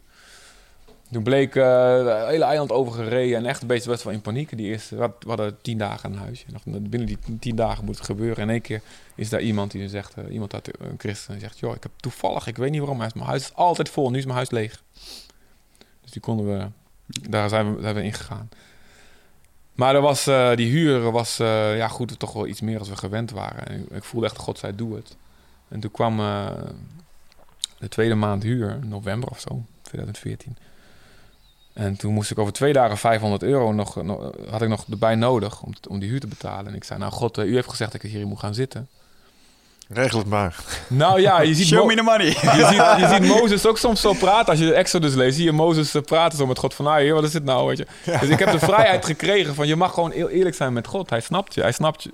[SPEAKER 4] Toen bleek eh, het hele eiland overgereden en echt een beetje best wel in paniek. Die eerste, we hadden- tien dagen een huisje. Binnen die tien dagen moet het gebeuren. En in één keer is daar iemand die zegt, eh, iemand uit een christen, die zegt, joh, ik heb toevallig, ik weet niet waarom, maar mijn huis is altijd vol. Nu is mijn huis leeg. Dus die konden we, daar zijn we, daar zijn we in gegaan. Maar er was, eh, die huur was, eh, ja goed, toch wel iets meer als we gewend waren. En ik, voelde echt, God zei, doe het. En toen kwam eh, de tweede maand huur, november of zo, 2014. En toen moest ik over twee dagen 500 euro nog, had ik nog erbij nodig om, om die huur te betalen. En ik zei, nou God, u heeft gezegd dat ik hier moet gaan zitten.
[SPEAKER 3] Regel het maar.
[SPEAKER 4] Nou ja, je ziet,
[SPEAKER 2] Show me the money.
[SPEAKER 4] je ziet, je ziet Mozes ook soms zo praten. Als je de Exodus leest, zie je Mozes eh, praten zo met God van... Nou, heer, wat is dit nou, weet je. Dus ik heb de vrijheid gekregen van... Je mag gewoon heel eerlijk zijn met God. Hij snapt je. Hij snapt je,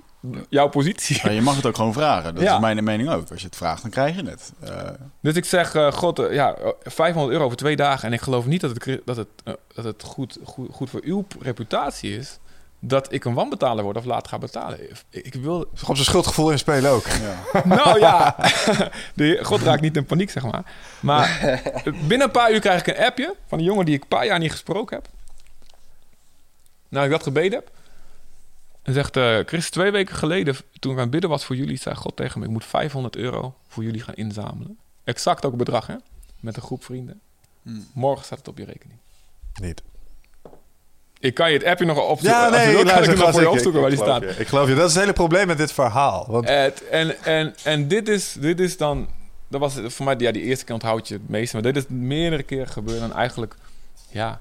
[SPEAKER 4] jouw positie.
[SPEAKER 2] Maar je mag het ook gewoon vragen. Dat
[SPEAKER 4] Ja.
[SPEAKER 2] is mijn mening ook. Als je het vraagt, dan krijg je het. Eh,
[SPEAKER 4] Dus ik zeg, eh, God, ja, eh, 500 euro voor twee dagen. En ik geloof niet dat het, dat het, dat het goed, goed, goed voor uw reputatie is... dat ik een wanbetaler word of laat ga betalen. Ik, wil...
[SPEAKER 3] Op zijn schuldgevoel in spelen ook.
[SPEAKER 2] ja.
[SPEAKER 4] Nou ja, de, God raakt niet in paniek, zeg maar. Maar binnen een paar uur krijg ik een appje van een jongen die ik een paar jaar niet gesproken heb. Nou, ik dat gebeden heb. En zegt, eh, Chris, twee weken geleden, toen ik aan het bidden was voor jullie, zei God tegen me, ik moet 500 euro voor jullie gaan inzamelen. Exact ook bedrag, hè? Met een groep vrienden.
[SPEAKER 2] Hmm.
[SPEAKER 4] Morgen staat het op je rekening.
[SPEAKER 3] Niet.
[SPEAKER 4] Ik kan je het appje nog opzoeken.
[SPEAKER 3] Ja,
[SPEAKER 4] Als je
[SPEAKER 3] nee,
[SPEAKER 4] wil, kan ik het nog voor je opzoeken waar
[SPEAKER 3] ik,
[SPEAKER 4] die
[SPEAKER 3] ik
[SPEAKER 4] staat.
[SPEAKER 3] je. Ik geloof je. Dat is het hele probleem met dit verhaal. Want
[SPEAKER 4] en en, en dit, is, dit is dan... Dat was voor mij... Ja, die eerste keer onthoud je het meeste. Maar dit is meerdere keren gebeurd. En eigenlijk... Ja...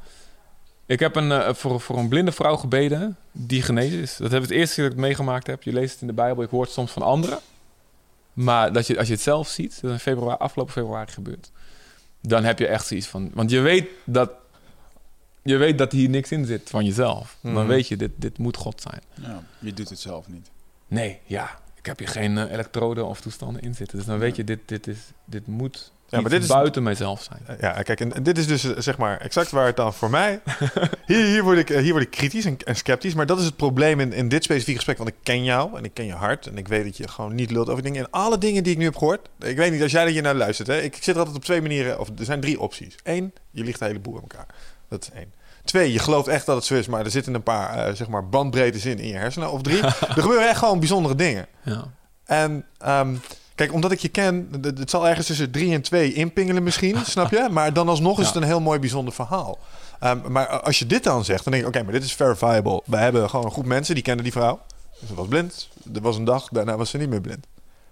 [SPEAKER 4] Ik heb een, eh, voor, voor een blinde vrouw gebeden die genezen is. Dat heb ik het eerste keer dat ik het meegemaakt heb. Je leest het in de Bijbel. Ik hoor het soms van anderen. Maar dat je, als je het zelf ziet... Dat is in februari, afgelopen februari gebeurd. Dan heb je echt zoiets van... Want je weet dat... Je weet dat hier niks in zit van jezelf. Dan
[SPEAKER 3] Mhm.
[SPEAKER 4] weet je, dit, dit moet God zijn.
[SPEAKER 2] Ja, je doet het zelf niet.
[SPEAKER 4] Nee, ja. Ik heb hier geen eh, elektroden of toestanden in zitten. Dus dan weet je, dit, dit, is, dit moet
[SPEAKER 3] Ja, maar
[SPEAKER 4] iets
[SPEAKER 3] dit is-
[SPEAKER 4] buiten mijzelf zijn.
[SPEAKER 3] Ja, kijk, en, en dit is dus eh, zeg maar exact waar het dan voor mij. Hier, hier, word, ik, eh, hier word ik kritisch en, en sceptisch. Maar dat is het probleem in, in dit specifieke gesprek. Want ik ken jou en ik ken je hart. En ik weet dat je gewoon niet lult over dingen. En alle dingen die ik nu heb gehoord. Ik weet niet, als jij er hier naar luistert. Hè, ik, ik zit er altijd op twee manieren. Of er zijn drie opties. Eén, je ligt de hele boer aan elkaar. Dat is één. Twee, je gelooft echt dat het zo is. Maar er zitten een paar eh, zeg maar bandbreedtes in in je hersenen. Of drie, er gebeuren echt gewoon bijzondere dingen.
[SPEAKER 4] Ja.
[SPEAKER 3] En ehm, kijk, omdat ik je ken, het zal ergens tussen drie en twee inpingelen misschien, snap je? Maar dan alsnog is het een heel mooi bijzonder verhaal. Ehm, maar als je dit dan zegt, dan denk ik, oké, maar dit is verifiable. We hebben gewoon een groep mensen die kennen die vrouw. Ze was blind. Er was een dag, daarna was ze niet meer blind.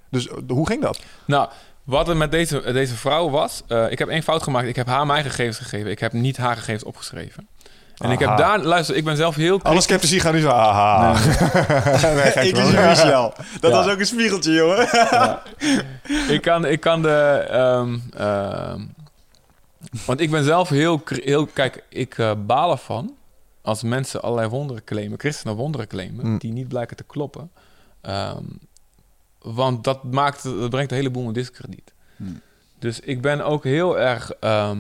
[SPEAKER 3] Dus eh, hoe ging dat?
[SPEAKER 4] Nou, wat er met deze, deze vrouw was... eh, ik heb één fout gemaakt. Ik heb haar mijn gegevens gegeven. Ik heb niet haar gegevens opgeschreven. En ik heb
[SPEAKER 3] Aha.
[SPEAKER 4] daar... Luister, ik ben zelf heel...
[SPEAKER 3] Alle sceptici gaan nu zo, haha. Nee,
[SPEAKER 2] ik
[SPEAKER 3] wel.
[SPEAKER 2] is Michel. Dat
[SPEAKER 4] Ja.
[SPEAKER 2] was ook een spiegeltje, jongen.
[SPEAKER 4] ik, kan, ik kan de... ehm, ehm, want ik ben zelf heel... heel kijk, ik eh, baal ervan als mensen allerlei wonderen claimen, christenen wonderen claimen,
[SPEAKER 3] Mm.
[SPEAKER 4] die niet blijken te kloppen. Ehm, Want dat, maakt, dat brengt een heleboel in discrediet.
[SPEAKER 2] Hmm.
[SPEAKER 4] Dus ik ben ook heel erg... ehm,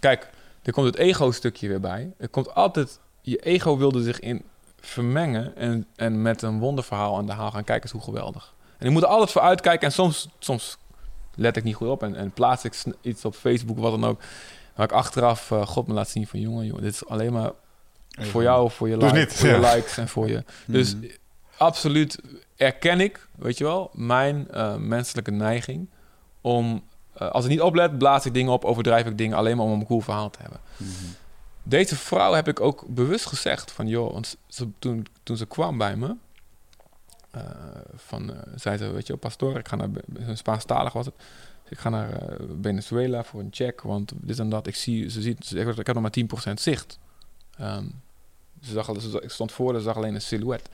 [SPEAKER 4] kijk, er komt het ego-stukje weer bij. Er komt altijd... Je ego wilde zich in vermengen en, en met een wonderverhaal aan de haal gaan kijken is hoe geweldig. En ik moet er altijd voor uitkijken en soms, soms let ik niet goed op en, en plaats ik iets op Facebook, wat dan ook, waar ik achteraf eh, God me laat zien van jongen, jongen, dit is alleen maar voor jou, voor je, like-
[SPEAKER 3] niet,
[SPEAKER 4] voor je likes en voor je. Dus
[SPEAKER 2] Mhm.
[SPEAKER 4] absoluut erken ik, weet je wel, mijn eh, menselijke neiging om, eh, als ik niet oplet, blaas ik dingen op, overdrijf ik dingen alleen maar om een cool verhaal te hebben.
[SPEAKER 2] Mhm.
[SPEAKER 4] Deze vrouw heb ik ook bewust gezegd van, joh, want ze, toen, toen ze kwam bij me, eh, van, eh, zei ze, weet je pastoor, ik ga naar, Spaanstalig was het, ik ga naar Venezuela voor een check, want dit en dat, ik zie, ze ziet, ze, ik, ik heb nog maar 10% zicht. Ehm, ze zag, ze, ik stond voor, ze zag alleen een silhouet.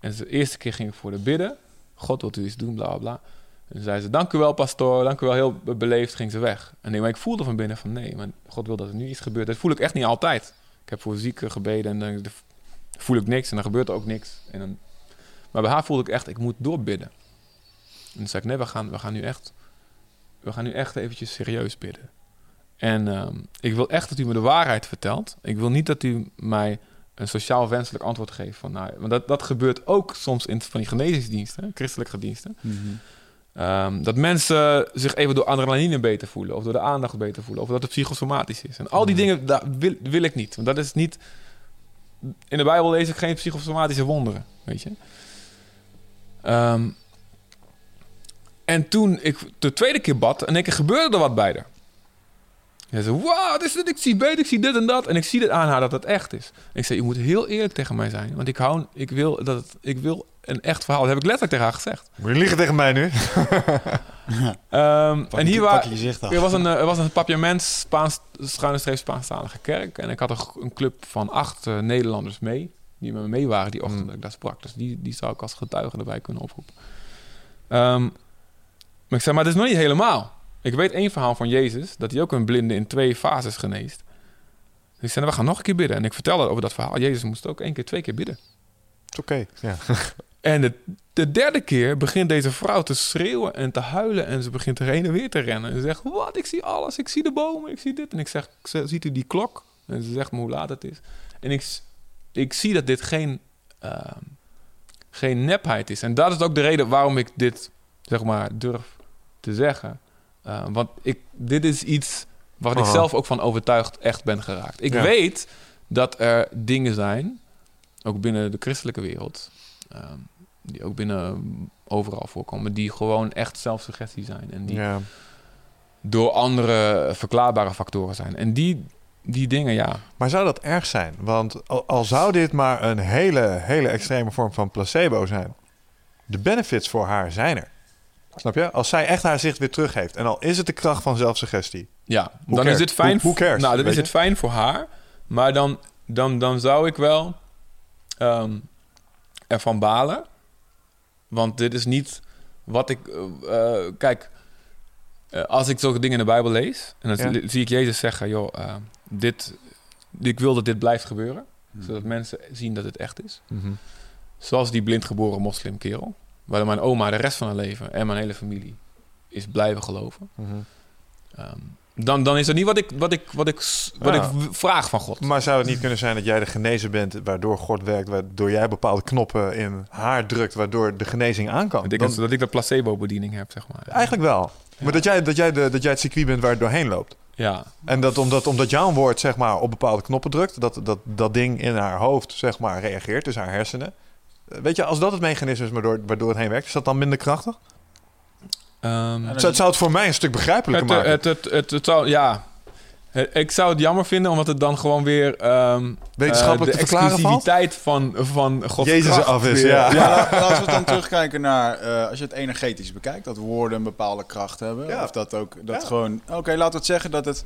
[SPEAKER 4] En de eerste keer ging ik voor de bidden, God wilt u iets doen, bla bla bla. En zei ze, dank u wel pastoor, dank u wel, heel be- beleefd ging ze weg. En nee, maar ik voelde van binnen van nee, maar God wil dat er nu iets gebeurt. Dat voel ik echt niet altijd. Ik heb voor zieken gebeden en dan voel ik niks en dan gebeurt er ook niks. En dan, maar bij haar voelde ik echt, ik moet doorbidden. En toen zei ik, nee, we gaan, we gaan nu echt, we gaan nu echt eventjes serieus bidden. En ehm, ik wil echt dat u me de waarheid vertelt. Ik wil niet dat u mij een sociaal wenselijk antwoord geeft. Van, nou, want dat, dat gebeurt ook soms in van die genezingsdiensten, christelijke diensten.
[SPEAKER 2] Mhm.
[SPEAKER 4] Ehm, dat mensen zich even door adrenaline beter voelen, of door de aandacht beter voelen, of dat het psychosomatisch is. En al die dingen daar wil, wil ik niet. Want dat is niet. In de Bijbel lees ik geen psychosomatische wonderen, weet je. Ehm, en toen ik de tweede keer bad, en één keer gebeurde er wat bij haar. Wow, wat is dit? Ik zie beter, ik zie dit en dat. En ik zie het aan haar dat het echt is. En ik zei, je moet heel eerlijk tegen mij zijn. Want ik, hou, ik, wil, dat het, ik wil een echt verhaal. Dat heb ik letterlijk tegen haar gezegd.
[SPEAKER 3] Moet je liegen tegen mij nu?
[SPEAKER 4] Ehm,
[SPEAKER 2] Pak
[SPEAKER 4] en hier
[SPEAKER 2] pak
[SPEAKER 4] waar,
[SPEAKER 2] je gezicht af.
[SPEAKER 4] er was een, eh, er was een papiament Spaans, schuine streep Spaanstalige kerk. En ik had een, club van acht eh, Nederlanders mee. Die met me mee waren die ochtend
[SPEAKER 3] Mm.
[SPEAKER 4] dat ik daar sprak. Dus die, die zou ik als getuige erbij kunnen oproepen. Ehm, maar ik zei, maar het is nog niet helemaal. Ik weet één verhaal van Jezus. Dat hij ook een blinde in twee fases geneest. Dus ik zei, we gaan nog een keer bidden. En ik vertelde over dat verhaal. Jezus moest ook één keer, twee keer bidden.
[SPEAKER 3] Het is oké. Ja.
[SPEAKER 4] En de, de derde keer begint deze vrouw te schreeuwen en te huilen. En ze begint er heen en weer te rennen. En ze zegt, wat, ik zie alles. Ik zie de bomen, ik zie dit. En ik zeg, "Z- ziet u die klok? En ze zegt me hoe laat het is. En ik, ik zie dat dit geen, ehm, geen nepheid is. En dat is ook de reden waarom ik dit, zeg maar, durf te zeggen. Eh, want ik, dit is iets waar ik zelf ook van overtuigd echt ben geraakt. Ik
[SPEAKER 3] Ja.
[SPEAKER 4] weet dat er dingen zijn, ook binnen de christelijke wereld... ehm, die ook binnen overal voorkomen, die gewoon echt zelfsuggestie zijn. En die
[SPEAKER 3] ja.
[SPEAKER 4] door andere verklaarbare factoren zijn. En die, die dingen, ja.
[SPEAKER 3] Maar zou dat erg zijn? Want al, al zou dit maar een hele, hele extreme vorm van placebo zijn, de benefits voor haar zijn er. Snap je? Als zij echt haar zicht weer terug heeft. En al is het de kracht van zelfsuggestie.
[SPEAKER 4] Ja, dan
[SPEAKER 3] cares?
[SPEAKER 4] is het fijn.
[SPEAKER 3] Who cares,
[SPEAKER 4] nou, dan is het fijn voor haar. Maar dan, dan, dan zou ik wel ehm, ervan balen. Want dit is niet wat ik. eh, eh, kijk, eh, als ik zulke dingen in de Bijbel lees. En dan
[SPEAKER 3] Ja.
[SPEAKER 4] zie- ik Jezus zeggen: joh, dit, ik wil dat dit blijft gebeuren.
[SPEAKER 2] Mhm.
[SPEAKER 4] Zodat mensen zien dat het echt is. Zoals die blindgeboren moslimkerel. Waar mijn oma de rest van haar leven en mijn hele familie is blijven geloven.
[SPEAKER 3] Mhm.
[SPEAKER 4] Ehm, dan, dan is dat niet wat ik, wat ik, wat ik, wat
[SPEAKER 3] Ja.
[SPEAKER 4] ik vraag van God.
[SPEAKER 3] Maar zou het niet kunnen zijn dat jij de genezer bent, waardoor God werkt, waardoor jij bepaalde knoppen in haar drukt, waardoor de genezing aankomt?
[SPEAKER 4] dat, ik,
[SPEAKER 3] Dan-
[SPEAKER 4] dat ik de placebo-bediening heb, zeg maar.
[SPEAKER 3] Eigenlijk wel. Maar dat jij, dat, jij de, dat jij het circuit bent waar het doorheen loopt.
[SPEAKER 4] Ja,
[SPEAKER 3] En dat omdat, omdat jouw woord zeg maar, op bepaalde knoppen drukt, dat, dat dat ding in haar hoofd zeg maar, reageert, dus haar hersenen. Weet je, als dat het mechanisme is waardoor, waardoor het heen werkt, is dat dan minder krachtig?
[SPEAKER 4] Ehm,
[SPEAKER 2] Ja,
[SPEAKER 3] Het zou, het zou het voor mij een stuk begrijpelijker
[SPEAKER 4] het,
[SPEAKER 3] maken.
[SPEAKER 4] het, het, het, het zou, ja. Eh, Ik zou het jammer vinden, omdat het dan gewoon weer... ehm,
[SPEAKER 3] Wetenschappelijk
[SPEAKER 4] eh,
[SPEAKER 3] te
[SPEAKER 4] de
[SPEAKER 3] verklaren valt?
[SPEAKER 4] exclusiviteit van, van Gods
[SPEAKER 3] Jezus
[SPEAKER 4] kracht
[SPEAKER 3] af is,
[SPEAKER 4] weer-
[SPEAKER 3] ja.
[SPEAKER 2] Ja, la- laten we dan terugkijken naar, eh, als je het energetisch bekijkt, dat woorden een bepaalde kracht hebben.
[SPEAKER 3] Ja.
[SPEAKER 2] Of dat ook, dat
[SPEAKER 3] Ja.
[SPEAKER 2] gewoon, oké, laten we het zeggen dat het,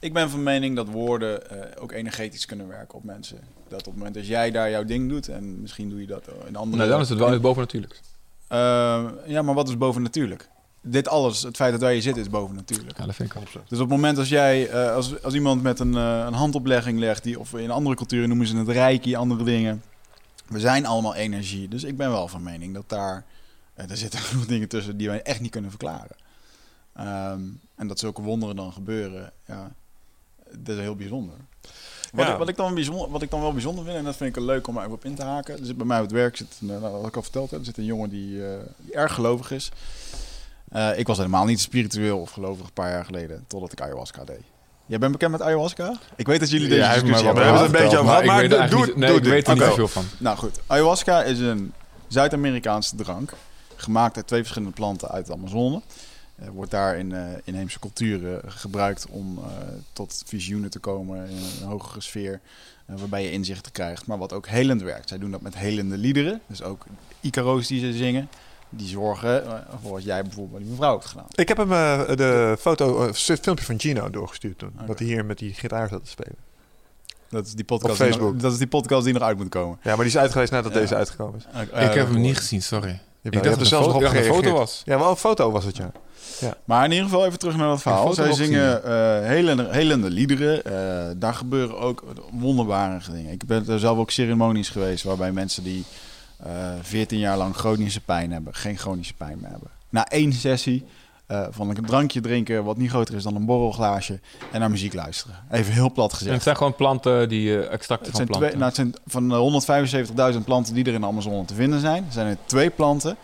[SPEAKER 2] ik ben van mening dat woorden eh, ook energetisch kunnen werken op mensen. Dat op het moment dat jij daar jouw ding doet, en misschien doe je dat in andere...
[SPEAKER 4] Nou, dan is het wel iets bovennatuurlijks.
[SPEAKER 2] Eh, ja, maar wat is bovennatuurlijk? Dit alles, het feit dat wij hier zitten, is bovennatuurlijk.
[SPEAKER 4] Ja, dat vind ik ook.
[SPEAKER 2] Dus op het moment als jij, eh, als, als iemand met een, eh, een handoplegging legt, die, of in andere culturen noemen ze het reiki, andere dingen. We zijn allemaal energie. Dus ik ben wel van mening dat daar En er zitten genoeg dingen tussen die wij echt niet kunnen verklaren. Ehm, en dat zulke wonderen dan gebeuren, ja, dat is heel bijzonder. Wat,
[SPEAKER 3] Ja.
[SPEAKER 2] ik, wat, ik dan bijzonder, wat ik dan wel bijzonder vind, en dat vind ik leuk om er even op in te haken. Er zit bij mij op het werk, zit, nou, wat ik al verteld heb, er zit een jongen die, eh, die erg gelovig is. Eh, ik was helemaal niet spiritueel of gelovig een paar jaar geleden, totdat ik ayahuasca deed. Jij bent bekend met ayahuasca? Ik weet dat jullie deze discussie hebben
[SPEAKER 3] we hebben het een beetje over
[SPEAKER 4] Maar
[SPEAKER 3] gehad,
[SPEAKER 4] ik
[SPEAKER 3] maar
[SPEAKER 4] weet er
[SPEAKER 3] doe- doe-
[SPEAKER 4] niet, nee,
[SPEAKER 3] doe
[SPEAKER 4] ik weet er niet zoveel van.
[SPEAKER 2] Nou goed, ayahuasca is een Zuid-Amerikaanse drank. Gemaakt uit twee verschillende planten uit de Amazone. Eh, wordt daar in eh, inheemse culturen gebruikt om eh, tot visioenen te komen in een hogere sfeer. waarbij je inzichten krijgt, maar wat ook helend werkt. Zij doen dat met helende liederen. Dus ook Icaro's die ze zingen. Die zorgen eh, voor wat jij bijvoorbeeld bij die mevrouw hebt gedaan.
[SPEAKER 3] Ik heb hem eh, de foto, eh, filmpje van Gino doorgestuurd toen.
[SPEAKER 2] Oké.
[SPEAKER 3] Dat hij hier met die gitaar zat te spelen.
[SPEAKER 2] Dat is die podcast,
[SPEAKER 3] Op
[SPEAKER 2] die
[SPEAKER 3] Facebook.
[SPEAKER 2] nog, dat is die podcast die nog uit moet komen.
[SPEAKER 3] Ja, maar die is uitgeweest nadat
[SPEAKER 2] Ja.
[SPEAKER 3] deze uitgekomen is.
[SPEAKER 4] Ik heb hem niet gezien, sorry.
[SPEAKER 3] Je,
[SPEAKER 4] Ik
[SPEAKER 3] hebt
[SPEAKER 4] dacht
[SPEAKER 3] er
[SPEAKER 4] dat
[SPEAKER 3] zelfs
[SPEAKER 4] het
[SPEAKER 3] nog
[SPEAKER 4] een
[SPEAKER 3] op
[SPEAKER 4] fo- ja, een foto was.
[SPEAKER 3] Ja, wel een foto was het, ja.
[SPEAKER 2] Maar in ieder geval even terug naar dat verhaal. Zij zingen eh helende, helende liederen. Eh, daar gebeuren ook wonderbare dingen. Ik ben er zelf ook ceremonies geweest waarbij mensen die 14 jaar lang chronische pijn hebben, geen chronische pijn meer hebben. Na één sessie eh, van een drankje drinken wat niet groter is dan een borrelglaasje en naar muziek luisteren. Even heel plat
[SPEAKER 4] En
[SPEAKER 2] gezegd.
[SPEAKER 4] het zijn gewoon planten die eh extracten
[SPEAKER 2] Het
[SPEAKER 4] van
[SPEAKER 2] zijn, twee,
[SPEAKER 4] planten.
[SPEAKER 2] nou, het zijn van de 175.000 planten die er in de Amazone te vinden zijn, zijn er twee planten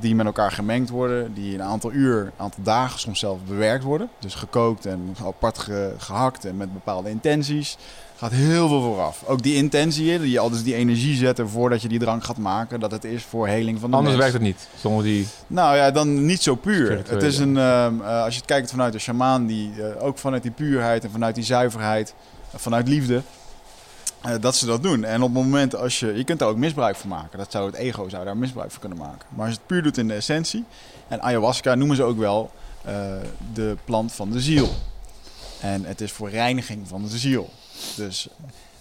[SPEAKER 2] die met elkaar gemengd worden, die een aantal uur, een aantal dagen soms zelf bewerkt worden. Dus gekookt en apart ge- gehakt en met bepaalde intenties. Gaat heel veel vooraf. Ook die intentie, die al dus die energie zetten voordat je die drank gaat maken, dat het is voor heling van de
[SPEAKER 4] Anders
[SPEAKER 2] mens.
[SPEAKER 4] werkt het niet. Zonder die...
[SPEAKER 2] Nou ja, dan niet zo puur. Het is een, ehm, eh, als je het kijkt vanuit de shamaan, die eh, ook vanuit die puurheid en vanuit die zuiverheid, eh, vanuit liefde, dat ze dat doen. En op het moment als je, je kunt daar ook misbruik van maken. Dat zou het ego zou daar misbruik van kunnen maken. Maar als je het puur doet in de essentie, en ayahuasca noemen ze ook wel de plant van de ziel. En het is voor reiniging van de ziel. Dus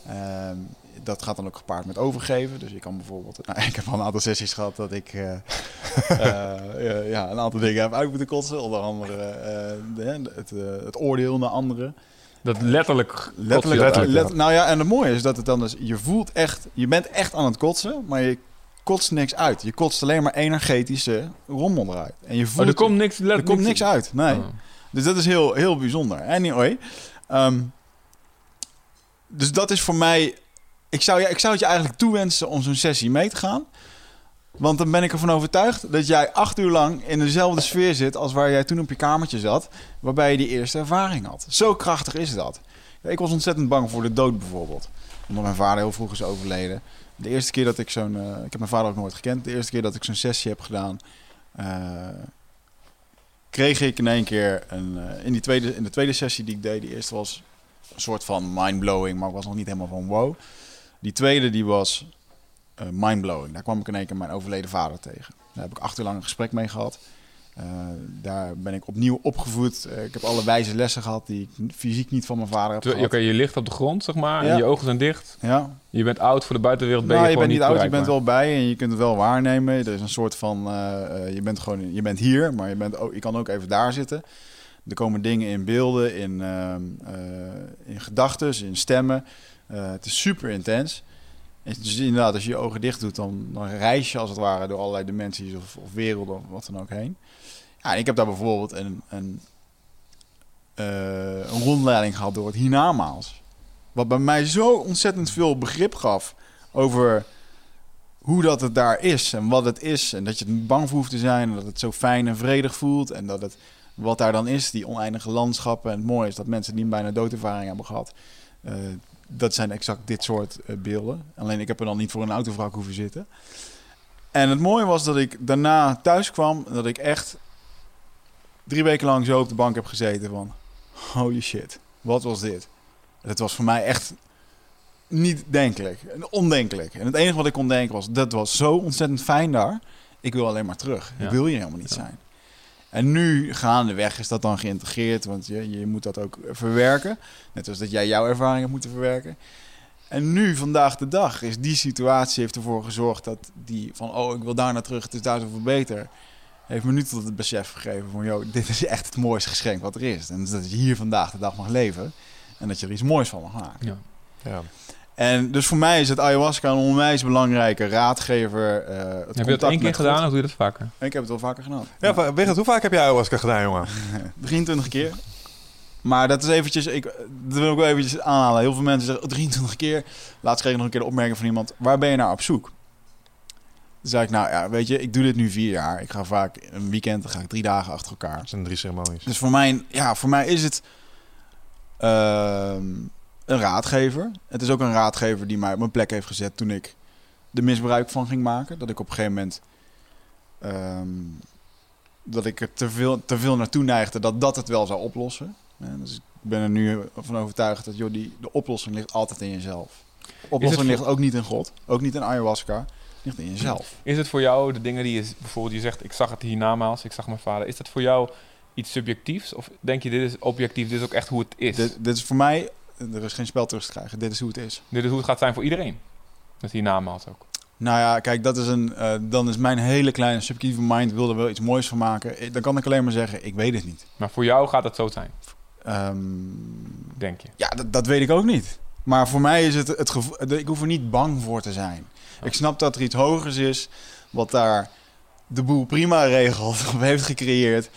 [SPEAKER 2] ehm, dat gaat dan ook gepaard met overgeven. Dus je kan bijvoorbeeld... Nou, ik heb al een aantal sessies gehad dat ik eh, eh, ja, een aantal dingen heb uit moeten kotsen. Onder andere eh, de- het, het oordeel naar anderen.
[SPEAKER 4] Dat letterlijk...
[SPEAKER 2] Letterlijk.
[SPEAKER 3] letterlijk,
[SPEAKER 2] let-. Nou ja, en het mooie is dat het dan dus... Je voelt echt... Je bent echt aan het kotsen, maar je kotst niks uit. Je kotst alleen maar energetische rommel eruit. En je voelt...
[SPEAKER 4] Oh, er komt niks...
[SPEAKER 2] er komt niks uit. Nee.
[SPEAKER 4] Oh.
[SPEAKER 2] Dus dat is heel, heel bijzonder. Anyway. ehm, dus dat is voor mij... Ik zou, ik zou het je eigenlijk toewensen om zo'n sessie mee te gaan. Want dan ben ik ervan overtuigd dat jij acht uur lang in dezelfde sfeer zit... als waar jij toen op je kamertje zat... waarbij je die eerste ervaring had. Zo krachtig is dat. Ik was ontzettend bang voor de dood bijvoorbeeld. Omdat mijn vader heel vroeg is overleden. De eerste keer dat ik zo'n... eh, ik heb mijn vader ook nooit gekend. De eerste keer dat ik zo'n sessie heb gedaan... eh, kreeg ik in één keer een, eh, in, die tweede, in de tweede sessie die ik deed, die eerste was een soort van mindblowing, maar ik was nog niet helemaal van wow. Die tweede die was eh, mindblowing. Daar kwam ik in één keer mijn overleden vader tegen. Daar heb ik acht uur lang een gesprek mee gehad. Eh, daar ben ik opnieuw opgevoed. Eh, ik heb alle wijze lessen gehad die ik fysiek niet van mijn vader heb gehad.
[SPEAKER 4] Oké, je ligt op de grond, zeg maar.
[SPEAKER 2] Ja.
[SPEAKER 4] En je ogen zijn dicht.
[SPEAKER 2] Ja,
[SPEAKER 4] Je bent oud voor de buitenwereld. Ben
[SPEAKER 2] nou,
[SPEAKER 4] je,
[SPEAKER 2] je bent niet oud, je bent wel bij en je kunt het wel waarnemen. Er is een soort van, je bent gewoon, je bent hier, maar je, bent ook, je kan ook even daar zitten. Er komen dingen in beelden, in, ehm, eh, in gedachten, in stemmen. Eh, het is super intens. En dus inderdaad, als je je ogen dicht doet, dan, dan reis je als het ware door allerlei dimensies of, of werelden of wat dan ook heen. Ja, ik heb daar bijvoorbeeld een, een, eh, een rondleiding gehad door het hiernamaals. Wat bij mij zo ontzettend veel begrip gaf over hoe dat het daar is en wat het is. En dat je niet bang voor hoeft te zijn en dat het zo fijn en vredig voelt. En dat het, wat daar dan is, die oneindige landschappen. En het mooie is dat mensen die een bijna doodervaring hebben gehad... eh, dat zijn exact dit soort eh, beelden. Alleen ik heb er dan niet voor een autovrak hoeven zitten. En het mooie was dat ik daarna thuis kwam... dat ik echt drie weken lang zo op de bank heb gezeten van... Holy shit, wat was dit? Het was voor mij echt niet denkelijk. Ondenkelijk. En het enige wat ik kon denken was... dat was zo ontzettend fijn daar. Ik wil alleen maar terug.
[SPEAKER 4] Ja.
[SPEAKER 2] Ik wil hier helemaal niet zijn. En nu gaandeweg is dat dan geïntegreerd. Want je, je moet dat ook verwerken. Net als dat jij jouw ervaring hebt moeten verwerken. En nu, vandaag de dag, is die situatie heeft ervoor gezorgd dat die van... oh, ik wil daar naar terug, het is daar zoveel beter... heeft me nu tot het besef gegeven van... joh, dit is echt het mooiste geschenk wat er is. En dat je hier vandaag de dag mag leven... en dat je er iets moois van mag maken.
[SPEAKER 4] Ja.
[SPEAKER 3] Ja.
[SPEAKER 2] En dus voor mij is het ayahuasca een onwijs belangrijke raadgever. eh, het
[SPEAKER 4] Heb je dat één keer
[SPEAKER 2] God.
[SPEAKER 4] gedaan of doe je dat vaker?
[SPEAKER 2] Ik heb het wel vaker gedaan.
[SPEAKER 3] Ja, Berend, hoe vaak heb jij ayahuasca gedaan, jongen?
[SPEAKER 2] 23 keer. Maar dat is eventjes, ik, dat wil ik wel eventjes aanhalen. Heel veel mensen zeggen, oh, 23 keer. Laatst kreeg ik nog een keer de opmerking van iemand, waar ben je naar op zoek? Toen zei ik, nou ja, weet je, ik doe dit nu vier jaar. Ik ga vaak een weekend, dan ga ik drie dagen achter elkaar.
[SPEAKER 3] Dat zijn drie ceremonies.
[SPEAKER 2] Dus voor mij, ja, voor mij is het ehm, een raadgever. Het is ook een raadgever die mij op mijn plek heeft gezet toen ik er misbruik van ging maken. Dat ik op een gegeven moment ehm, dat ik er te veel, te veel naartoe neigde dat dat het wel zou oplossen. En dus ik ben er nu van overtuigd dat joh, die, de oplossing ligt altijd in jezelf. De oplossing ligt ook niet in God, ook niet in ayahuasca, ligt in jezelf.
[SPEAKER 4] Is het voor jou de dingen die je bijvoorbeeld je zegt, ik zag het hiernamaals, ik zag mijn vader. Is dat voor jou iets subjectiefs? Of denk je, dit is objectief, dit is ook echt hoe het is?
[SPEAKER 2] Dit, dit is voor mij, er is geen spel terug te krijgen. Dit is hoe het is.
[SPEAKER 4] Dit is hoe het gaat zijn voor iedereen. Dat hiernamaals ook.
[SPEAKER 2] Nou ja, kijk, dat is een, eh, dan is mijn hele kleine subjectieve mind wil er wel iets moois van maken. Eh, Dan kan ik alleen maar zeggen, ik weet het niet.
[SPEAKER 4] Maar voor jou gaat het zo zijn,
[SPEAKER 2] Ehm,
[SPEAKER 4] denk je.
[SPEAKER 2] ja, dat, dat weet ik ook niet. Maar voor mij is het het gevoel, ik hoef er niet bang voor te zijn. Ik snap dat er iets hogers is, wat daar de boel prima regelt, of heeft gecreëerd.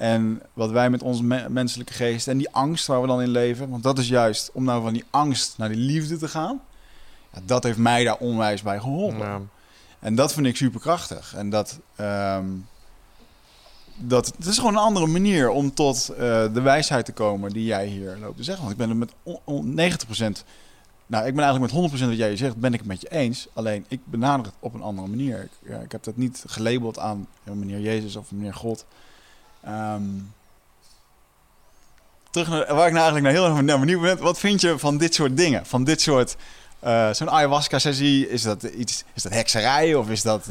[SPEAKER 2] En wat wij met onze me- menselijke geest en die angst waar we dan in leven, want dat is juist om nou van die angst naar die liefde te gaan. Ja, dat heeft mij daar onwijs bij geholpen.
[SPEAKER 3] Ja.
[SPEAKER 2] En dat vind ik super krachtig. En dat, ehm, dat het is gewoon een andere manier om tot eh, de wijsheid te komen die jij hier loopt te zeggen. Want ik ben het met on- on- 90%, nou ik ben eigenlijk met 100% wat jij zegt, ben ik het met je eens. Alleen ik benader het op een andere manier. Ik, ja, ik heb dat niet gelabeld aan meneer Jezus of meneer God. Ehm, terug naar waar ik nou eigenlijk naar heel erg naar benieuwd ben. Wat vind je van dit soort dingen? Van dit soort eh, zo'n ayahuasca-sessie, is dat iets, is dat hekserij of is dat, k-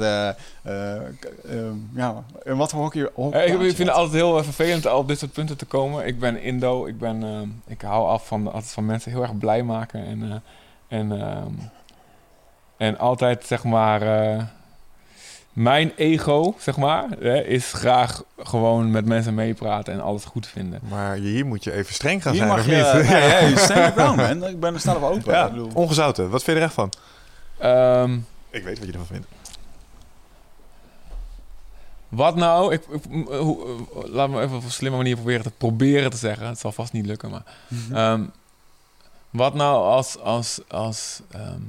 [SPEAKER 2] eh, ja, in wat voor hockey?
[SPEAKER 4] Eh, ik, ik vind het altijd heel vervelend om op dit soort punten te komen. Ik ben Indo, ik, ben, ik hou af van, altijd van mensen heel erg blij maken. En, en, ehm, en altijd, zeg maar, mijn ego, zeg maar, hè, is graag gewoon met mensen meepraten en alles goed vinden.
[SPEAKER 3] Maar hier moet je even streng gaan
[SPEAKER 2] Hier
[SPEAKER 3] zijn,
[SPEAKER 2] mag
[SPEAKER 3] of
[SPEAKER 2] je,
[SPEAKER 3] niet?
[SPEAKER 2] nee, your ground, man. Ik ben er staan wel open.
[SPEAKER 3] Ja,
[SPEAKER 2] Ik bedoel,
[SPEAKER 3] ongezouten. Wat vind je er echt van?
[SPEAKER 4] Ehm,
[SPEAKER 3] Ik weet wat je ervan vindt.
[SPEAKER 4] Wat nou? Ik, hoe, eh, laat me even op een slimme manier proberen te proberen te zeggen. Het zal vast niet lukken, maar... ehm, wat nou als... als, als ehm,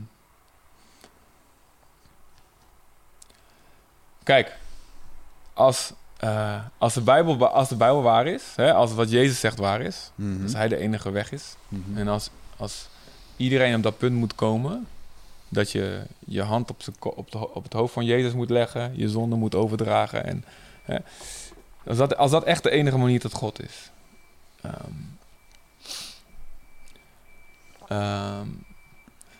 [SPEAKER 4] kijk, als, eh, als, de Bijbel, als de Bijbel waar is... Hè, als wat Jezus zegt waar is...
[SPEAKER 2] Mhm.
[SPEAKER 4] Als hij de enige weg is...
[SPEAKER 2] Mhm.
[SPEAKER 4] En als, als iedereen op dat punt moet komen... dat je je hand op, op, de, ho- op het hoofd van Jezus moet leggen... je zonde moet overdragen. En, hè, als, dat, als dat echt de enige manier tot God is... ehm, ehm,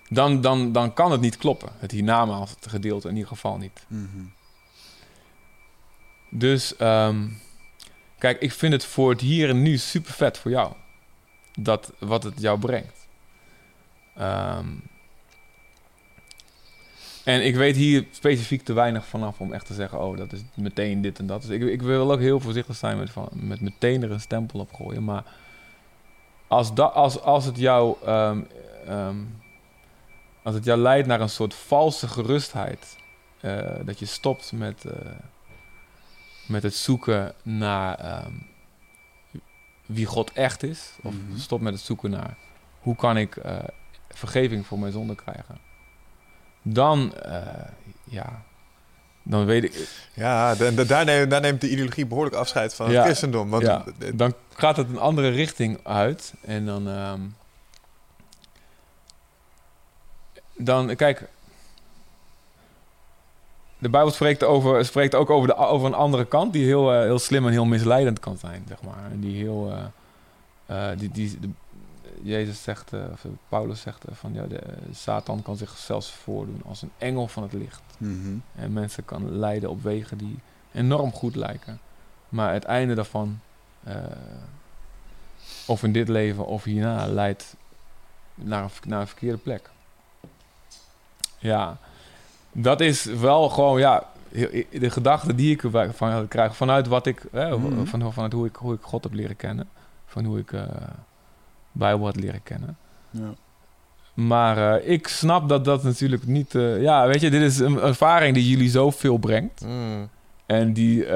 [SPEAKER 4] dan, dan, dan kan het niet kloppen. Het hiernamaals gedeelte in ieder geval niet.
[SPEAKER 2] Mhm.
[SPEAKER 4] Dus ehm, kijk, ik vind het voor het hier en nu super vet voor jou. Dat wat het jou brengt. Ehm, en ik weet hier specifiek te weinig vanaf om echt te zeggen: oh, dat is meteen dit en dat. Dus ik, ik wil ook heel voorzichtig zijn met, van, met meteen er een stempel op gooien. Maar als, da, als, als het jou. ehm, als het jou leidt naar een soort valse gerustheid. eh, dat je stopt met. eh, met het zoeken naar ehm, wie God echt is. Of
[SPEAKER 2] Mhm.
[SPEAKER 4] stop met het zoeken naar hoe kan ik eh, vergeving voor mijn zonde krijgen. Dan, eh, ja, dan weet ik,
[SPEAKER 3] Ja, de- de- daar, neemt, daar neemt de ideologie behoorlijk afscheid van het
[SPEAKER 4] Ja.
[SPEAKER 3] christendom. Want
[SPEAKER 4] ja, dan gaat het een andere richting uit. En dan, ehm, dan kijk, de Bijbel spreekt, over, spreekt ook over, de, over een andere kant die heel, eh, heel slim en heel misleidend kan zijn, zeg maar. En die heel, eh, eh, die, die, de- Jezus zegt, of Paulus zegt van ja, de, Satan kan zich zelfs voordoen als een engel van het licht.
[SPEAKER 2] Mhm.
[SPEAKER 4] En mensen kan leiden op wegen die enorm goed lijken. Maar het einde daarvan, of in dit leven of hierna, leidt naar een, naar een verkeerde plek. Ja, dat is wel gewoon, ja, de gedachte die ik erbij van krijg vanuit wat ik, eh,
[SPEAKER 2] Mhm.
[SPEAKER 4] van, vanuit hoe ik, hoe ik God heb leren kennen. Van hoe ik eh Bijbel had leren kennen.
[SPEAKER 2] Ja.
[SPEAKER 4] Maar eh, ik snap dat dat natuurlijk niet... eh, ja, weet je, dit is een ervaring die jullie zoveel brengt.
[SPEAKER 3] Mm.
[SPEAKER 4] En die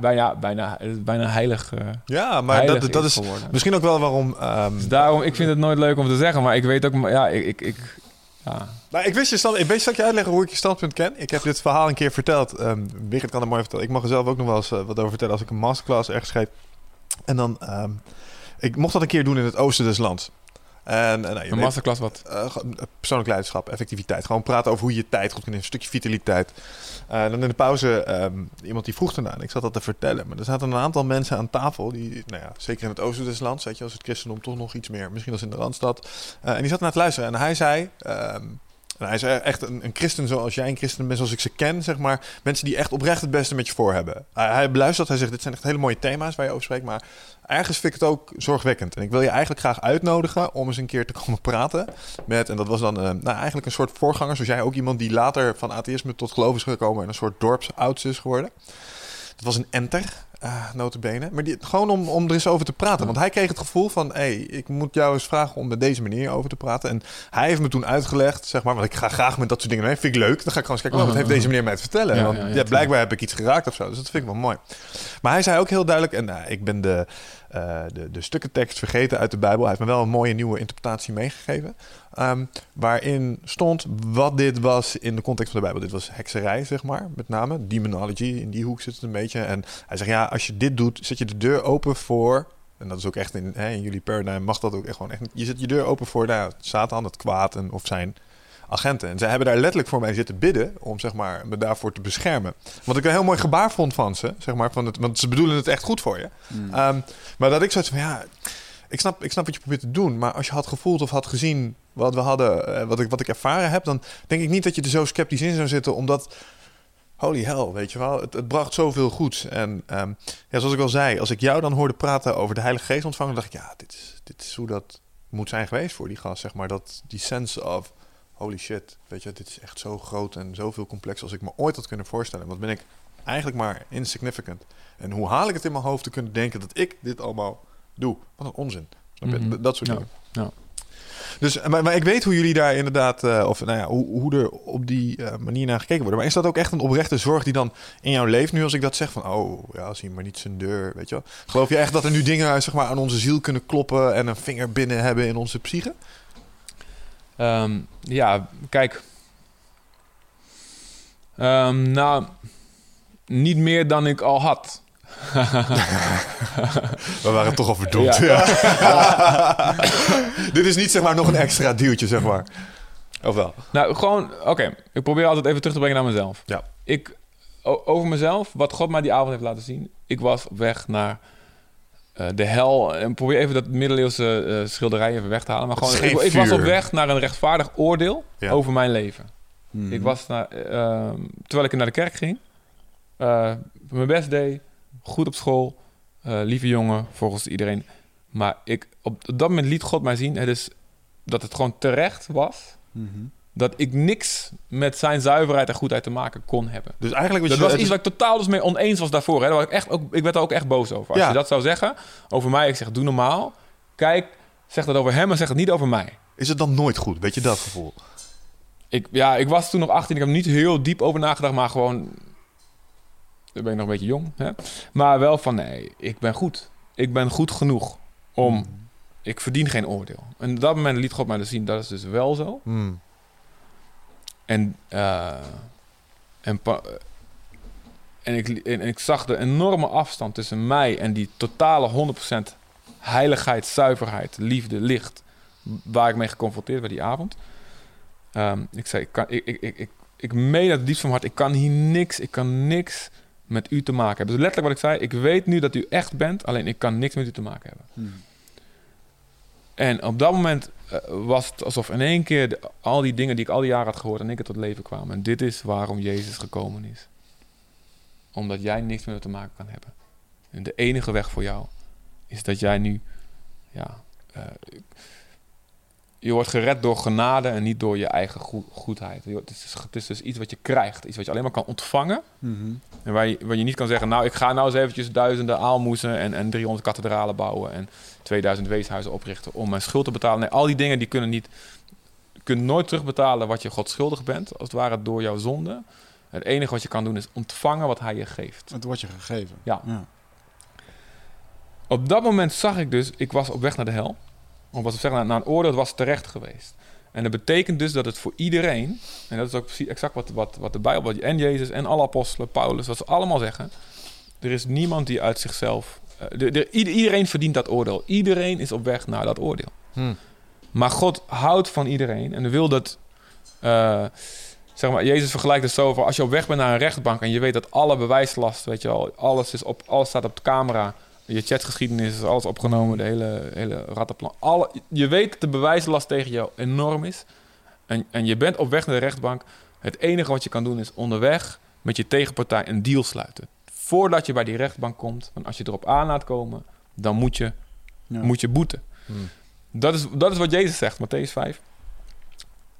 [SPEAKER 4] bijna, bijna, bijna heilig,
[SPEAKER 3] Ja, maar
[SPEAKER 4] heilig
[SPEAKER 3] dat, dat is misschien ook wel waarom... ehm,
[SPEAKER 4] Dus daarom, ik vind het nooit leuk om te zeggen, maar ik weet ook... Ja, ik... ik, ik ja.
[SPEAKER 3] Nou, ik wist je stand, ik weet, ik je uitleggen hoe ik je standpunt ken? Ik heb dit verhaal een keer verteld. Ehm Birgit kan het mooi vertellen. Ik mag er zelf ook nog wel eens eh, wat over vertellen als ik een masterclass ergens geef. En dan, ehm, ik mocht dat een keer doen in het oosten des lands. En, en nou, je
[SPEAKER 4] Een
[SPEAKER 3] weet-
[SPEAKER 4] masterclass wat?
[SPEAKER 3] eh, eh, persoonlijk leiderschap, effectiviteit. Gewoon praten over hoe je je tijd goed kunt. Een stukje vitaliteit. Eh, dan in de pauze, ehm, iemand die vroeg ernaar. Ik zat dat te vertellen. Maar er zaten een aantal mensen aan tafel. Die, nou ja, zeker in het oosten des lands. Weet je, als het christendom toch nog iets meer. Misschien als in de Randstad. Eh, en die zat naar te luisteren. En hij zei... ehm, en hij is echt een, een christen zoals jij een christen bent, zoals ik ze ken, zeg maar. Mensen die echt oprecht het beste met je voor hebben. Hij, hij beluistert, hij zegt, dit zijn echt hele mooie thema's waar je over spreekt. Maar ergens vind ik het ook zorgwekkend. En ik wil je eigenlijk graag uitnodigen om eens een keer te komen praten met... En dat was dan eh, nou, eigenlijk een soort voorganger. Zoals jij ook iemand die later van atheïsme tot geloof is gekomen... en een soort dorpsouds is geworden. Dat was een enter, eh notabene. Maar die, gewoon om, om er eens over te praten. Want hij kreeg het gevoel van... hé, hey, ik moet jou eens vragen om met deze manier over te praten. En hij heeft me toen uitgelegd, zeg maar... want ik ga graag met dat soort dingen mee. Vind ik leuk. Dan ga ik gewoon eens kijken... oh, wat heeft deze meneer mij te vertellen?
[SPEAKER 4] Ja,
[SPEAKER 3] want
[SPEAKER 4] ja,
[SPEAKER 3] ja,
[SPEAKER 4] ja,
[SPEAKER 3] blijkbaar heb ik iets geraakt of zo. Dus dat vind ik wel mooi. Maar hij zei ook heel duidelijk... en nou, ik ben de, eh, de, de stukken tekst vergeten uit de Bijbel. Hij heeft me wel een mooie nieuwe interpretatie meegegeven. ehm, waarin stond wat dit was in de context van de Bijbel. Dit was hekserij, zeg maar, met name. Demonology, in die hoek zit het een beetje. En hij zegt, ja, als je dit doet, zet je de deur open voor... En dat is ook echt in, hè, in jullie paradigm mag dat ook echt gewoon echt... Je zet je deur open voor nou, Satan, het kwaad en, of zijn agenten. En zij hebben daar letterlijk voor mij zitten bidden... om zeg maar, me daarvoor te beschermen. Wat ik een heel mooi gebaar vond van ze, zeg maar. Van het, want ze bedoelen het echt goed voor je. Ehm, maar dat ik zoiets van, ja... Ik snap, ik snap wat je probeert te doen, maar als je had gevoeld of had gezien wat we hadden, eh, wat ik, wat ik ervaren heb, dan denk ik niet dat je er zo sceptisch in zou zitten, omdat holy hell, weet je wel, het, het bracht zoveel goeds. En ehm, ja, zoals ik al zei, als ik jou dan hoorde praten over de Heilige Geest ontvangen, dacht ik, ja, dit is, dit is hoe dat moet zijn geweest voor die gast, zeg maar, dat die sense of holy shit, weet je, dit is echt zo groot en zoveel complex als ik me ooit had kunnen voorstellen. Wat ben ik eigenlijk maar insignificant. En hoe haal ik het in mijn hoofd te kunnen denken dat ik dit allemaal doe? Wat een onzin. Snap je?
[SPEAKER 4] Mhm.
[SPEAKER 3] Dat soort
[SPEAKER 4] Ja,
[SPEAKER 3] dingen.
[SPEAKER 4] ja.
[SPEAKER 3] Dus, maar, maar ik weet hoe jullie daar inderdaad, eh, of nou ja, hoe, hoe er op die eh, manier naar gekeken wordt. Maar is dat ook echt een oprechte zorg die dan in jou leeft nu als ik dat zeg van, oh ja, zie maar niet zijn deur, weet je wel? Geloof je echt dat er nu dingen zeg maar, aan onze ziel kunnen kloppen en een vinger binnen hebben in onze psyche?
[SPEAKER 4] Ehm, ja, kijk. Ehm, nou, niet meer dan ik al had.
[SPEAKER 3] We waren toch al verdomd.
[SPEAKER 4] Ja.
[SPEAKER 3] Ja. Dit is niet zeg maar nog een extra duwtje, zeg maar. Of wel?
[SPEAKER 4] Nou, gewoon, oké. Ik probeer altijd even terug te brengen naar mezelf.
[SPEAKER 3] Ja.
[SPEAKER 4] Ik, over mezelf, wat God mij die avond heeft laten zien. Ik was op weg naar eh, de hel. En probeer even dat middeleeuwse eh, schilderij even weg te halen. Maar gewoon, ik, was op weg naar een rechtvaardig oordeel
[SPEAKER 3] Ja.
[SPEAKER 4] over mijn leven.
[SPEAKER 2] Mhm.
[SPEAKER 4] Ik was naar, eh, terwijl ik naar de kerk ging, eh, mijn best deed, goed op school, eh, lieve jongen, volgens iedereen. Maar ik, op dat moment liet God mij zien het is, dat het gewoon terecht was
[SPEAKER 2] Mhm.
[SPEAKER 4] Dat ik niks met zijn zuiverheid en goedheid te maken kon hebben.
[SPEAKER 3] Dus eigenlijk... wat
[SPEAKER 4] Dat was iets
[SPEAKER 3] is-
[SPEAKER 4] waar ik totaal dus mee oneens was daarvoor. Hè. Daar was ik, echt ook, ik werd er ook echt boos over. Als
[SPEAKER 3] Ja.
[SPEAKER 4] je dat zou zeggen over mij, ik zeg doe normaal. Kijk, zeg dat over hem en zeg het niet over mij.
[SPEAKER 3] Is het dan nooit goed? Weet je dat gevoel?
[SPEAKER 4] Ik, ja, ik was toen nog 18. Ik heb niet heel diep over nagedacht, maar gewoon. Dan ben ik nog een beetje jong. Hè? Maar wel van nee, ik ben goed. Ik ben goed genoeg om. Ik verdien geen oordeel. En op dat moment liet God mij dus zien dat is dus wel zo.
[SPEAKER 3] Hmm.
[SPEAKER 4] En, eh, en, en, ik, en ik zag de enorme afstand tussen mij en die totale 100% heiligheid, zuiverheid, liefde, licht, waar ik mee geconfronteerd werd die avond. Ehm, ik zei, ik, kan, ik, ik, ik, ik, ik meen uit het diepst van mijn hart, ik kan hier niks, ik kan niks met u te maken hebben. Dus letterlijk wat ik zei, ik weet nu dat u echt bent, alleen ik kan niks met u te maken hebben.
[SPEAKER 2] Mhm.
[SPEAKER 4] En op dat moment was het alsof in één keer de- al die dingen die ik al die jaren had gehoord, in één keer tot leven kwamen. En dit is waarom Jezus gekomen is. Omdat jij niks meer te maken kan hebben. En de enige weg voor jou is dat jij nu, ja, eh, je wordt gered door genade en niet door je eigen goe- goedheid. Het is, het is dus iets wat je krijgt, iets wat je alleen maar kan ontvangen.
[SPEAKER 2] Mhm.
[SPEAKER 4] En waar je, waar je niet kan zeggen, nou, ik ga nou eens eventjes duizenden aalmoezen en, en 300 kathedralen bouwen en 2000 weeshuizen oprichten om mijn schuld te betalen. Nee, al die dingen die kunnen niet kunt nooit terugbetalen wat je God schuldig bent, als het ware door jouw zonde. Het enige wat je kan doen is ontvangen wat hij je geeft.
[SPEAKER 2] Het wordt je gegeven.
[SPEAKER 4] Ja.
[SPEAKER 2] ja.
[SPEAKER 4] Op dat moment zag ik dus, ik was op weg naar de hel. Of was op weg naar, naar een oordeel, het was terecht geweest. En dat betekent dus dat het voor iedereen, en dat is ook precies exact wat, wat, wat de Bijbel en Jezus en alle apostelen, Paulus, wat ze allemaal zeggen. Er is niemand die uit zichzelf. Eh, de, de- ieder- iedereen verdient dat oordeel. Iedereen is op weg naar dat oordeel.
[SPEAKER 3] Hmm.
[SPEAKER 4] Maar God houdt van iedereen en wil dat. eh, zeg maar, Jezus vergelijkt het zo van als je op weg bent naar een rechtbank en je weet dat alle bewijslast, weet je wel, alles, is op, alles staat op de camera, je chatgeschiedenis is alles opgenomen, de hele, hele rattenplan. Alle, je weet dat de bewijslast tegen jou enorm is en, en je bent op weg naar de rechtbank. Het enige wat je kan doen is onderweg met je tegenpartij een deal sluiten. Voordat je bij die rechtbank komt, want als je erop aan laat komen, dan moet je,
[SPEAKER 2] Ja.
[SPEAKER 4] moet je boeten.
[SPEAKER 3] Hmm.
[SPEAKER 4] Dat is, dat is wat Jezus zegt, Matthäus 5.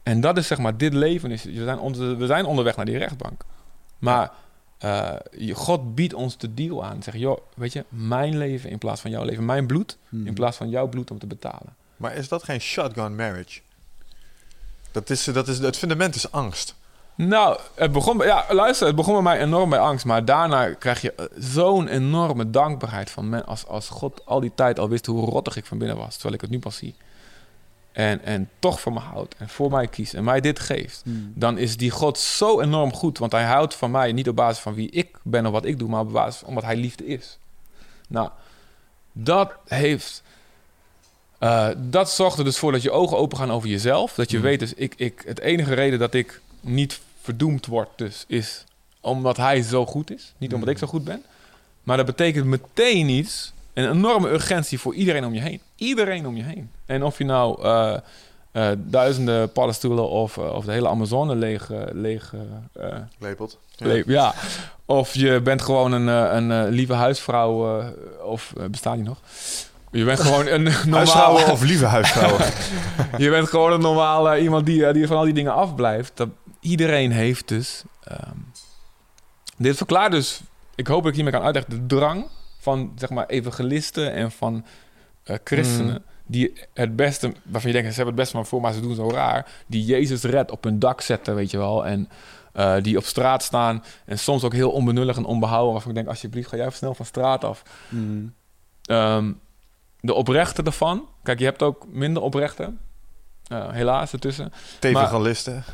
[SPEAKER 4] En dat is zeg maar, dit leven is, we zijn, onder, we zijn onderweg naar die rechtbank. Maar eh, God biedt ons de deal aan. Zeg, joh, weet je, mijn leven in plaats van jouw leven. Mijn bloed
[SPEAKER 2] Hmm.
[SPEAKER 4] in plaats van jouw bloed om te betalen.
[SPEAKER 3] Maar is dat geen shotgun marriage? Dat is, dat is, het fundament is angst.
[SPEAKER 4] Nou, het begon, ja, luister, het begon bij mij enorm bij angst. Maar daarna krijg je eh, zo'n enorme dankbaarheid van men. Als, als God al die tijd al wist hoe rottig ik van binnen was. Terwijl ik het nu pas zie. En, en toch voor me houdt. En voor mij kiest. En mij dit geeft.
[SPEAKER 2] Hmm.
[SPEAKER 4] dan is die God zo enorm goed. Want hij houdt van mij niet op basis van wie ik ben of wat ik doe, maar op basis van omdat hij liefde is. Nou, dat heeft. eh, dat zorgt er dus voor dat je ogen open gaan over jezelf. Dat je
[SPEAKER 3] Mhm.
[SPEAKER 4] weet, dus ik, ik, het enige reden dat ik niet verdoemd word, dus is omdat hij zo goed is. Niet omdat ik zo goed ben. Maar dat betekent meteen iets. Een enorme urgentie voor iedereen om je heen. Iedereen om je heen. En of je nou eh, eh, duizenden paddenstoelen of, eh, of de hele Amazone leeg, leeg
[SPEAKER 3] Lepelt. Ja.
[SPEAKER 4] le- ja. Of je bent gewoon een, een lieve huisvrouw. of bestaat die nog? Je bent gewoon een normale...
[SPEAKER 3] Of lieve huisvrouwen?
[SPEAKER 4] je bent gewoon een normale iemand die, die van al die dingen afblijft. Dat, iedereen heeft dus... ehm, dit verklaart dus... Ik hoop dat ik hiermee kan uitleggen. De drang van, zeg maar, evangelisten en van eh, christenen...
[SPEAKER 3] Mm.
[SPEAKER 4] die het beste... Waarvan je denkt, ze hebben het beste maar voor, maar ze doen zo raar. Die Jezus redt op hun dak zetten, weet je wel. En eh, die op straat staan. En soms ook heel onbenullig en onbehouden. Waarvan ik denk, alsjeblieft, ga jij even snel van straat af.
[SPEAKER 2] Hmm.
[SPEAKER 4] Ehm, de oprechte ervan. Kijk, je hebt ook minder oprechte. Eh, helaas ertussen.
[SPEAKER 3] Tevengalisten.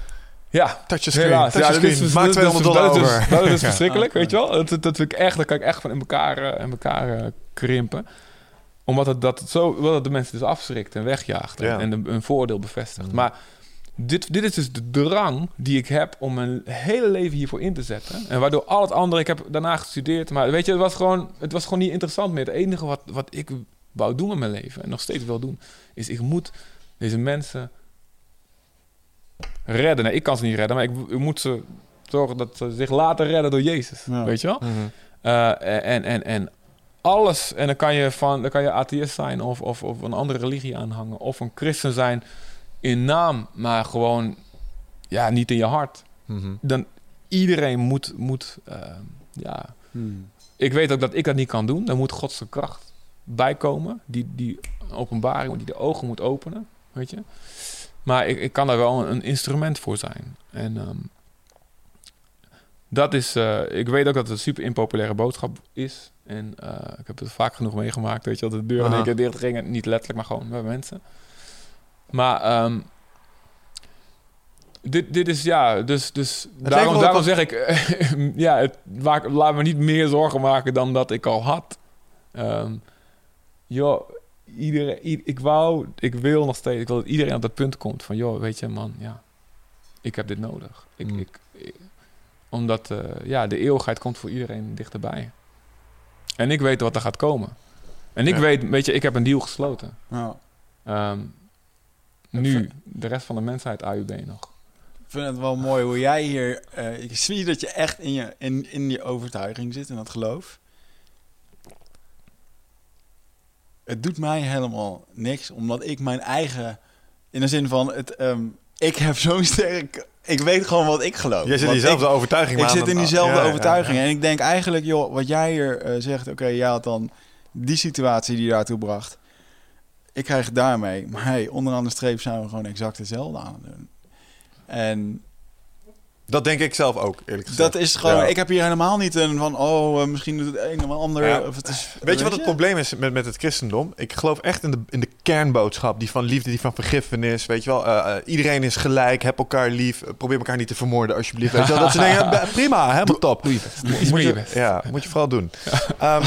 [SPEAKER 4] Ja,
[SPEAKER 3] Touchscreen.
[SPEAKER 4] helaas. Ja,
[SPEAKER 3] Touchscreen.
[SPEAKER 4] dat is,
[SPEAKER 3] Maak
[SPEAKER 4] dat is-
[SPEAKER 3] 200 dollar
[SPEAKER 4] dat is, dus-
[SPEAKER 3] over.
[SPEAKER 4] Dat is dus verschrikkelijk, weet je wel. Dat, dat, dat vind ik echt, daar kan ik echt van in elkaar, eh, in elkaar eh, krimpen. Omdat het, dat het zo, dat de mensen dus afschrikt en wegjaagt. En,
[SPEAKER 3] Ja.
[SPEAKER 4] en een, een voordeel bevestigt.
[SPEAKER 3] Mhm.
[SPEAKER 4] Maar dit, dit is dus de drang die ik heb om mijn hele leven hiervoor in te zetten. En waardoor al het andere, ik heb daarna gestudeerd. Maar weet je, het was gewoon, het was gewoon niet interessant meer. Het enige wat, wat ik wou doen met mijn leven en nog steeds wil doen, is ik moet deze mensen redden. Nee, ik kan ze niet redden, maar ik, ik moet ze zorgen dat ze zich laten redden door Jezus.
[SPEAKER 2] Ja.
[SPEAKER 4] Weet je wel?
[SPEAKER 3] Mhm.
[SPEAKER 4] Eh, en, en, en alles, en dan kan je, van, dan kan je atheïst zijn of, of, of een andere religie aanhangen, of een christen zijn in naam, maar gewoon ja, niet in je hart.
[SPEAKER 3] Mhm.
[SPEAKER 4] Dan iedereen moet, moet eh, ja,
[SPEAKER 2] Hmm.
[SPEAKER 4] ik weet ook dat ik dat niet kan doen. Dan moet Gods kracht bijkomen. Die, die openbaring, die de ogen moet openen. Weet je? Maar ik, ik kan daar wel een, een instrument voor zijn. En ehm, dat is... eh, ik weet ook dat het een super impopulaire boodschap is. En eh, ik heb het vaak genoeg meegemaakt. Weet je wel, de deur in één keer dicht gingen. Niet letterlijk, maar gewoon bij mensen. Maar... ehm, dit, dit is ja, dus, dus daarom, daarom
[SPEAKER 3] dat-
[SPEAKER 4] zeg ik, ja, het, maak, laat me niet meer zorgen maken dan dat ik al had. Joh, iedereen, ik wou, ik wil nog steeds, ik wil dat iedereen op dat punt komt van, joh, weet je man, ja, ik heb dit nodig. Ik,
[SPEAKER 3] Mm.
[SPEAKER 4] ik, ik- omdat, eh, ja, de eeuwigheid komt voor iedereen dichterbij. En ik weet wat er gaat komen. En ik
[SPEAKER 3] Ja.
[SPEAKER 4] weet, weet je, ik heb een deal gesloten.
[SPEAKER 2] Nou,
[SPEAKER 4] Ehm, nu, de rest van de mensheid AUB nog.
[SPEAKER 2] ik vind het wel mooi hoe jij hier... eh, ik zie dat je echt in je, in, in je overtuiging zit, in dat geloof. Het doet mij helemaal niks, omdat ik mijn eigen... In de zin van, het, ehm, ik heb zo'n sterk... Ik weet gewoon wat ik geloof.
[SPEAKER 3] Jij zit in diezelfde
[SPEAKER 2] ik-
[SPEAKER 3] overtuiging.
[SPEAKER 2] Ik zit in diezelfde
[SPEAKER 3] ja, ja,
[SPEAKER 2] overtuiging.
[SPEAKER 3] ja.
[SPEAKER 2] En ik denk eigenlijk, joh, wat jij hier eh, zegt, oké, jij had dan die situatie die je daartoe bracht. ik krijg het daarmee. Maar hey, onderaan de streep zijn we gewoon exact hetzelfde aan het doen. En
[SPEAKER 3] Dat denk ik zelf ook, eerlijk gezegd.
[SPEAKER 2] dat is gewoon...
[SPEAKER 3] Ja.
[SPEAKER 2] Ik heb hier helemaal niet een van... Oh, eh, misschien doet het een of ander...
[SPEAKER 3] Ja.
[SPEAKER 2] Of het is,
[SPEAKER 3] Weet je wat het probleem is met, met het christendom? Ik geloof echt in de, in de kernboodschap. Die van liefde, die van vergiffenis. Weet je wel, eh, eh, iedereen is gelijk. Heb elkaar lief. Probeer elkaar niet te vermoorden, alsjeblieft. Weet je wel, dat soort dingen. Prima, helemaal top.
[SPEAKER 4] Doe je best. Iets
[SPEAKER 3] Moet
[SPEAKER 4] je best.
[SPEAKER 3] ja, moet je vooral doen. Ehm,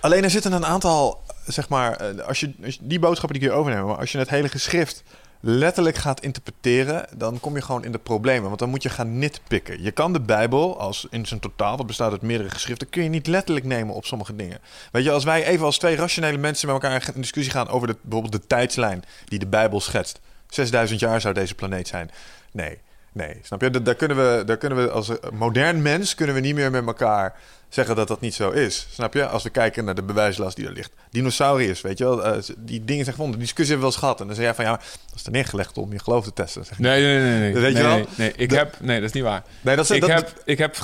[SPEAKER 3] alleen er zitten een aantal, zeg maar, als je, als je- die boodschappen die kun je overnemen, maar als je het hele geschrift letterlijk gaat interpreteren, dan kom je gewoon in de problemen, want dan moet je gaan nitpikken. Je kan de Bijbel als in zijn totaal, wat bestaat uit meerdere geschriften, kun je niet letterlijk nemen op sommige dingen. Weet je, als wij even als twee rationele mensen met elkaar in discussie gaan over de, bijvoorbeeld de tijdslijn die de Bijbel schetst. 6000 jaar zou deze planeet zijn. Nee, nee, snap je? Da- Daar kunnen we, daar kunnen we als een modern mens kunnen we niet meer met elkaar zeggen dat dat niet zo is. Snap je? Als we kijken naar de bewijslast die er ligt. Dinosauriërs, weet je wel? eh, die dingen zijn gevonden. Die discussie hebben we wel eens gehad. En dan zeg jij van ja, dat is er neergelegd om je geloof te testen. Zeg.
[SPEAKER 4] Nee, nee, nee. nee.
[SPEAKER 3] Dat weet je
[SPEAKER 4] nee,
[SPEAKER 3] wel?
[SPEAKER 4] Nee, nee, ik
[SPEAKER 3] Dat-
[SPEAKER 4] heb, nee, dat is niet waar.
[SPEAKER 3] Nee, dat is
[SPEAKER 4] Ik
[SPEAKER 3] dat,
[SPEAKER 4] heb, ik, heb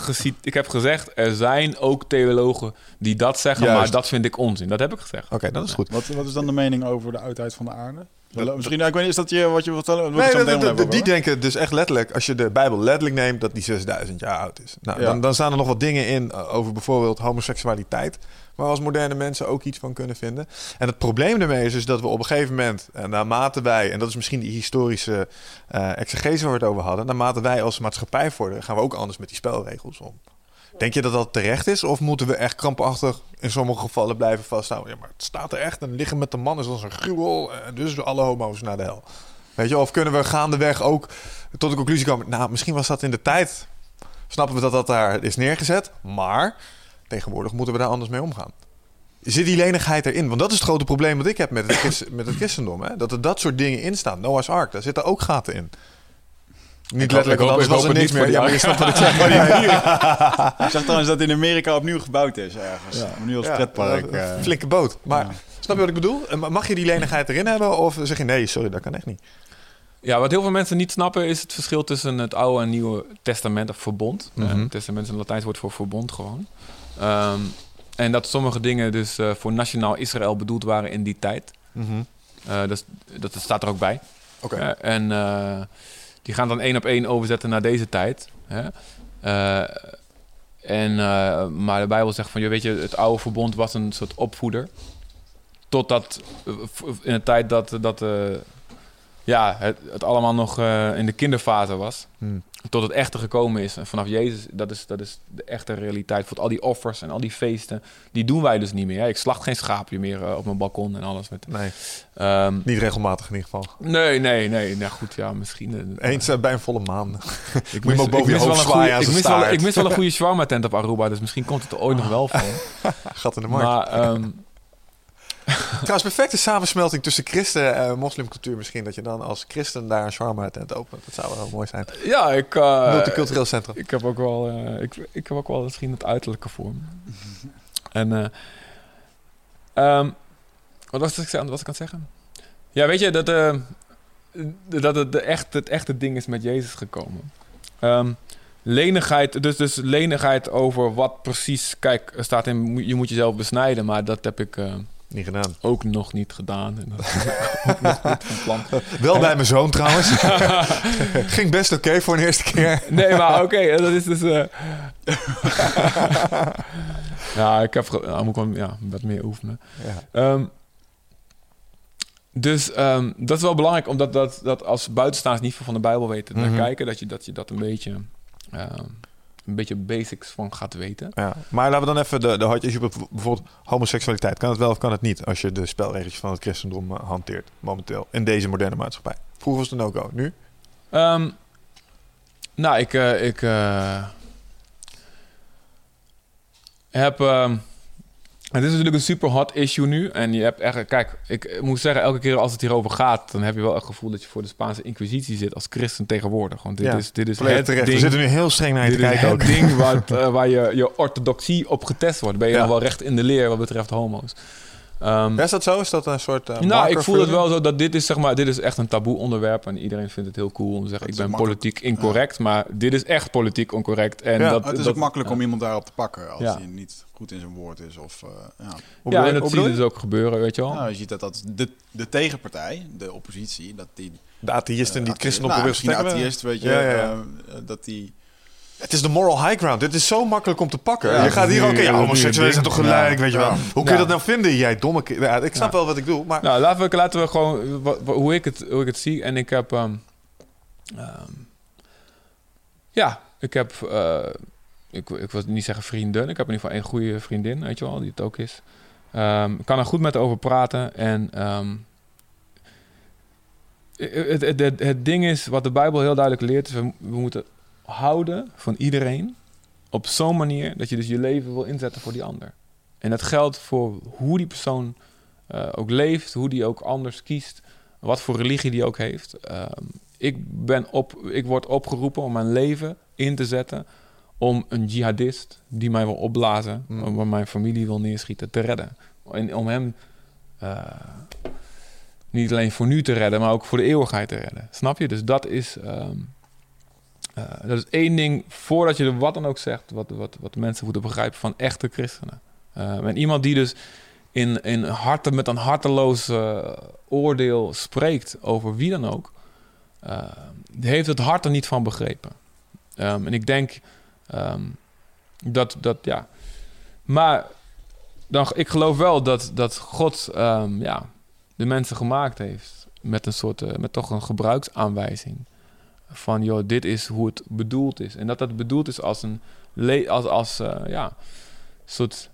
[SPEAKER 4] ik heb gezegd, er zijn ook theologen die dat zeggen,
[SPEAKER 3] Juist.
[SPEAKER 4] maar dat vind ik onzin. Dat heb ik gezegd.
[SPEAKER 3] Oké, dat is goed.
[SPEAKER 2] Wat, wat is dan de mening over de oudheid van de aarde? Misschien, nou, ik weet niet, is dat je wat je
[SPEAKER 3] Nee, dat- dat-
[SPEAKER 2] hebben,
[SPEAKER 3] die
[SPEAKER 2] hoor.
[SPEAKER 3] denken dus echt letterlijk, als je de Bijbel letterlijk neemt, dat die 6000 jaar oud is. Nou,
[SPEAKER 2] Ja.
[SPEAKER 3] dan, dan staan er nog wat dingen in eh, over bijvoorbeeld homoseksualiteit, waar we als moderne mensen ook iets van kunnen vinden. En het probleem daarmee is dus dat we op een gegeven moment, en naarmate wij, en dat is misschien die historische eh exegese waar we het over hadden, naarmate wij als maatschappij vorderen, gaan we ook anders met die spelregels om. Denk je dat dat terecht is? Of moeten we echt krampachtig in sommige gevallen blijven vasthouden? Ja, maar het staat er echt. En liggen met de man is als een gruwel. eh, Dus alle homo's naar de hel. Weet je, of kunnen we gaandeweg ook tot de conclusie komen... Nou, misschien was dat in de tijd... Snappen we dat dat daar is neergezet. Maar tegenwoordig moeten we daar anders mee omgaan. Zit die lenigheid erin? Want dat is het grote probleem wat ik heb met het, met het christendom. Hè? Dat er dat soort dingen in staan. Noah's Ark, daar zitten ook gaten in. Niet letterlijk, want anders was er niks meer. Ja, maar
[SPEAKER 4] die
[SPEAKER 3] je snapt wat ik zeg.
[SPEAKER 2] Ik zag trouwens dat in Amerika opnieuw gebouwd is ergens.
[SPEAKER 3] Ja.
[SPEAKER 2] Nu als
[SPEAKER 3] Ja,
[SPEAKER 2] pretpark.
[SPEAKER 3] een
[SPEAKER 2] eh.
[SPEAKER 3] Flinke boot. Maar
[SPEAKER 2] Ja.
[SPEAKER 3] snap je wat ik bedoel? Mag je die lenigheid erin hebben? Of zeg je nee, sorry, dat kan echt niet.
[SPEAKER 4] Ja, wat heel veel mensen niet snappen is het verschil tussen het Oude en Nieuwe Testament of verbond.
[SPEAKER 3] Mhm.
[SPEAKER 4] Eh, testament is een Latijns woord voor verbond gewoon. Ehm, en dat sommige dingen dus eh, voor nationaal Israël bedoeld waren in die tijd. Eh, dat, dat staat er ook bij.
[SPEAKER 3] Oké.
[SPEAKER 4] En eh, die gaan dan één op één overzetten naar deze tijd. Hè? Eh, en, eh, maar de Bijbel zegt van, je weet je, het oude verbond was een soort opvoeder. Totdat eh, in de tijd dat, dat ja, het, het allemaal nog eh, in de kinderfase was.
[SPEAKER 3] Hmm.
[SPEAKER 4] Tot het echte gekomen is. En vanaf Jezus, dat is, dat is de echte realiteit. Voor al die offers en al die feesten, die doen wij dus niet meer. hè. Ik slacht geen schaapje meer eh, op mijn balkon en alles. Met,
[SPEAKER 3] Nee,
[SPEAKER 4] Ehm,
[SPEAKER 3] niet regelmatig in ieder geval.
[SPEAKER 4] nee, nee, nee. Nou goed, ja, misschien. eh,
[SPEAKER 3] Eens bij een volle maan.
[SPEAKER 4] ik
[SPEAKER 3] Moet ook boven je
[SPEAKER 4] mis
[SPEAKER 3] hoofd zwaaien
[SPEAKER 4] goeie- ik mis wel-. Ik mis wel een goede shawarma tent op Aruba, dus misschien komt het er ooit nog wel van.
[SPEAKER 3] Gat in de markt.
[SPEAKER 4] Maar ehm,
[SPEAKER 3] Trouwens, perfecte samensmelting tussen christen en moslimcultuur misschien. Dat je dan als christen daar een shawarma tent opent. Dat zou wel mooi zijn.
[SPEAKER 4] ja, ik, eh,
[SPEAKER 3] Multicultureel centrum.
[SPEAKER 4] ik heb ook wel, eh, ik, ik heb ook wel misschien het uiterlijke vorm. en eh, ehm, wat was ik, aan- wat was ik aan het zeggen? Ja, weet je dat, dat het, de echt, het echte ding is met Jezus gekomen. Ehm, lenigheid, dus, dus lenigheid over wat precies. Kijk, er staat in je moet jezelf besnijden, maar dat heb ik. Eh,
[SPEAKER 3] Niet gedaan.
[SPEAKER 4] ook nog niet gedaan. En dat ook nog niet van plan.
[SPEAKER 3] Wel bij mijn zoon trouwens. Ging best oké voor een eerste keer.
[SPEAKER 4] Nee, maar oké, dat is dus... eh, ja, ik heb... nou, moet ik wel ja, wat meer oefenen.
[SPEAKER 3] Ja.
[SPEAKER 4] Ehm, dus ehm, dat is wel belangrijk, omdat dat, dat als buitenstaanders niet veel van de Bijbel weten naar
[SPEAKER 3] Mhm.
[SPEAKER 4] kijken, dat je, dat je dat een beetje... ehm, een beetje basics van gaat weten.
[SPEAKER 3] Ja. Maar laten we dan even de, de issue op bijvoorbeeld homoseksualiteit. Kan het wel of kan het niet als je de spelregels van het christendom eh, hanteert momenteel in deze moderne maatschappij? Vroeger was het een no-go, nu?
[SPEAKER 4] Ehm, nou, ik, eh, ik eh, heb. ehm, het is natuurlijk een super hot issue nu. En je hebt echt. Kijk, ik moet zeggen, elke keer als het hierover gaat, dan heb je wel het gevoel dat je voor de Spaanse Inquisitie zit als christen tegenwoordig. Want dit
[SPEAKER 3] Ja,
[SPEAKER 4] is, dit is het
[SPEAKER 3] terecht.
[SPEAKER 4] ding.
[SPEAKER 3] We zitten nu heel streng naar je
[SPEAKER 4] dit
[SPEAKER 3] te
[SPEAKER 4] is
[SPEAKER 3] kijken
[SPEAKER 4] het
[SPEAKER 3] ook.
[SPEAKER 4] ding wat, eh, waar je, je orthodoxie op getest wordt. Ben je
[SPEAKER 3] Ja.
[SPEAKER 4] nog wel recht in de leer wat betreft homo's. Ehm,
[SPEAKER 3] Ja, is dat zo? Is dat een soort uh,
[SPEAKER 4] nou, ik voel het wel zo dat dit is, zeg maar, dit is echt een taboe onderwerp. En iedereen vindt het heel cool om te zeggen,
[SPEAKER 2] Dat
[SPEAKER 4] ik ben
[SPEAKER 2] makkelijk.
[SPEAKER 4] politiek incorrect. Maar dit is echt politiek oncorrect. En
[SPEAKER 3] Ja,
[SPEAKER 4] dat,
[SPEAKER 2] het is
[SPEAKER 4] dat-
[SPEAKER 2] ook makkelijk
[SPEAKER 4] ja.
[SPEAKER 2] om iemand daarop te pakken als
[SPEAKER 4] Ja.
[SPEAKER 2] hij niet goed in zijn woord is. Of, eh, ja.
[SPEAKER 4] Ja, en dat zie je dus ook gebeuren, weet je wel.
[SPEAKER 2] Nou, je ziet dat, dat de, de tegenpartij, de oppositie, dat die...
[SPEAKER 3] De atheïsten die het
[SPEAKER 2] eh,
[SPEAKER 3] christendom
[SPEAKER 2] nou,
[SPEAKER 3] proberen te
[SPEAKER 2] misschien
[SPEAKER 3] versterken.
[SPEAKER 2] atheïst, weet je.
[SPEAKER 3] Ja, ja, ja.
[SPEAKER 2] eh, dat die...
[SPEAKER 3] Het is de moral high ground. Dit is zo makkelijk om te pakken.
[SPEAKER 2] Ja,
[SPEAKER 3] je gaat hier ook... Ja,
[SPEAKER 4] nu-
[SPEAKER 3] homoseksuelen zijn toch gelijk,
[SPEAKER 2] Ja.
[SPEAKER 3] weet je wel.
[SPEAKER 2] Ja.
[SPEAKER 3] Hoe kun je
[SPEAKER 4] Ja.
[SPEAKER 3] dat nou vinden, jij domme... Ja, ik snap
[SPEAKER 4] Ja.
[SPEAKER 3] wel wat ik doe, maar...
[SPEAKER 4] Nou, laten we, laten we gewoon wa- wa- hoe, ik het, hoe ik het zie. En ik heb. ehm, ehm, ja, ik heb. eh, ik, ik wil niet zeggen vrienden. Ik heb in ieder geval één goede vriendin, weet je wel, die het ook is. Ehm, ik kan er goed met over praten. En. ehm, het, het, het, het ding is, wat de Bijbel heel duidelijk leert, is we, we moeten houden van iedereen op zo'n manier dat je dus je leven wil inzetten voor die ander. En dat geldt voor hoe die persoon eh, ook leeft, hoe die ook anders kiest, wat voor religie die ook heeft. Ehm, ik, ben op, ik word opgeroepen om mijn leven in te zetten om een jihadist die mij wil opblazen,
[SPEAKER 3] Mm.
[SPEAKER 4] om mijn familie wil neerschieten, te redden. En om hem eh, niet alleen voor nu te redden, maar ook voor de eeuwigheid te redden. Snap je? Dus dat is, ehm, eh, dat is één ding, voordat je er wat dan ook zegt, wat, wat, wat mensen moeten begrijpen van echte christenen. Ehm, en iemand die dus in, in harte, met een harteloos eh, oordeel spreekt over wie dan ook, eh, die heeft het hart er niet van begrepen. Ehm, en ik denk ehm, dat, dat, ja. Maar dan, ik geloof wel dat, dat God ehm, ja, de mensen gemaakt heeft met een soort, eh, met toch een gebruiksaanwijzing. Van, joh, dit is hoe het bedoeld is. En dat dat bedoeld is als een, le- als, als eh, ja, soort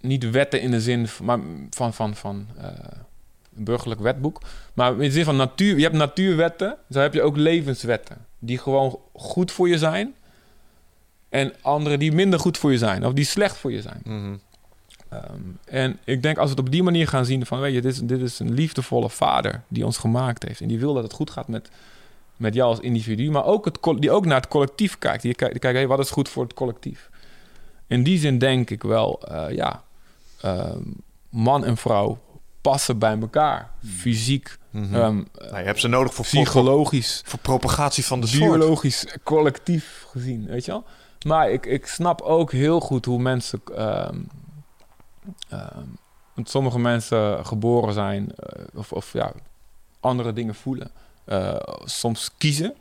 [SPEAKER 4] niet wetten in de zin van, van, van, van eh, een burgerlijk wetboek. Maar in de zin van natuur. Je hebt natuurwetten, zo heb je ook levenswetten. Die gewoon goed voor je zijn. En andere die minder goed voor je zijn. Of die slecht voor je zijn.
[SPEAKER 3] Mhm.
[SPEAKER 4] Ehm, en ik denk als we het op die manier gaan zien van... weet je, dit is, dit is een liefdevolle vader die ons gemaakt heeft. En die wil dat het goed gaat met, met jou als individu. Maar ook het, die ook naar het collectief kijkt. Die kijkt, die kijkt hey, wat is goed voor het collectief. In die zin denk ik wel, eh, ja... ehm, man en vrouw passen bij elkaar. Fysiek,
[SPEAKER 3] Mhm.
[SPEAKER 4] ehm,
[SPEAKER 3] Nou, je hebt ze nodig voor,
[SPEAKER 4] psychologisch,
[SPEAKER 3] voor propagatie van de soort.
[SPEAKER 4] biologisch, collectief gezien, weet je wel? Maar ik, ik snap ook heel goed hoe mensen... ehm, ehm, want sommige mensen geboren zijn eh, of, of ja, andere dingen voelen. Eh, soms kiezen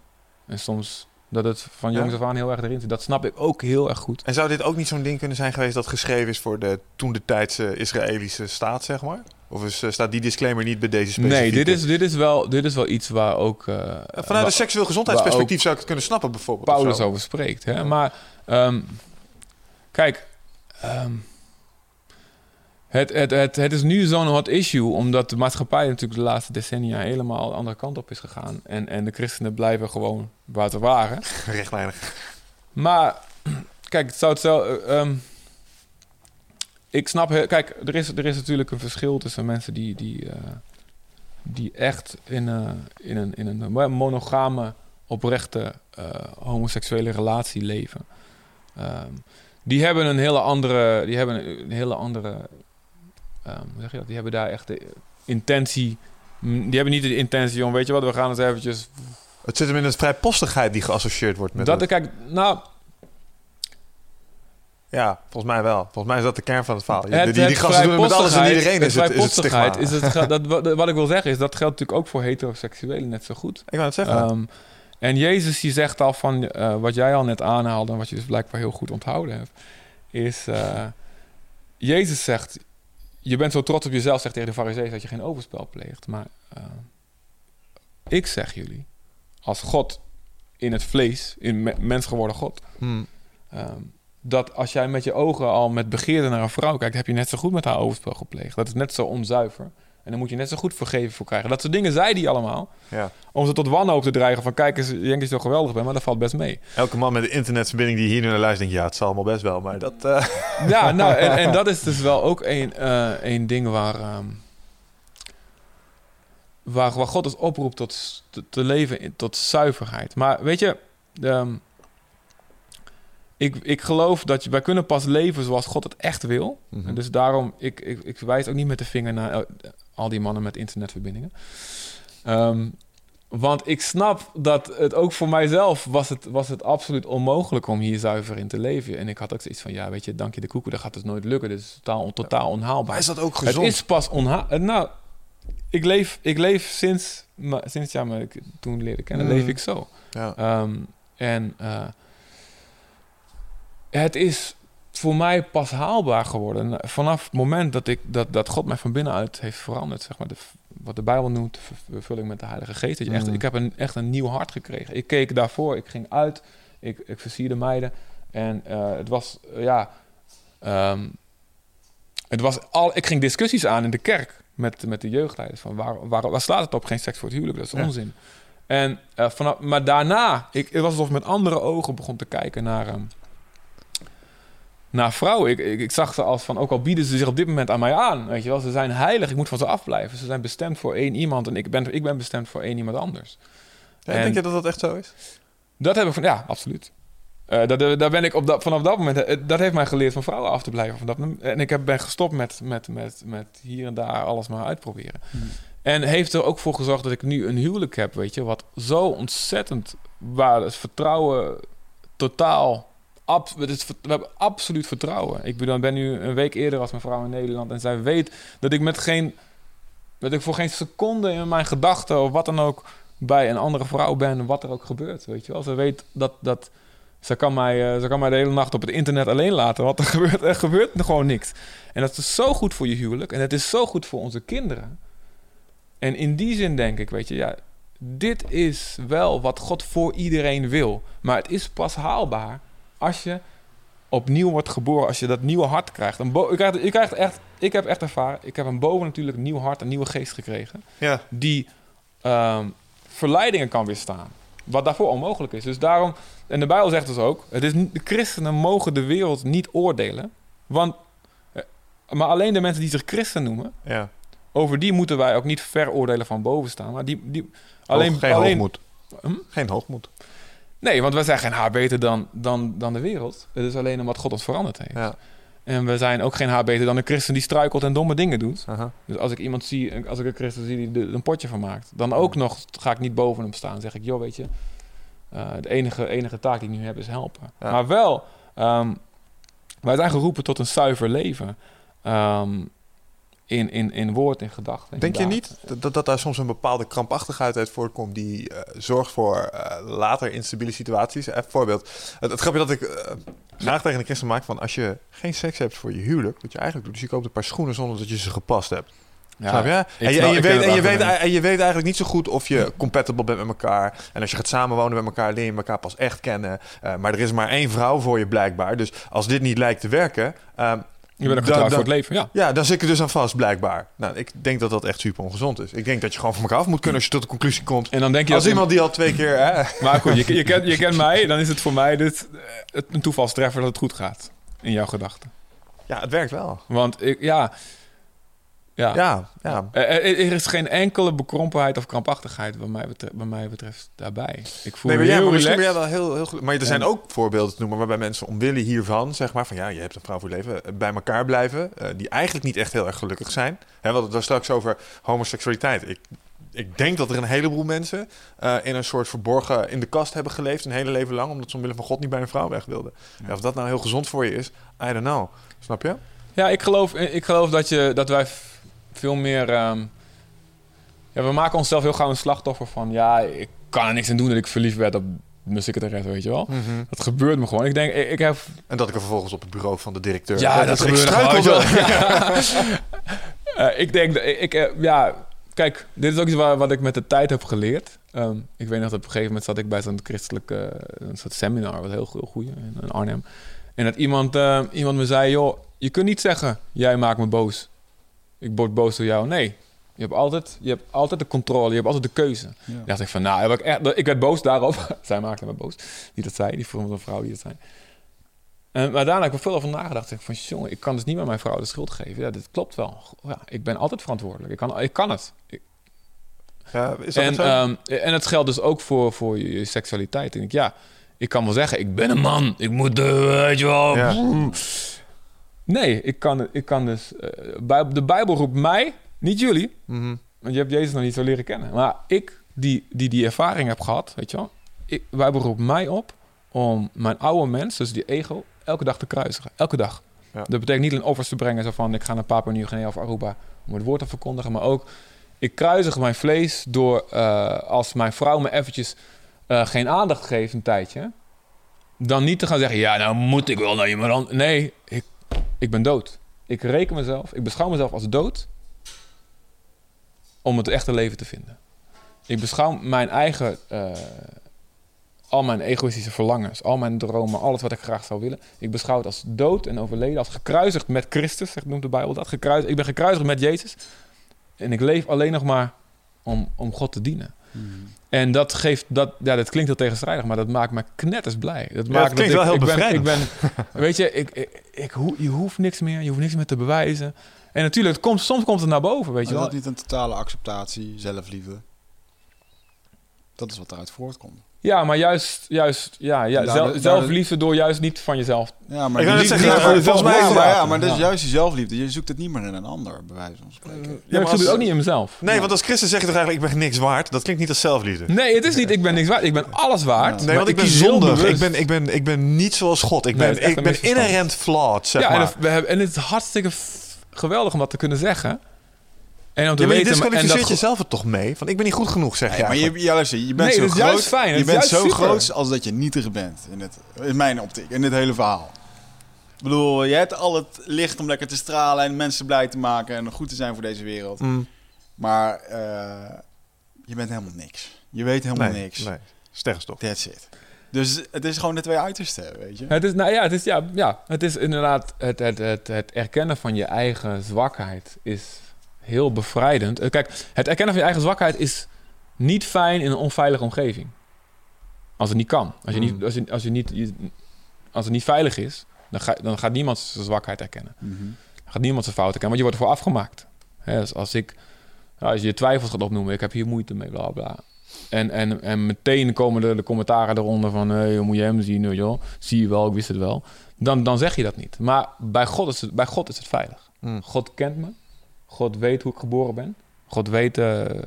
[SPEAKER 4] en soms dat het van jongs
[SPEAKER 3] Ja.
[SPEAKER 4] af aan heel erg erin zit. Dat snap ik ook heel erg goed.
[SPEAKER 3] En zou dit ook niet zo'n ding kunnen zijn geweest dat geschreven is voor de toen de tijdse Israëlische staat, zeg maar? Of is, eh, staat die disclaimer niet bij deze specifieke?
[SPEAKER 4] Nee, dit is, dit, is wel, dit is wel iets waar ook... eh,
[SPEAKER 3] Vanuit
[SPEAKER 4] waar-
[SPEAKER 3] een seksueel gezondheidsperspectief zou ik het kunnen snappen, bijvoorbeeld.
[SPEAKER 4] Paulus over spreekt. Hè? Maar ehm, kijk, ehm, het, het, het, het is nu zo'n hot issue, omdat de maatschappij natuurlijk de laatste decennia helemaal de andere kant op is gegaan. En, en de christenen blijven gewoon waar ze waren.
[SPEAKER 3] Rechtlijnig.
[SPEAKER 4] Maar kijk, het zou het zo. eh, ik snap, heel- kijk, er is, er is natuurlijk een verschil tussen mensen die, die, eh, die echt in, in, een, in een monogame, oprechte eh, homoseksuele relatie leven. Ehm, die hebben een hele andere, die hebben een hele andere, ehm, hoe zeg je dat? Die hebben daar echt de intentie. Die hebben niet de intentie om, weet je wat, we gaan eens eventjes
[SPEAKER 3] Het zit hem in een vrijpostigheid die geassocieerd wordt met
[SPEAKER 4] dat
[SPEAKER 3] het-
[SPEAKER 4] kijk, nou,
[SPEAKER 3] Ja, volgens mij wel. Volgens mij is dat de kern van het verhaal.
[SPEAKER 4] Het-
[SPEAKER 3] die, die, gasten doen het met alles en iedereen. Is het, is het stigma.
[SPEAKER 4] is het, dat, wat- ik wil zeggen is, dat geldt natuurlijk ook voor heteroseksuelen net zo goed.
[SPEAKER 3] Ik wou het zeggen.
[SPEAKER 4] Ehm, en Jezus die zegt al van, eh, wat jij al net aanhaalde... en wat je dus blijkbaar heel goed onthouden hebt... is, eh, Jezus zegt... je bent zo trots op jezelf, zegt tegen de fariseeën... dat je geen overspel pleegt. Maar eh, ik zeg jullie, als God in het vlees... in me- mens geworden God...
[SPEAKER 3] Hmm.
[SPEAKER 4] Ehm, dat als jij met je ogen al met begeerte naar een vrouw kijkt, heb je net zo goed met haar overspel gepleegd. Dat is net zo onzuiver. En dan moet je net zo goed vergeven voor krijgen. Dat soort dingen zei hij allemaal.
[SPEAKER 3] Ja.
[SPEAKER 4] Om ze tot wanhoop te dreigen van kijk eens, je denkt dat je zo geweldig bent, maar dat valt best mee.
[SPEAKER 3] Elke man met een internetverbinding die hier nu naar luistert, denkt... ja, het zal allemaal best wel, maar dat... eh,
[SPEAKER 4] Ja, nou, en, en dat is dus wel ook een, eh, een ding waar, ehm, waar, waar God ons oproept tot te, te leven in, tot zuiverheid. Maar weet je, ehm, ik, ik geloof dat je, wij kunnen pas leven zoals God het echt wil.
[SPEAKER 1] Mhm.
[SPEAKER 4] En dus daarom, ik, ik, ik wijs ook niet met de vinger naar eh, al die mannen met internetverbindingen. Ehm, want ik snap dat het ook voor mijzelf was het, was het absoluut onmogelijk om hier zuiver in te leven. En ik had ook zoiets van, ja, weet je, dank je de koeken, dat gaat het nooit lukken. Dit is totaal, totaal onhaalbaar.
[SPEAKER 3] Maar is dat ook
[SPEAKER 4] Het
[SPEAKER 3] gezond?
[SPEAKER 4] is pas onhaalbaar. Nou, ik leef, ik leef sinds, sinds ja, maar ik toen leerde kennen,
[SPEAKER 3] Mm.
[SPEAKER 4] leef ik zo.
[SPEAKER 3] Ja.
[SPEAKER 4] Ehm, en eh, het is voor mij pas haalbaar geworden. Vanaf het moment dat, ik, dat, dat God mij van binnenuit heeft veranderd. Zeg maar, de, wat de Bijbel noemt, ver- vervulling met de Heilige Geest. Dat je echt,
[SPEAKER 1] Mm.
[SPEAKER 4] ik heb een, echt een nieuw hart gekregen. Ik keek daarvoor, ik ging uit, ik, ik versierde meiden. En eh, het was, eh, ja... ehm, het was al, ik ging discussies aan in de kerk met, met de jeugdleiders. Van waar, waar, waar slaat het op? Geen seks voor het huwelijk, dat is
[SPEAKER 3] Ja.
[SPEAKER 4] onzin. En, eh, vanaf, maar daarna, ik, het was alsof ik met andere ogen begon te kijken naar, ehm, naar vrouwen. Ik, ik, ik zag ze als van, ook al bieden ze zich op dit moment aan mij aan, weet je wel, ze zijn heilig, ik moet van ze afblijven. Ze zijn bestemd voor één iemand en ik ben, ik ben bestemd voor één iemand anders.
[SPEAKER 3] Ja,
[SPEAKER 4] En-
[SPEAKER 3] Denk je dat dat echt zo is?
[SPEAKER 4] Dat heb ik van, ja, absoluut. Eh, dat, eh, daar ben ik op dat, vanaf dat moment, eh, dat heeft mij geleerd van vrouwen af te blijven. Van dat, en ik heb, ben gestopt met, met, met, met hier en daar alles maar uitproberen. En heeft er ook voor gezorgd dat ik nu een huwelijk heb, weet je, wat zo ontzettend waar het vertrouwen totaal. We hebben absoluut vertrouwen. Ik bedoel, ben nu een week eerder als mijn vrouw in Nederland en zij weet dat ik met geen, dat ik voor geen seconde in mijn gedachten of wat dan ook bij een andere vrouw ben, wat er ook gebeurt, weet je wel. Ze weet dat, dat ze kan mij, eh, ze kan mij de hele nacht op het internet alleen laten, want er gebeurt, er gebeurt gewoon niks. En dat is zo goed voor je huwelijk en het is zo goed voor onze kinderen. En in die zin denk ik, weet je, ja, dit is wel wat God voor iedereen wil. Maar het is pas haalbaar als je opnieuw wordt geboren, als je dat nieuwe hart krijgt. Een je, krijgt je krijgt echt, ik heb echt ervaren, ik heb een boven natuurlijk een nieuw hart, een nieuwe geest gekregen
[SPEAKER 3] Ja.
[SPEAKER 4] die ehm, verleidingen kan weerstaan. Wat daarvoor onmogelijk is. Dus daarom, en de Bijbel zegt dus ook: het is, de christenen mogen de wereld niet oordelen. Want, eh, maar alleen de mensen die zich christen noemen,
[SPEAKER 3] ja.
[SPEAKER 4] over die moeten wij ook niet veroordelen van boven staan. Maar die, die, alleen,
[SPEAKER 3] Hoog- geen
[SPEAKER 4] alleen,
[SPEAKER 3] hoogmoed.
[SPEAKER 4] Hm?
[SPEAKER 3] Geen hoogmoed.
[SPEAKER 4] Nee, want wij zijn geen haar beter dan, dan, dan de wereld. Het is alleen omdat God ons veranderd heeft.
[SPEAKER 3] Ja.
[SPEAKER 4] En we zijn ook geen haar beter dan een christen die struikelt en domme dingen doet.
[SPEAKER 3] Aha.
[SPEAKER 4] Dus als ik iemand zie, als ik een christen zie die er een potje van maakt, dan ook nog ga ik niet boven hem staan. zeg ik, joh, weet je, eh, de enige, enige taak die ik nu heb is helpen.
[SPEAKER 3] Ja.
[SPEAKER 4] Maar wel, ehm, wij zijn geroepen tot een zuiver leven. Ehm, in, in, in woord, in gedachten.
[SPEAKER 3] Denk je niet dat, dat, daar soms een bepaalde krampachtigheid uit voortkomt die eh, zorgt voor eh, later instabiele situaties? Even een voorbeeld. Het, het grapje dat ik eh graag tegen een christen maak van als je geen seks hebt voor je huwelijk, wat je eigenlijk doet, dus je koopt een paar schoenen zonder dat je ze gepast hebt.
[SPEAKER 4] Ja,
[SPEAKER 3] Snap je? En je, en, weet, en, je weet, en je weet eigenlijk niet zo goed of je compatible bent met elkaar. En als je gaat samenwonen met elkaar, leer je elkaar pas echt kennen. Eh, maar er is maar één vrouw voor je blijkbaar. Dus als dit niet lijkt te werken... ehm,
[SPEAKER 4] Je bent ook
[SPEAKER 3] dan-
[SPEAKER 4] voor het leven, ja.
[SPEAKER 3] ja, dan zit ik er dus aan vast, blijkbaar. Nou, ik denk dat dat echt super ongezond is. Ik denk dat je gewoon van elkaar af moet kunnen als je tot de conclusie komt.
[SPEAKER 4] En dan denk je
[SPEAKER 3] Als
[SPEAKER 4] dat...
[SPEAKER 3] iemand die al twee keer... Hè,
[SPEAKER 4] Maar goed, je, je, kent, je kent mij, dan is het voor mij dit, eh, een toevalstreffer dat het goed gaat. In jouw gedachten.
[SPEAKER 3] ja, het werkt wel.
[SPEAKER 4] Want ik, ja... Ja,
[SPEAKER 3] Ja, ja.
[SPEAKER 4] Er, er- is geen enkele bekrompenheid of krampachtigheid wat mij betreft, bij mij betreft daarbij. Ik voel
[SPEAKER 3] Nee,
[SPEAKER 4] me
[SPEAKER 3] maar, ja,
[SPEAKER 4] heel
[SPEAKER 3] maar misschien ben
[SPEAKER 4] relaxed.
[SPEAKER 3] jij wel heel, heel. Maar er zijn
[SPEAKER 4] En-
[SPEAKER 3] ook voorbeelden te noemen waarbij mensen omwille hiervan, zeg maar, van ja, je hebt een vrouw voor leven, eh, bij elkaar blijven, eh, die eigenlijk niet echt heel erg gelukkig zijn. Hè, we hadden het daar straks over homoseksualiteit. Ik, ik denk dat er een heleboel mensen eh, in een soort verborgen in de kast hebben geleefd een hele leven lang, omdat ze omwille van God niet bij een vrouw weg wilden. Ja, of dat nou heel gezond voor je is, I don't know. Snap je?
[SPEAKER 4] Ja, ik geloof, ik geloof dat, je, dat wij veel meer... ehm, ja, we maken onszelf heel gauw een slachtoffer van... Ja, ik kan er niks aan doen dat ik verliefd werd op mijn secretaresse, weet je wel. Dat gebeurt me gewoon. Ik denk, ik, ik heb
[SPEAKER 3] En dat ik er vervolgens op het bureau van de directeur.
[SPEAKER 4] Ja,
[SPEAKER 3] Eh,
[SPEAKER 4] dat
[SPEAKER 3] ik
[SPEAKER 4] gebeurde gewoon. Eh, ik denk, dat ik, eh, ja, kijk, dit is ook iets waar, wat ik met de tijd heb geleerd. Ehm, ik weet nog dat op een gegeven moment zat ik bij zo'n christelijke een soort seminar, wat heel, heel goed in, in Arnhem. En dat iemand, eh, iemand me zei, joh, je kunt niet zeggen, jij maakt me boos. Ik word boos door jou. Nee, je hebt altijd, je hebt altijd de controle, je hebt altijd de keuze.
[SPEAKER 2] Ja.
[SPEAKER 4] Dacht ik van, nou, heb ik, echt, ik werd boos daarop. Zij maakte me boos. Niet dat zij, die vrouw, een vrouw die dat zei. En, maar daarna heb ik er veel over nagedacht. Ik van, jongen, ik kan dus niet met mijn vrouw de schuld geven. Ja, dit klopt wel. Ja, ik ben altijd verantwoordelijk. Ik kan, ik kan het. Ik-
[SPEAKER 3] Ja, is dat
[SPEAKER 4] en, ehm, en het geldt dus ook voor, voor je, je seksualiteit. En ik, ja, Ik kan wel zeggen, ik ben een man. Ik moet, eh, weet je wel.
[SPEAKER 1] Ja.
[SPEAKER 4] Nee, ik kan, ik kan dus... eh, de Bijbel roept mij, niet jullie.
[SPEAKER 1] Mhm.
[SPEAKER 4] Want je hebt Jezus nog niet zo leren kennen. Maar ik, die die, die ervaring heb gehad, weet je wel. Ik, de Bijbel roept mij op om mijn oude mens, dus die ego, elke dag te kruisigen. Elke dag.
[SPEAKER 1] Ja.
[SPEAKER 4] Dat betekent niet een offers te brengen, zo van ik ga naar Papua Nieuw-Guinea of Aruba om het woord te verkondigen. Maar ook, ik kruisig mijn vlees door, eh, als mijn vrouw me eventjes eh, geen aandacht geeft een tijdje, dan niet te gaan zeggen, ja, nou moet ik wel naar iemand anders. Nee, ik, ik ben dood. Ik reken mezelf, ik beschouw mezelf als dood om het echte leven te vinden. Ik beschouw mijn eigen, eh, al mijn egoïstische verlangens, al mijn dromen, alles wat ik graag zou willen. Ik beschouw het als dood en overleden, als gekruisigd met Christus, zegt noemt de Bijbel dat. Ik ben gekruisigd met Jezus. En ik leef alleen nog maar om, om God te dienen. En dat geeft, dat, ja, dat klinkt heel tegenstrijdig, maar dat maakt me knetters blij. Dat maakt
[SPEAKER 3] het klinkt
[SPEAKER 4] dat
[SPEAKER 3] wel
[SPEAKER 4] ik,
[SPEAKER 3] heel
[SPEAKER 4] ik ben, ik
[SPEAKER 3] bevrijdend.
[SPEAKER 4] ben, weet je, ik, ik, je hoeft niks meer, je hoeft niks meer te bewijzen. En natuurlijk, het komt, soms komt het naar boven, weet je wel.
[SPEAKER 2] dat niet een totale acceptatie, zelfliefde? Dat is wat eruit voortkomt.
[SPEAKER 4] Ja, maar juist, juist ja, ja,
[SPEAKER 2] En daar-
[SPEAKER 4] zelf,
[SPEAKER 2] daar-
[SPEAKER 4] zelfliefde door juist niet van jezelf.
[SPEAKER 2] Ja, maar
[SPEAKER 3] Ik zeggen, ja, volgens mij
[SPEAKER 2] ja, maar,
[SPEAKER 3] dat-
[SPEAKER 2] ja, maar dat is
[SPEAKER 4] Ja.
[SPEAKER 2] juist die zelfliefde. Je zoekt het niet meer in een ander, bij wijze van spreken.
[SPEAKER 4] Ja,
[SPEAKER 3] maar
[SPEAKER 4] ik zoek
[SPEAKER 3] als-
[SPEAKER 4] het ook niet in mezelf.
[SPEAKER 3] Nee, want als christen zeg je toch eigenlijk, ik ben niks waard? Dat klinkt niet als zelfliefde.
[SPEAKER 4] Nee, het is niet, ik ben niks waard. Ik ben alles waard.
[SPEAKER 3] Nee, want ik ben zondig. Ik ben, ik, ben, ik ben niet zoals God. Ik ben, ik ben inherent flawed, zeg
[SPEAKER 4] ja, en,
[SPEAKER 3] maar.
[SPEAKER 4] we hebben, en het is hartstikke geweldig om dat te kunnen zeggen. En om te
[SPEAKER 3] Ja, maar je
[SPEAKER 4] weten... en
[SPEAKER 3] disqualificeert
[SPEAKER 4] dat,
[SPEAKER 3] jezelf er toch mee? Van, ik ben niet goed genoeg, zeg
[SPEAKER 2] Nee,
[SPEAKER 3] je
[SPEAKER 2] maar je, ja, luister, je bent
[SPEAKER 4] Nee,
[SPEAKER 2] zo
[SPEAKER 4] dat is
[SPEAKER 2] groot.
[SPEAKER 4] juist fijn.
[SPEAKER 2] Je bent
[SPEAKER 4] juist
[SPEAKER 2] zo
[SPEAKER 4] super.
[SPEAKER 2] groot als dat je nietig bent. In, het, in mijn optiek, in dit hele verhaal. Ik bedoel, je hebt al het licht om lekker te stralen en mensen blij te maken en goed te zijn voor deze wereld.
[SPEAKER 3] Mm,
[SPEAKER 2] Maar eh, je bent helemaal niks. Je weet helemaal
[SPEAKER 3] nee,
[SPEAKER 2] niks.
[SPEAKER 3] nee. Sterrenstof.
[SPEAKER 2] That's it. Dus het is gewoon de twee uitersten, weet je.
[SPEAKER 4] Het is, nou ja, het is, ja, ja, het is inderdaad het, het, het, het erkennen van je eigen zwakheid is heel bevrijdend. Eh, Kijk, het erkennen van je eigen zwakheid is niet fijn in een onveilige omgeving. Als het niet kan. Als, je niet,
[SPEAKER 3] Mm.
[SPEAKER 4] als, je, als, je niet, je- als het niet veilig is, dan, ga, dan gaat niemand zijn zwakheid erkennen.
[SPEAKER 2] Mhm.
[SPEAKER 4] Dan gaat niemand zijn fouten kennen, want je wordt ervoor afgemaakt. Dus als ik, als je twijfels gaat opnoemen, ik heb hier moeite mee, bla bla. En, en, en meteen komen de, de commentaren eronder van, hoe moet je hem zien, wel? Zie je wel, ik wist het wel. Dan, dan zeg je dat niet. Maar bij God is het, bij God is het veilig.
[SPEAKER 3] Mm.
[SPEAKER 4] God kent me. God weet hoe ik geboren ben. God weet eh, eh,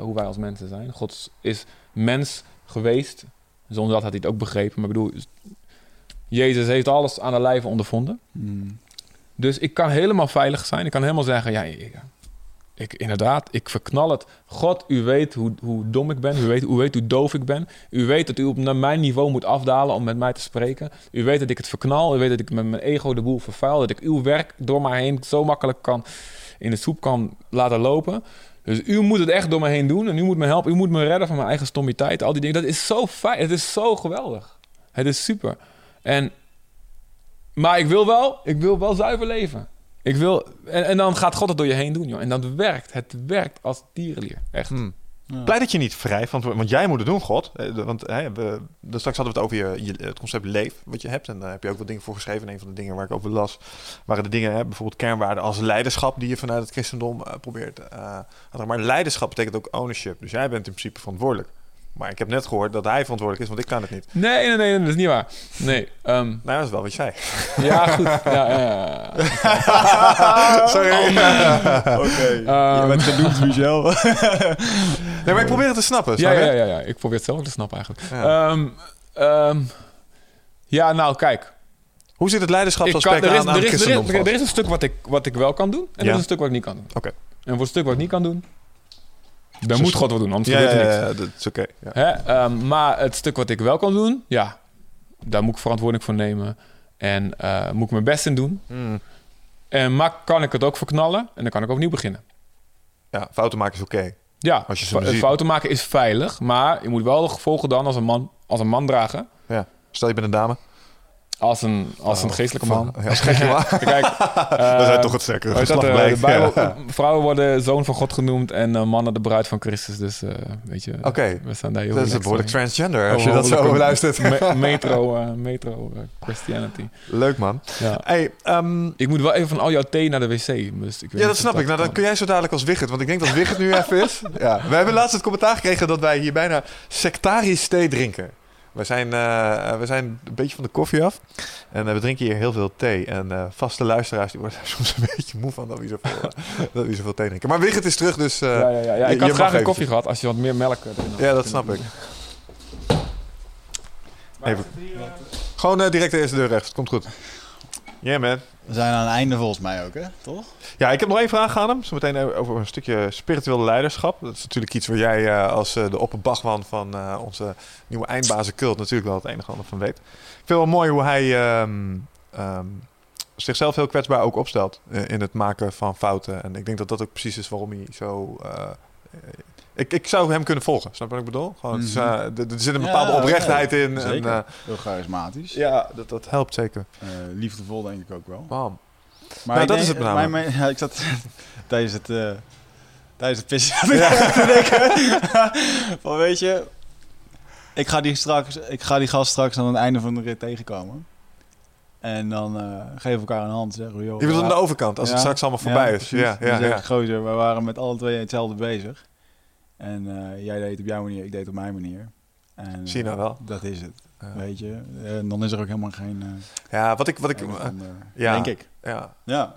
[SPEAKER 4] hoe wij als mensen zijn. God is mens geweest. Zonder dat had hij het ook begrepen. Maar ik bedoel, Jezus heeft alles aan de lijve ondervonden.
[SPEAKER 2] Mhm.
[SPEAKER 4] Dus ik kan helemaal veilig zijn. Ik kan helemaal zeggen, ja, ik, ik, inderdaad, ik verknal het. God, u weet hoe, hoe dom ik ben. U weet, u weet hoe doof ik ben. U weet dat u op naar mijn niveau moet afdalen om met mij te spreken. U weet dat ik het verknal. U weet dat ik met mijn ego de boel vervuil. Dat ik uw werk door mij heen zo makkelijk kan in de soep kan laten lopen. Dus u moet het echt door me heen doen. En u moet me helpen. U moet me redden van mijn eigen stommiteit. Al die dingen. Dat is zo fijn. Het is zo geweldig. Het is super. En, maar ik wil wel, ik wil wel zuiver leven. Ik wil, en, dan gaat God het door je heen doen, joh. En dat werkt. Het werkt als tierenlier. Echt.
[SPEAKER 3] Mm.
[SPEAKER 2] Ja.
[SPEAKER 3] Blij dat je niet vrij van... Want jij moet het doen, God. Eh, Want hè, we, straks hadden we het over je, het concept leef, wat je hebt. En daar heb je ook wat dingen voor geschreven. En een van de dingen waar ik over las, waren de dingen, hè, bijvoorbeeld kernwaarden als leiderschap, die je vanuit het christendom eh, probeert. eh, maar leiderschap betekent ook ownership. Dus jij bent in principe verantwoordelijk. Maar ik heb net gehoord dat hij verantwoordelijk is, want ik kan het niet.
[SPEAKER 4] Nee, nee, nee, nee, dat is niet waar. Nee. ehm,
[SPEAKER 3] Nou, dat is wel wat je zei.
[SPEAKER 4] ja, goed. Ja, ja.
[SPEAKER 3] Sorry.
[SPEAKER 2] Oké,
[SPEAKER 4] Ehm.
[SPEAKER 2] je bent genoemd, Michel.
[SPEAKER 3] Nee, maar ik probeer het te snappen.
[SPEAKER 4] Ja,
[SPEAKER 3] snap
[SPEAKER 4] ja, ja, ja. Ik probeer het zelf ook te snappen eigenlijk.
[SPEAKER 3] Ja.
[SPEAKER 4] Ehm, ehm, ja, nou, kijk.
[SPEAKER 3] Hoe zit het leiderschapsaspect
[SPEAKER 4] er, is,
[SPEAKER 3] aan, aan
[SPEAKER 4] er, is, er, is, er een stuk wat ik, wat ik wel kan doen. En er is een stuk wat ik niet kan doen.
[SPEAKER 3] Oké.
[SPEAKER 4] En voor het stuk wat ik niet kan doen... Dan moet. God wat doen, anders
[SPEAKER 3] Ja,
[SPEAKER 4] gebeurt er niks.
[SPEAKER 3] ja, dat is oké. ja.
[SPEAKER 4] Ehm, maar het stuk wat ik wel kan doen, ja, daar moet ik verantwoordelijk voor nemen. En eh, moet ik mijn best in doen.
[SPEAKER 3] Mm.
[SPEAKER 4] En maar kan ik het ook verknallen en dan kan ik opnieuw beginnen.
[SPEAKER 3] Ja, fouten maken is oké.
[SPEAKER 4] Ja,
[SPEAKER 3] Als je
[SPEAKER 4] fouten maken is veilig, maar je moet wel de gevolgen dan als een man, als een man dragen.
[SPEAKER 3] Ja. Stel je bent een dame.
[SPEAKER 4] Als een, als een
[SPEAKER 3] Oh,
[SPEAKER 4] geestelijke man.
[SPEAKER 3] Ja, geestelijke man.
[SPEAKER 4] Kijk, eh,
[SPEAKER 3] zijn toch het sterkere
[SPEAKER 4] dat,
[SPEAKER 3] geslacht
[SPEAKER 4] eh, de
[SPEAKER 3] blijkt.
[SPEAKER 4] Bijbel,
[SPEAKER 3] Ja.
[SPEAKER 4] Vrouwen worden zoon van God genoemd en eh, mannen de bruid van Christus. Dus eh, weet je,
[SPEAKER 3] Oké,
[SPEAKER 4] we staan daar heel
[SPEAKER 3] dat is behoorlijk transgender als je
[SPEAKER 4] Oh,
[SPEAKER 3] dat zo
[SPEAKER 4] behoorlijk-
[SPEAKER 3] luistert.
[SPEAKER 4] Me- metro, eh, metro eh, Christianity.
[SPEAKER 3] Leuk man.
[SPEAKER 4] Ja.
[SPEAKER 3] Hey, ehm,
[SPEAKER 4] Ik moet wel even van al jouw thee naar de wc. Dus ik weet
[SPEAKER 3] ja, dat snap ik. Nou, dan kun jij zo dadelijk als Wigget. Want ik denk dat Wigget nu even is. Ja. We hebben laatst het commentaar gekregen dat wij hier bijna sectarisch thee drinken. We zijn, eh, we zijn een beetje van de koffie af. En eh, we drinken hier heel veel thee. En eh, vaste luisteraars die worden er soms een beetje moe van dat we zoveel, eh, dat we zoveel thee drinken. Maar Wigert is terug, dus... eh,
[SPEAKER 4] ja, ja, ja. ja.
[SPEAKER 3] je-
[SPEAKER 4] Ik had
[SPEAKER 3] je
[SPEAKER 4] graag een koffie gehad als je wat meer melk erin had.
[SPEAKER 3] Ja, dat snap ik. Even. Gewoon eh, direct de eerste deur rechts. Komt goed. Yeah, man.
[SPEAKER 2] We zijn aan het einde volgens mij ook, hè? Toch?
[SPEAKER 3] Ja, ik heb nog één vraag aan hem. Zometeen over een stukje spiritueel leiderschap. Dat is natuurlijk iets waar jij eh, als eh, de opperbachman van eh, onze nieuwe eindbazen cult natuurlijk wel het enige en ander van weet. Ik vind het wel mooi hoe hij ehm, ehm, zichzelf heel kwetsbaar ook opstelt in het maken van fouten. En ik denk dat dat ook precies is waarom hij zo... ik, ik zou hem kunnen volgen, snap je wat ik bedoel? Gewoon, het is,
[SPEAKER 2] Mhm.
[SPEAKER 3] eh, er, er zit een
[SPEAKER 2] Ja,
[SPEAKER 3] bepaalde oprechtheid in. En, eh,
[SPEAKER 2] Heel charismatisch.
[SPEAKER 3] ja, dat, dat helpt zeker.
[SPEAKER 2] Eh, liefdevol denk ik ook wel.
[SPEAKER 3] Bam.
[SPEAKER 2] Maar
[SPEAKER 3] Nou, dat
[SPEAKER 2] denk-
[SPEAKER 3] is het namelijk.
[SPEAKER 2] mijn- mijn- ja, ik zat tijdens het, eh tijdens het pissen ik te denken. van weet je, ik ga, die straks, ik ga die gast straks aan het einde van de rit tegenkomen. En dan eh geven we elkaar een hand. Zeggen we, joh,
[SPEAKER 3] Je bedoelt aan de
[SPEAKER 2] ja,
[SPEAKER 3] overkant, als het
[SPEAKER 2] ja,
[SPEAKER 3] straks allemaal voorbij
[SPEAKER 2] ja,
[SPEAKER 3] is. Ja, ja, ja.
[SPEAKER 2] ik, gozer, we waren met alle twee hetzelfde bezig. En eh, jij deed het op jouw manier, ik deed het op mijn manier. En,
[SPEAKER 3] Zie je nou wel.
[SPEAKER 2] Dat is het,
[SPEAKER 3] Ja.
[SPEAKER 2] weet je. En dan is er ook helemaal geen... eh,
[SPEAKER 3] Ja, wat ik... Wat ik eh,
[SPEAKER 2] ander-
[SPEAKER 3] ja.
[SPEAKER 2] Denk ik.
[SPEAKER 3] ja,
[SPEAKER 2] Ja.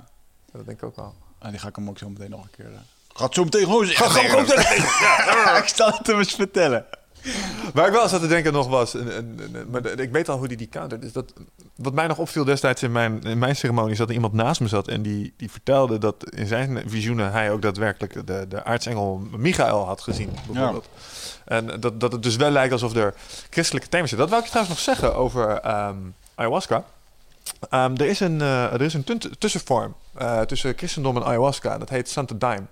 [SPEAKER 3] dat denk ik ook wel.
[SPEAKER 2] En die ga ik hem ook zo meteen nog een keer... eh, Gaat zo meteen gewoon zeggen. ik zal het hem eens vertellen.
[SPEAKER 3] Waar ik wel zat te denken nog was, maar ik weet al hoe die die countert. Is dat, wat mij nog opviel destijds in mijn, in mijn ceremonie, is dat er iemand naast me zat en die, die vertelde dat in zijn visioenen hij ook daadwerkelijk de, de aartsengel Michael had gezien, bijvoorbeeld. En dat, dat het dus wel lijkt alsof er christelijke thema's zitten. Dat wil ik trouwens nog zeggen over ehm, ayahuasca. Ehm, er is een, eh, er is een tussenvorm eh, tussen christendom en ayahuasca. Dat heet Santa Daime.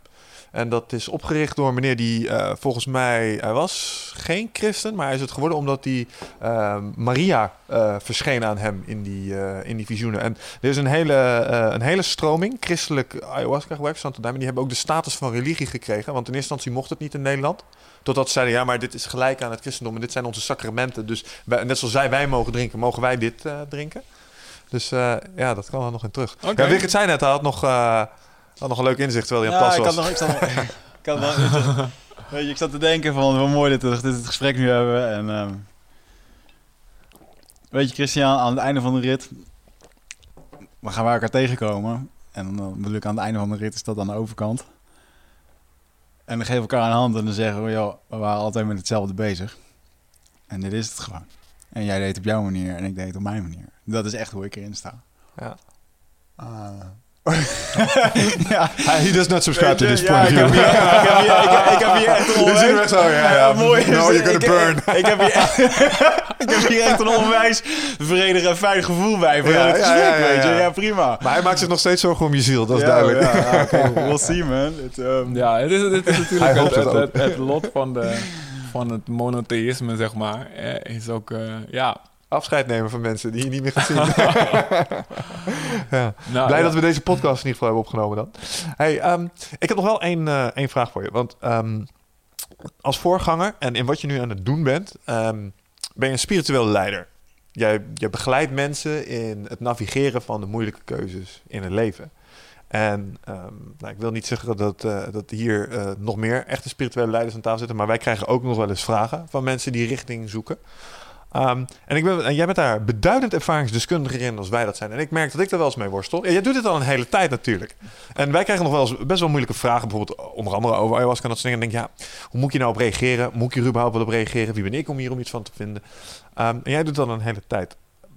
[SPEAKER 3] En dat is opgericht door een meneer die eh, volgens mij... Hij was geen christen, maar hij is het geworden omdat die ehm, Maria eh, verscheen aan hem in die, eh, in die visioenen. En er is een hele, een hele stroming, christelijk ayahuasca gebruik, Santa Daime. Die hebben ook de status van religie gekregen. Want in eerste instantie mocht het niet in Nederland. Totdat ze zeiden, ja, maar dit is gelijk aan het christendom en dit zijn onze sacramenten. Dus wij- net zoals zij wij mogen drinken, mogen wij dit drinken. Dus ja, dat kan er nog in terug.
[SPEAKER 4] Oké.
[SPEAKER 3] Ja, Wickert zei net, hij had nog, had nog een leuk inzicht terwijl hij aan het
[SPEAKER 2] Ja, ik
[SPEAKER 3] plassen
[SPEAKER 2] had
[SPEAKER 3] was.
[SPEAKER 2] nog... Ik, zat nog, ik, had wel, weet je, ik zat te denken van, hoe mooi dit, we dit het gesprek nu hebben. En, ehm, weet je, Christian, aan het einde van de rit... We gaan wij elkaar tegenkomen. En dan bedoel ik aan het einde van de rit is dat aan de overkant. En dan geven we elkaar een hand en dan zeggen we... Joh, we waren altijd met hetzelfde bezig. En dit is het gewoon. En jij deed het op jouw manier en ik deed het op mijn manier. Dat is echt hoe ik erin sta.
[SPEAKER 3] Ja.
[SPEAKER 2] Ah. ja,
[SPEAKER 3] He does not subscribe to this point of
[SPEAKER 2] ja,
[SPEAKER 3] view.
[SPEAKER 2] Ik heb hier, echt een onwijs...
[SPEAKER 3] zo, ja, ja.
[SPEAKER 2] mooi.
[SPEAKER 3] No, you're gonna
[SPEAKER 2] ik,
[SPEAKER 3] burn.
[SPEAKER 2] Ik, ik heb hier, ik heb hier echt een onwijs vredig en fijn gevoel bij voor
[SPEAKER 3] Ja,
[SPEAKER 2] het
[SPEAKER 3] ja,
[SPEAKER 2] gesprek,
[SPEAKER 3] ja, ja,
[SPEAKER 2] weet je.
[SPEAKER 3] ja.
[SPEAKER 2] Prima.
[SPEAKER 3] Maar hij maakt zich nog steeds zorgen om je ziel, dat is
[SPEAKER 2] Ja,
[SPEAKER 3] duidelijk.
[SPEAKER 2] Ja, we'll see, man. Het, ehm,
[SPEAKER 4] Ja, het is, het is natuurlijk het,
[SPEAKER 3] hoopt het
[SPEAKER 4] het, het, het lot van, de, van het monotheïsme, zeg maar. eh, Is ook, eh, ja.
[SPEAKER 3] Afscheid nemen van mensen die je niet meer gaat zien. ja.
[SPEAKER 4] Nou,
[SPEAKER 3] Blij
[SPEAKER 4] ja.
[SPEAKER 3] dat we deze podcast in ieder geval hebben opgenomen dan. Hey, ehm, ik heb nog wel één, eh, één vraag voor je. Want ehm, als voorganger en in wat je nu aan het doen bent, ehm, ben je een spiritueel leider. Jij, jij begeleidt mensen in het navigeren van de moeilijke keuzes in het leven. En nou, ik wil niet zeggen dat, eh, dat hier eh, nog meer echte spirituele leiders aan tafel zitten, maar wij krijgen ook nog wel eens vragen van mensen die richting zoeken. Ehm, en, ik ben, en jij bent daar beduidend ervaringsdeskundiger in als wij dat zijn. En ik merk dat ik er wel eens mee worstel. Ja, jij doet dit al een hele tijd natuurlijk. En wij krijgen nog wel eens best wel moeilijke vragen. Bijvoorbeeld onder andere over ayahuasca en dat soort dingen. En denk ja, hoe moet je nou op reageren? Moet ik hier überhaupt wel op reageren? Wie ben ik om hier om iets van te vinden? Ehm, en jij doet dat al een hele tijd.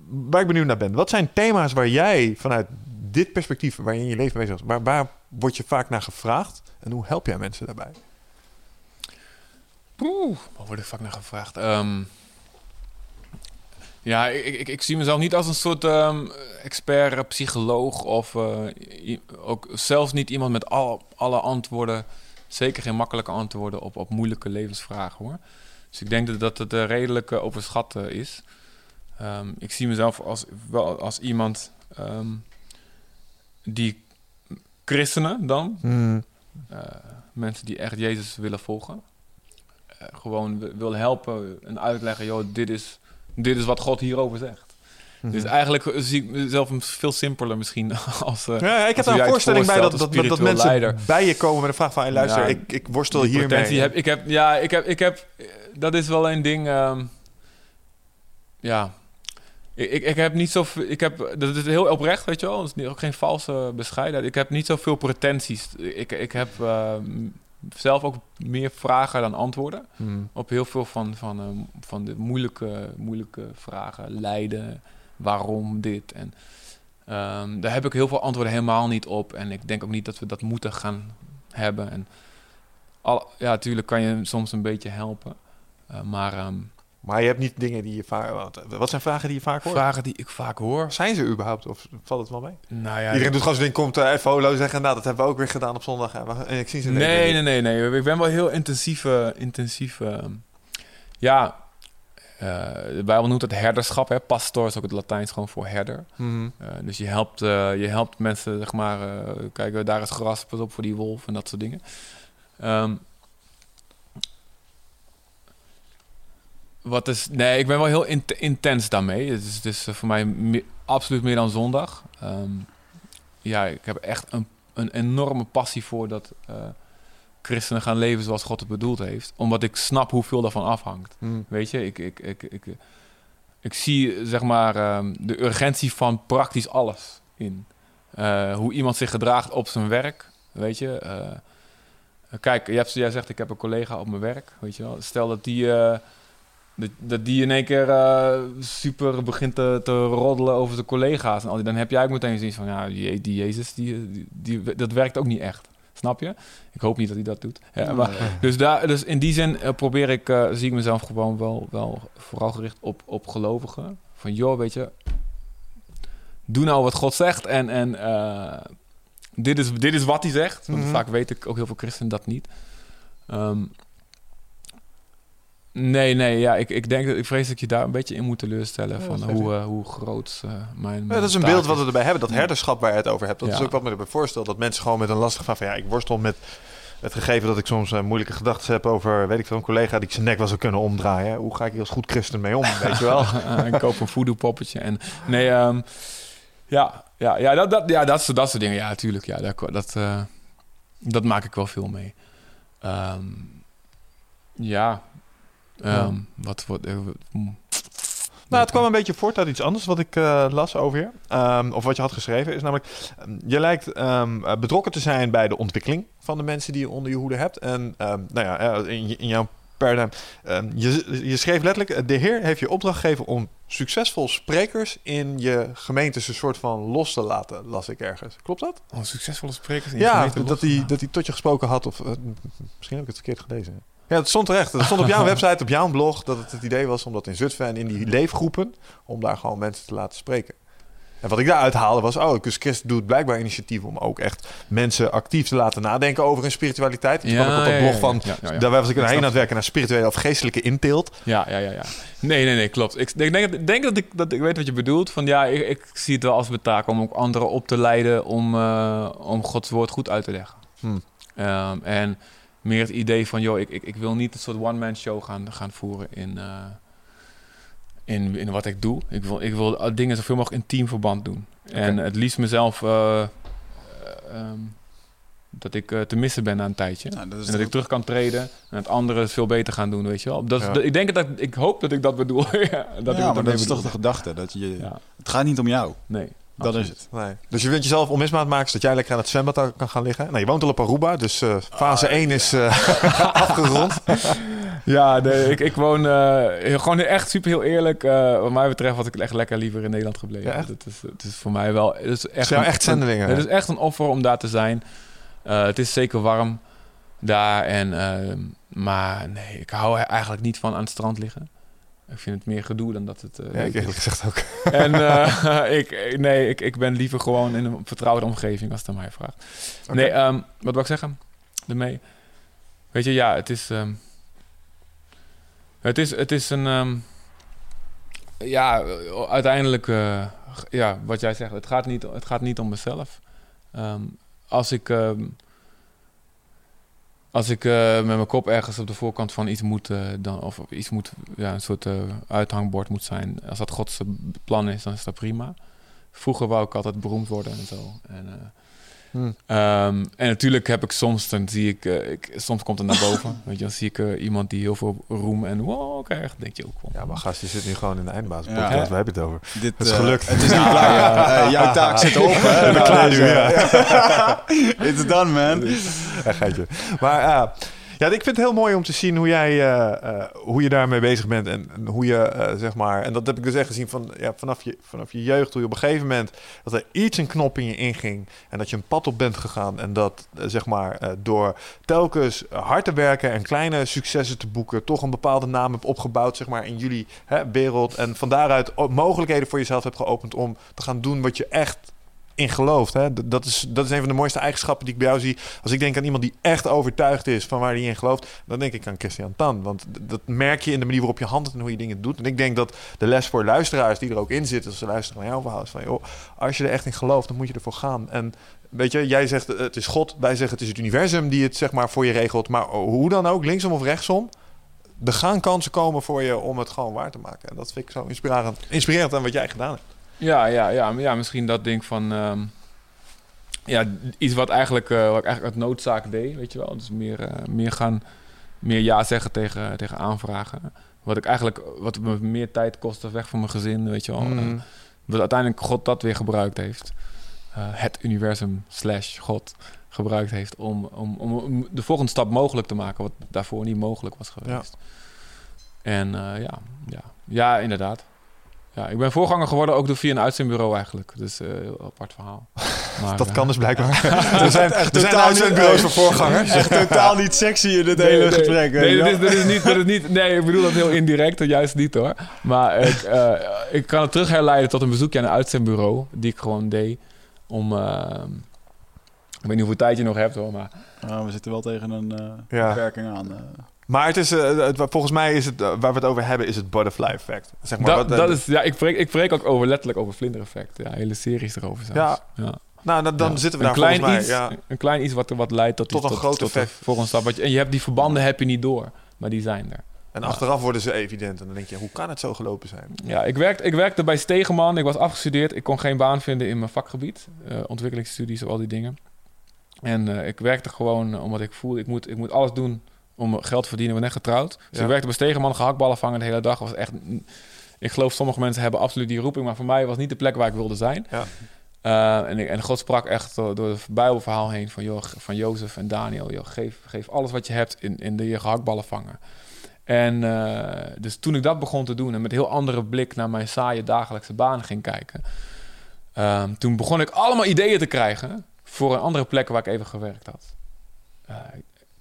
[SPEAKER 3] Waar ik benieuwd naar ben. Wat zijn thema's waar jij vanuit dit perspectief, waar je in je leven bezig bent, waar, waar word je vaak naar gevraagd? En hoe help jij mensen daarbij?
[SPEAKER 4] Oeh, waar word ik vaak naar gevraagd? Ehm, ja, ik, ik, ik zie mezelf niet als een soort ehm, expert, eh, psycholoog of eh, ook zelfs niet iemand met alle, alle antwoorden. Zeker geen makkelijke antwoorden op, op moeilijke levensvragen hoor. Dus ik denk dat, dat het eh, redelijk eh, overschat eh, is. Ehm, ik zie mezelf als, wel als iemand ehm, die christenen dan, eh, mensen die echt Jezus willen volgen. gewoon wi- wil helpen en uitleggen, joh, dit is, dit is wat God hierover zegt.
[SPEAKER 3] Mhm.
[SPEAKER 4] Dus eigenlijk zie ik mezelf veel simpeler misschien als... eh,
[SPEAKER 3] Ja, ik heb daar een
[SPEAKER 4] het
[SPEAKER 3] voorstelling bij dat, dat, mensen
[SPEAKER 4] leider.
[SPEAKER 3] bij je komen met een vraag van... Hey, luister,
[SPEAKER 4] Ja,
[SPEAKER 3] ik, ik worstel hiermee.
[SPEAKER 4] heb ik heb ja ik heb ik heb dat is wel een ding ehm, ja, ik, ik, ik heb niet zoveel. Ik heb, dat is heel oprecht, weet je wel. Dat is ook geen valse bescheidenheid. Ik heb niet zoveel pretenties. Ik, ik heb eh, zelf ook meer vragen dan antwoorden.
[SPEAKER 3] Hmm.
[SPEAKER 4] Op heel veel van, van, eh, van de moeilijke, moeilijke vragen. Lijden, waarom dit. En ehm, daar heb ik heel veel antwoorden helemaal niet op. En ik denk ook niet dat we dat moeten gaan hebben. En al, ja, natuurlijk kan je soms een beetje helpen. Eh, maar ehm,
[SPEAKER 3] Maar je hebt niet dingen die je vaak... Wat, wat zijn vragen die je vaak hoort?
[SPEAKER 4] vragen die ik vaak hoor.
[SPEAKER 3] Zijn ze überhaupt? Of valt het wel mee?
[SPEAKER 4] Nou ja,
[SPEAKER 3] Iedereen doet gewoon ding, komt uh, even holo zeggen. Nou, dat hebben we ook weer gedaan op zondag. En, we- en ik zie ze
[SPEAKER 4] Nee, nee, nee, nee. Ik ben wel heel intensief. eh, intensief eh, ja, eh, de Bijbel noemt het herderschap. Hè? Pastor is ook het Latijns gewoon voor herder.
[SPEAKER 3] Mhm.
[SPEAKER 4] Dus je helpt, je helpt mensen, zeg maar, eh, kijk, daar is gras, pas op voor die wolf en dat soort dingen. Ehm, wat is, nee, ik ben wel heel int- intens daarmee. Het is, het is eh, voor mij me- absoluut meer dan zondag. Ehm, ja, ik heb echt een, een enorme passie voor dat eh, christenen gaan leven zoals God het bedoeld heeft. Omdat ik snap hoeveel daarvan afhangt.
[SPEAKER 3] Mhm.
[SPEAKER 4] Weet je, ik, ik, ik, ik, ik zie zeg maar ehm, de urgentie van praktisch alles in. Eh, hoe iemand zich gedraagt op zijn werk, weet je. Kijk, hebt, jij zegt ik heb een collega op mijn werk, weet je wel. Stel dat die, dat, dat die in één keer eh, super begint te, te roddelen over zijn collega's en al die, dan heb jij ook meteen zoiets van, ja, die, die Jezus, die, die, die- dat werkt ook niet echt. Snap je? Ik hoop niet dat hij dat doet. Ja, maar, dus, daar, dus in die zin eh, probeer ik, eh, zie ik mezelf gewoon wel, wel vooral gericht op, op gelovigen. Van joh, weet je, doe nou wat God zegt en, en dit, is, dit is wat hij zegt. Want
[SPEAKER 3] Mhm.
[SPEAKER 4] vaak weet ik ook heel veel christenen dat niet. Ehm, nee, nee, ja, ik, ik denk dat ik vrees dat ik je daar een beetje in moet teleurstellen
[SPEAKER 3] Ja,
[SPEAKER 4] van
[SPEAKER 3] dat
[SPEAKER 4] hoe, eh, hoe groot eh, mijn.
[SPEAKER 3] Ja, dat is een beeld wat we erbij hebben. Dat herderschap waar je het over hebt. Dat
[SPEAKER 4] Ja.
[SPEAKER 3] is ook wat me erbij voorstelt. Dat mensen gewoon met een lastig van... van ja, ik worstel met het gegeven dat ik soms eh, moeilijke gedachten heb over... weet ik veel, een collega die ik zijn nek wel zou kunnen omdraaien. Hoe ga ik hier als goed christen mee om? Weet je wel?
[SPEAKER 4] ik koop een voodoo poppetje. En nee, ehm, ja, ja, ja, dat, dat, ja dat, soort, dat soort dingen. Ja, natuurlijk. Ja, dat, dat, dat maak ik wel veel mee. Ehm, ja. Ehm, Wat wordt. eh, mm.
[SPEAKER 3] Nou, het kwam een beetje voort uit iets anders wat ik eh, las over je. Ehm, of wat je had geschreven. Is namelijk, ehm, je lijkt ehm, eh, betrokken te zijn bij de ontwikkeling van de mensen die je onder je hoede hebt. En ehm, nou ja, in, je- in jouw paradigm. ehm, je, je schreef letterlijk, de Heer heeft je opdracht gegeven om succesvol sprekers in je gemeentes een soort van los te laten, las ik ergens. Klopt dat?
[SPEAKER 4] Oh, succesvolle sprekers. in je
[SPEAKER 3] Ja,
[SPEAKER 4] gemeente
[SPEAKER 3] dat
[SPEAKER 4] los-
[SPEAKER 3] hij, dat hij tot je gesproken had. Of misschien heb ik het verkeerd gelezen. Ja, het stond terecht. Het stond op jouw website, op jouw blog, dat het het idee was om dat in Zutphen en in die leefgroepen, om daar gewoon mensen te laten spreken. En wat ik daaruit haalde was, oh, dus Christ doet blijkbaar initiatief om ook echt mensen actief te laten nadenken over hun spiritualiteit. Toen kwam ik op dat
[SPEAKER 4] ja,
[SPEAKER 3] blog
[SPEAKER 4] ja,
[SPEAKER 3] van,
[SPEAKER 4] ja, ja, ja.
[SPEAKER 3] daar was ik
[SPEAKER 4] Ik snap
[SPEAKER 3] aan het werken naar spirituele of geestelijke inteelt.
[SPEAKER 4] Ja, ja, ja, ja. Nee, nee, nee, klopt. Ik, ik denk, denk dat, ik, dat ik weet wat je bedoelt. Van ja, ik, ik zie het wel als mijn taak om ook anderen op te leiden om, eh, om Gods woord goed uit te leggen.
[SPEAKER 3] Hmm.
[SPEAKER 4] Ehm, en meer het idee van, joh, ik, ik, ik wil niet een soort one-man show gaan, gaan voeren in, eh, in, in wat ik doe. Ik wil, ik wil dingen zoveel mogelijk in teamverband doen. En het liefst mezelf eh, eh, ehm, dat ik eh, te missen ben na een tijdje.
[SPEAKER 2] Nou, dat
[SPEAKER 4] En dat ik terug kan treden en het andere het veel beter gaan doen, weet je wel. Dat, is-
[SPEAKER 3] Ja.
[SPEAKER 4] dat- ik denk dat ik hoop dat ik dat bedoel. ja, dat
[SPEAKER 2] ja, maar dat is
[SPEAKER 4] bedoel.
[SPEAKER 2] toch de gedachte. Dat je,
[SPEAKER 4] Ja,
[SPEAKER 2] Het gaat niet om jou.
[SPEAKER 4] nee.
[SPEAKER 2] Dat is het.
[SPEAKER 3] Nee. Dus je wilt jezelf onmisbaar maken zodat jij lekker aan het zwembad kan gaan liggen. Nou, je woont al op Aruba, dus eh, fase 1 is eh, afgerond.
[SPEAKER 4] Ja, nee, ik, ik woon eh, heel- gewoon echt super heel eerlijk. eh, wat mij betreft had ik echt lekker liever in Nederland gebleven.
[SPEAKER 3] Ja?
[SPEAKER 4] Het, is, het is voor mij wel... Het is echt,
[SPEAKER 3] zijn
[SPEAKER 4] een-
[SPEAKER 3] echt zendelingen,
[SPEAKER 4] Het is echt een offer om daar te zijn. Eh, het is zeker warm daar. En, ehm, maar nee, ik hou er eigenlijk niet van aan het strand liggen. Ik vind het meer gedoe dan dat het... eh,
[SPEAKER 3] Ja, ik eerlijk gezegd ook.
[SPEAKER 4] En eh, ik, nee, ik, ik ben liever gewoon in een vertrouwde omgeving als het aan mij vraagt. Nee, ehm, wat wil ik zeggen? Daarmee. Weet je, ja, het is. ehm, het is, het is een. ehm, ja, uiteindelijk. eh, ja, wat jij zegt, het gaat niet, het gaat niet om mezelf. Als ik. Als ik eh, met mijn kop ergens op de voorkant van iets moet, eh, dan, of iets moet, ja, een soort eh, uithangbord moet zijn. Als dat Gods plan is, dan is dat prima. Vroeger wou ik altijd beroemd worden en zo. En,
[SPEAKER 3] Hmm.
[SPEAKER 4] Ehm, en natuurlijk heb ik soms, dan zie ik, eh, ik soms komt het naar boven. Weet je, dan zie ik eh, iemand die heel veel roem en wow krijgt. denk je ook wel.
[SPEAKER 3] Ja, maar gast, je zit nu gewoon in de eindbaas
[SPEAKER 2] Ja.
[SPEAKER 3] podcast. Waar heb je het over?
[SPEAKER 2] Dit,
[SPEAKER 3] Het is
[SPEAKER 2] eh,
[SPEAKER 3] gelukt.
[SPEAKER 2] Het is niet klaar. Jouw taak zit erop. hè? Nou,
[SPEAKER 3] klaar
[SPEAKER 2] dus,
[SPEAKER 3] nu,
[SPEAKER 2] eh, It's done, man.
[SPEAKER 3] Ja, geitje. Maar eh, ja, ik vind het heel mooi om te zien hoe jij eh, eh, hoe je daarmee bezig bent en, hoe je eh, zeg maar en dat heb ik dus echt gezien van ja, vanaf je vanaf je jeugd hoe je op een gegeven moment dat er iets een knop in je inging en dat je een pad op bent gegaan en dat zeg maar door telkens hard te werken en kleine successen te boeken toch een bepaalde naam hebt opgebouwd zeg maar in jullie hè, wereld en van daaruit mogelijkheden voor jezelf hebt geopend om te gaan doen wat je echt in gelooft. Hè? Dat, is, dat is een van de mooiste eigenschappen die ik bij jou zie. Als ik denk aan iemand die echt overtuigd is van waar hij in gelooft, dan denk ik aan Christian Tan. Want dat merk je in de manier waarop je handelt en hoe je dingen doet. En ik denk dat de les voor luisteraars die er ook in zitten, als ze luisteren naar jouw verhaal, is van joh, als je er echt in gelooft, dan moet je ervoor gaan. En weet je, jij zegt eh, het is God, wij zeggen het is het universum die het zeg maar voor je regelt. Maar hoe dan ook, linksom of rechtsom, er gaan kansen komen voor je om het gewoon waar te maken. En dat vind ik zo inspirerend, inspirerend aan wat jij gedaan hebt.
[SPEAKER 4] Ja, ja, ja, ja, misschien dat ding van... ehm, ja, iets wat, eigenlijk, eh, wat ik eigenlijk uit noodzaak deed, weet je wel. Dus meer, eh, meer gaan... Meer ja zeggen tegen, tegen aanvragen. Wat ik eigenlijk... Wat me meer tijd kostte weg van mijn gezin, weet je wel.
[SPEAKER 3] Mm.
[SPEAKER 4] Eh, wat uiteindelijk God dat weer gebruikt heeft. Het universum slash God gebruikt heeft om, om, om de volgende stap mogelijk te maken... wat daarvoor niet mogelijk was geweest. En ja, ja, ja, inderdaad. Ja, ik ben voorganger geworden ook door via een uitzendbureau eigenlijk. Dus eh heel apart verhaal. Maar,
[SPEAKER 3] Dat
[SPEAKER 4] eh,
[SPEAKER 3] kan dus blijkbaar. er zijn, er zijn
[SPEAKER 2] totaal
[SPEAKER 3] uitzendbureaus voor voorgangers.
[SPEAKER 2] Echt totaal niet sexy in dit
[SPEAKER 4] Nee,
[SPEAKER 2] hele
[SPEAKER 4] nee,
[SPEAKER 2] gesprek.
[SPEAKER 4] Nee, is, niet, dat is niet. Nee, ik bedoel dat heel indirect, juist niet hoor. Maar ik, eh, ik kan het terug herleiden tot een bezoekje aan een uitzendbureau. Die ik gewoon deed. Om. ik weet niet hoeveel tijd je nog hebt hoor. Maar
[SPEAKER 2] Nou, we zitten wel tegen een eh,
[SPEAKER 3] Ja.
[SPEAKER 2] beperking aan.
[SPEAKER 3] Maar het is, eh, het, volgens mij is het, eh, waar we het over hebben, is het butterfly effect. Zeg maar,
[SPEAKER 4] dat,
[SPEAKER 3] wat, eh,
[SPEAKER 4] dat is, ja, ik spreek, ik ook over, letterlijk over vlindereffect. Ja, hele series erover zelfs.
[SPEAKER 3] Ja,
[SPEAKER 4] ja.
[SPEAKER 3] nou, dan, dan
[SPEAKER 4] Ja.
[SPEAKER 3] zitten we
[SPEAKER 4] een
[SPEAKER 3] daar
[SPEAKER 4] klein
[SPEAKER 3] volgens
[SPEAKER 4] iets,
[SPEAKER 3] mij. Ja.
[SPEAKER 4] Een klein iets wat, wat leidt tot,
[SPEAKER 3] Tot een groot
[SPEAKER 4] tot
[SPEAKER 3] effect.
[SPEAKER 4] stap. Wat je, en je hebt die verbanden heb je niet door, maar die zijn er.
[SPEAKER 3] En achteraf worden ze evident. En dan denk je, hoe kan het zo gelopen zijn?
[SPEAKER 4] Ja, ik werkte, ik werkte bij Stegeman. Ik was afgestudeerd. Ik kon geen baan vinden in mijn vakgebied. eh, ontwikkelingsstudies of al die dingen. En ik werkte gewoon omdat ik voelde... Ik moet, ik moet alles doen om geld te verdienen. Ben net getrouwd. Dus
[SPEAKER 3] Ja.
[SPEAKER 4] ik werkte bij Stegeman. Gehaktballen vangen de hele dag. Was echt... Ik geloof sommige mensen hebben absoluut die roeping. Maar voor mij was niet de plek waar ik wilde zijn.
[SPEAKER 3] Ja.
[SPEAKER 4] Eh, en, ik, en God sprak echt door, door het Bijbelverhaal heen van, joh, van Jozef en Daniel. Joh, geef, geef alles wat je hebt in, in de je gehaktballen vangen. En eh, dus toen ik dat begon te doen en met heel andere blik naar mijn saaie dagelijkse baan ging kijken, ehm, toen begon ik allemaal ideeën te krijgen voor een andere plek waar ik even gewerkt had. Eh,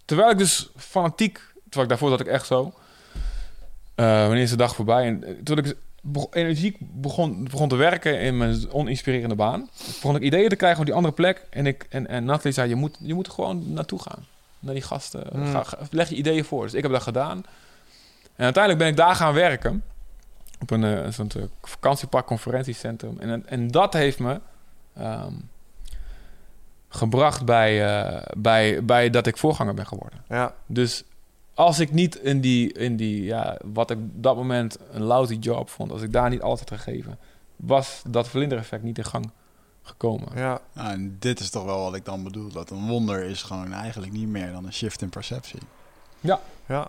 [SPEAKER 4] terwijl ik dus fanatiek, terwijl ik daarvoor zat ik echt zo, eh, wanneer is de dag voorbij? En eh, toen ik energiek begon, begon te werken in mijn oninspirerende baan, begon ik ideeën te krijgen op die andere plek. En, ik, en, en Nathalie zei, je moet, je moet gewoon naartoe gaan. Naar die gasten.
[SPEAKER 3] Hmm.
[SPEAKER 4] Ga, leg je ideeën voor. Dus ik heb dat gedaan. En uiteindelijk ben ik daar gaan werken. Op een, eh, eh, vakantiepark conferentiecentrum. En, en dat heeft me ehm, gebracht bij, eh, bij, bij dat ik voorganger ben geworden.
[SPEAKER 3] Ja,
[SPEAKER 4] Dus als ik niet in die, in die ja, wat ik op dat moment een lousy job vond, als ik daar niet alles had gegeven, was dat vlindereffect niet in gang gekomen.
[SPEAKER 3] ja.
[SPEAKER 2] Nou, en dit is toch wel wat ik dan bedoel. Dat een wonder is gewoon eigenlijk niet meer dan een shift in perceptie.
[SPEAKER 3] ja.
[SPEAKER 4] Ja.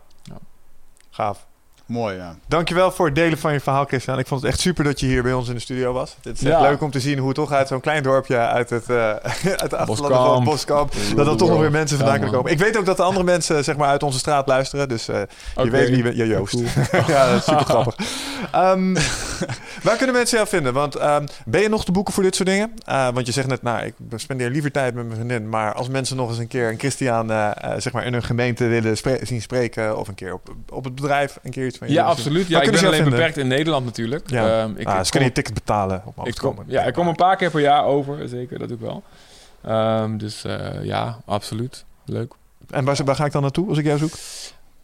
[SPEAKER 3] Gaaf.
[SPEAKER 2] Mooi, ja.
[SPEAKER 3] Dankjewel voor het delen van je verhaal, Christian. Ik vond het echt super dat je hier bij ons in de studio was. Het is echt
[SPEAKER 4] Ja.
[SPEAKER 3] leuk om te zien hoe toch uit zo'n klein dorpje uit het, eh uit de achterlanden van
[SPEAKER 4] Boskamp.
[SPEAKER 3] Boskamp, dat er toch nog weer mensen vandaan
[SPEAKER 4] Ja,
[SPEAKER 3] kunnen komen. Ik weet ook dat de andere mensen zeg maar uit onze straat luisteren, dus eh, je weet wie. Ja, Joost. ja, dat is super grappig. Ehm, waar kunnen mensen jou vinden? Want ehm, ben je nog te boeken voor dit soort dingen? Eh, want je zegt net, nou, ik spendeer liever tijd met mijn vriendin. Maar als mensen nog eens een keer een Christian zeg maar in hun gemeente willen spre- zien spreken... of een keer op, op het bedrijf een keer iets
[SPEAKER 4] Ja, absoluut. Ja, ik ben alleen
[SPEAKER 3] vinden?
[SPEAKER 4] beperkt in Nederland natuurlijk.
[SPEAKER 3] Ja.
[SPEAKER 4] Ehm, ik,
[SPEAKER 3] ah, je ticket betalen om af
[SPEAKER 4] ik
[SPEAKER 3] te
[SPEAKER 4] kom,
[SPEAKER 3] komen.
[SPEAKER 4] ja, ik kom een paar keer per jaar over, zeker, dat doe ik wel. Ehm, dus eh, ja, absoluut. Leuk.
[SPEAKER 3] En waar, waar ga ik dan naartoe als ik jou zoek?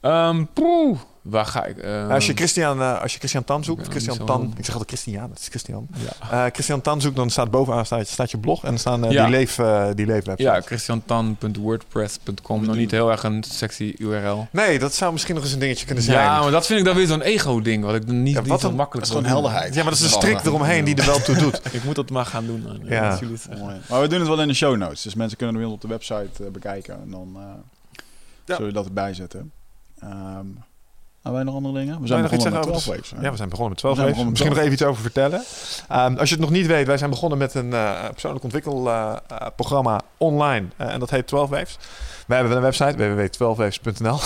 [SPEAKER 4] Ehm, poeh. Waar ga ik? eh,
[SPEAKER 3] als, je Christian, eh, als je Christian Tan zoekt, Christian Tan, ik zeg altijd Christian, dat is Christian.
[SPEAKER 4] ja.
[SPEAKER 3] Eh, Christian Tan zoekt, dan staat bovenaan staat, staat je blog en dan staan eh,
[SPEAKER 4] Ja.
[SPEAKER 3] die leef, die leefwebsites.
[SPEAKER 4] ja, christiantan.wordpress.com. Nog niet heel erg een sexy URL.
[SPEAKER 3] Nee, dat zou misschien nog eens een dingetje kunnen zijn.
[SPEAKER 4] Ja, maar dat vind ik dan weer zo'n ego-ding. Wat ik dan niet,
[SPEAKER 3] Ja,
[SPEAKER 4] niet
[SPEAKER 3] wat een-
[SPEAKER 4] makkelijk
[SPEAKER 2] Dat is gewoon helderheid.
[SPEAKER 3] Ja, maar dat is een strik eromheen die er wel toe doet.
[SPEAKER 4] Ik moet dat maar gaan doen. dan.
[SPEAKER 3] Ja.
[SPEAKER 2] Mooi. Maar we doen het wel in de show notes. Dus mensen kunnen ons op de website bekijken. En dan eh
[SPEAKER 3] Ja.
[SPEAKER 2] zullen we dat erbij zetten. Ehm hebben wij nog andere dingen? We zijn
[SPEAKER 3] nog iets
[SPEAKER 2] begonnen met
[SPEAKER 3] zeggen
[SPEAKER 2] 12
[SPEAKER 3] over
[SPEAKER 2] waves.
[SPEAKER 3] Ja, we zijn begonnen met 12
[SPEAKER 2] We zijn
[SPEAKER 3] waves. Misschien nog even iets over vertellen. Ehm, als je het nog niet weet, wij zijn begonnen met een eh, persoonlijk ontwikkelprogramma online. Eh, en dat heet 12 Waves. Wij hebben een website, www.12waves.nl.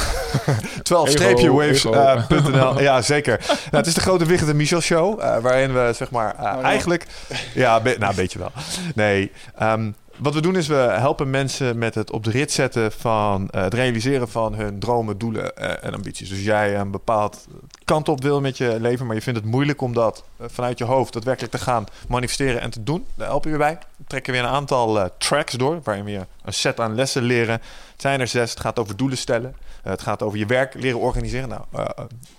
[SPEAKER 3] 12-waves.nl. ja, zeker. Nou, het is de grote en Michel show. eh, waarin we zeg maar eh,
[SPEAKER 2] ja.
[SPEAKER 3] eigenlijk... Ja, be- nou, een beetje wel. Nee, ehm, wat we doen is we helpen mensen met het op de rit zetten van eh, het realiseren van hun dromen, doelen eh, en ambities. Dus jij een bepaald kant op wil met je leven, maar je vindt het moeilijk om dat eh, vanuit je hoofd daadwerkelijk te gaan manifesteren en te doen. Daar helpen we bij. We trekken weer een aantal tracks door, waarin we een set aan lessen leren. Het zijn er zes. Het gaat over doelen stellen. Eh, het gaat over je werk leren organiseren. Nou, eh,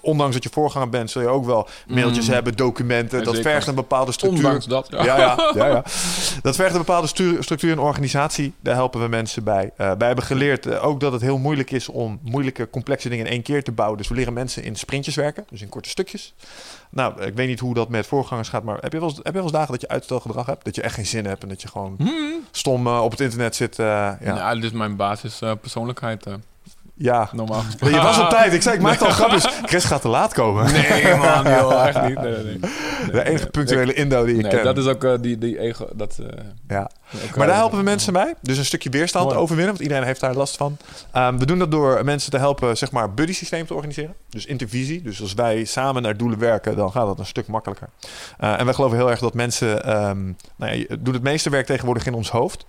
[SPEAKER 3] ondanks dat je voorganger bent, zul je ook wel mailtjes
[SPEAKER 4] Mm.
[SPEAKER 3] hebben, documenten.
[SPEAKER 4] Ja,
[SPEAKER 3] dat
[SPEAKER 4] zeker.
[SPEAKER 3] vergt een bepaalde structuur.
[SPEAKER 4] Ondanks dat. Ja.
[SPEAKER 3] Ja, ja, ja, ja. Dat vergt een bepaalde structuur en organisatie. Daar helpen we mensen bij. Eh, wij hebben geleerd ook dat het heel moeilijk is om moeilijke, complexe dingen in één keer te bouwen. Dus we leren mensen in sprintjes werken, dus in korte stukjes. Nou, ik weet niet hoe dat met voorgangers gaat, maar heb je wel eens, heb je wel eens dagen dat je uitstelgedrag hebt? Dat je echt geen zin hebt en dat je gewoon
[SPEAKER 4] Hmm.
[SPEAKER 3] stom op het internet zit? ja.
[SPEAKER 4] Ja. dit is mijn basis eh, persoonlijkheid. Eh, normaal gesproken.
[SPEAKER 3] Je was op tijd. Ik zei, ik maakte al grapjes. Chris gaat te laat komen.
[SPEAKER 4] Nee, man, joh, echt niet. Nee, nee, nee.
[SPEAKER 3] De enige punctuele Indo die ik ken.
[SPEAKER 4] dat is ook eh, die, die ego. Dat, eh,
[SPEAKER 3] Ja.
[SPEAKER 4] elkaar-
[SPEAKER 3] Maar daar helpen we mensen bij. Dus een stukje weerstand
[SPEAKER 4] Mooi.
[SPEAKER 3] overwinnen, want iedereen heeft daar last van. Ehm, we doen dat door mensen te helpen, zeg maar, buddy systeem te organiseren. Dus intervisie. Dus als wij samen naar doelen werken, dan gaat dat een stuk makkelijker. Eh, en wij geloven heel erg dat mensen, ehm, nou ja, doen het meeste werk tegenwoordig in ons hoofd.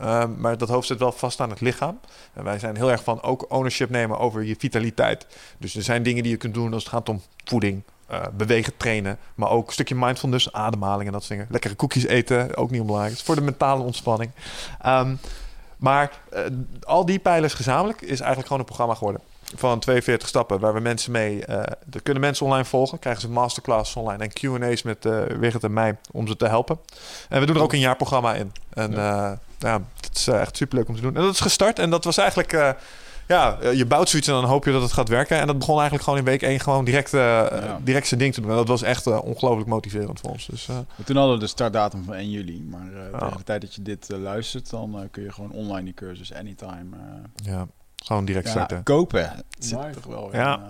[SPEAKER 3] Ehm, maar dat hoofd zit wel vast aan het lichaam. En wij zijn heel erg van ook ownership nemen over je vitaliteit. Dus er zijn dingen die je kunt doen als het gaat om voeding, eh, bewegen, trainen. Maar ook een stukje mindfulness, ademhaling en dat soort dingen. Lekkere koekjes eten, ook niet onbelangrijk. Het is voor de mentale ontspanning. Ehm, maar eh, al die pijlers gezamenlijk is eigenlijk gewoon een programma geworden. Van 42 stappen waar we mensen mee... er kunnen mensen online volgen. Krijgen ze masterclasses online en Q&A's met Wigert en mij om ze te helpen. En we doen er ook een jaarprogramma in. En ja, ja het is eh, echt superleuk om te doen. En dat is gestart en dat was eigenlijk... eh, ja, eh, je bouwt zoiets en dan hoop je dat het gaat werken. En dat begon eigenlijk gewoon in week 1 gewoon direct, eh, direct zijn ding te doen. En dat was echt ongelooflijk motiverend voor ons. Dus, eh,
[SPEAKER 2] Toen hadden we de startdatum van 1 juli. Maar tegen de tijd dat je dit luistert, dan kun je gewoon online die cursus anytime eh,
[SPEAKER 3] ja, gewoon direct
[SPEAKER 2] ja,
[SPEAKER 3] starten.
[SPEAKER 2] kopen. Het zit toch wel
[SPEAKER 3] Ja.
[SPEAKER 2] in, eh,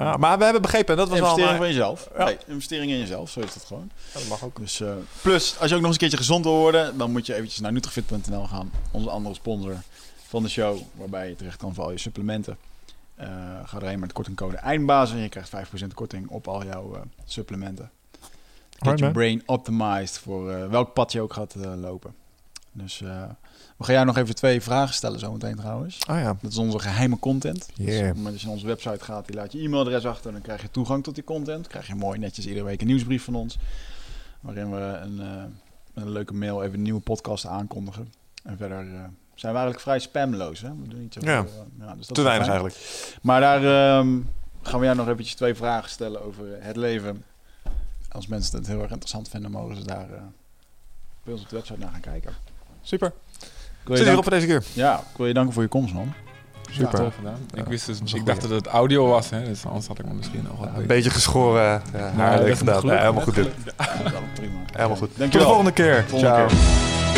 [SPEAKER 3] Ja, maar we hebben begrepen, en dat was wel...
[SPEAKER 2] investering van jezelf.
[SPEAKER 3] Ja.
[SPEAKER 2] Nee, investering in jezelf, zo is het gewoon.
[SPEAKER 3] dat mag ook.
[SPEAKER 2] Dus, eh, plus, als je ook nog eens een keertje gezond wil worden, dan moet je eventjes naar Nutrifit.nl gaan. Onze andere sponsor van de show, waarbij je terecht kan voor al je supplementen. Eh, ga erheen met de kortingcode EINDBAZEN en je krijgt 5% korting op al jouw eh, supplementen. Get your brain optimized voor welk pad je ook gaat lopen. Dus we gaan jou nog even twee vragen stellen zometeen trouwens.
[SPEAKER 3] Oh ja.
[SPEAKER 2] Dat is onze geheime content. Dus
[SPEAKER 3] Yeah.
[SPEAKER 2] moment dat je naar onze website gaat, die laat je e-mailadres achter. Dan krijg je toegang tot die content. krijg je mooi netjes iedere week een nieuwsbrief van ons. Waarin we een, eh, een leuke mail even een nieuwe podcast aankondigen. En verder eh, zijn we eigenlijk vrij spamloos. Hè? We doen niet.
[SPEAKER 3] Ja.
[SPEAKER 2] eh, ja, dus dat
[SPEAKER 3] Te weinig
[SPEAKER 2] fijn.
[SPEAKER 3] eigenlijk.
[SPEAKER 2] Maar daar ehm, gaan we jou nog eventjes twee vragen stellen over het leven. Als mensen het heel erg interessant vinden, mogen ze daar bij ons op de website naar gaan kijken.
[SPEAKER 3] Super.
[SPEAKER 2] Ik wil
[SPEAKER 3] Zit hier op voor deze keer.
[SPEAKER 2] ja, ik wil je danken voor je komst, man.
[SPEAKER 3] Super.
[SPEAKER 4] Tof gedaan.
[SPEAKER 3] Ja,
[SPEAKER 4] ik wist dus, ik dacht dat het audio was, hè, dus anders had ik me misschien nog wat
[SPEAKER 3] Een
[SPEAKER 4] beter-
[SPEAKER 3] beetje geschoren uh, haar leuk gedaan. Ja, helemaal goed.
[SPEAKER 2] Ja, dat is allemaal prima.
[SPEAKER 3] Helemaal goed. Tot
[SPEAKER 2] Dankjewel.
[SPEAKER 3] de volgende keer.
[SPEAKER 2] Volgende
[SPEAKER 3] Ciao.
[SPEAKER 2] keer.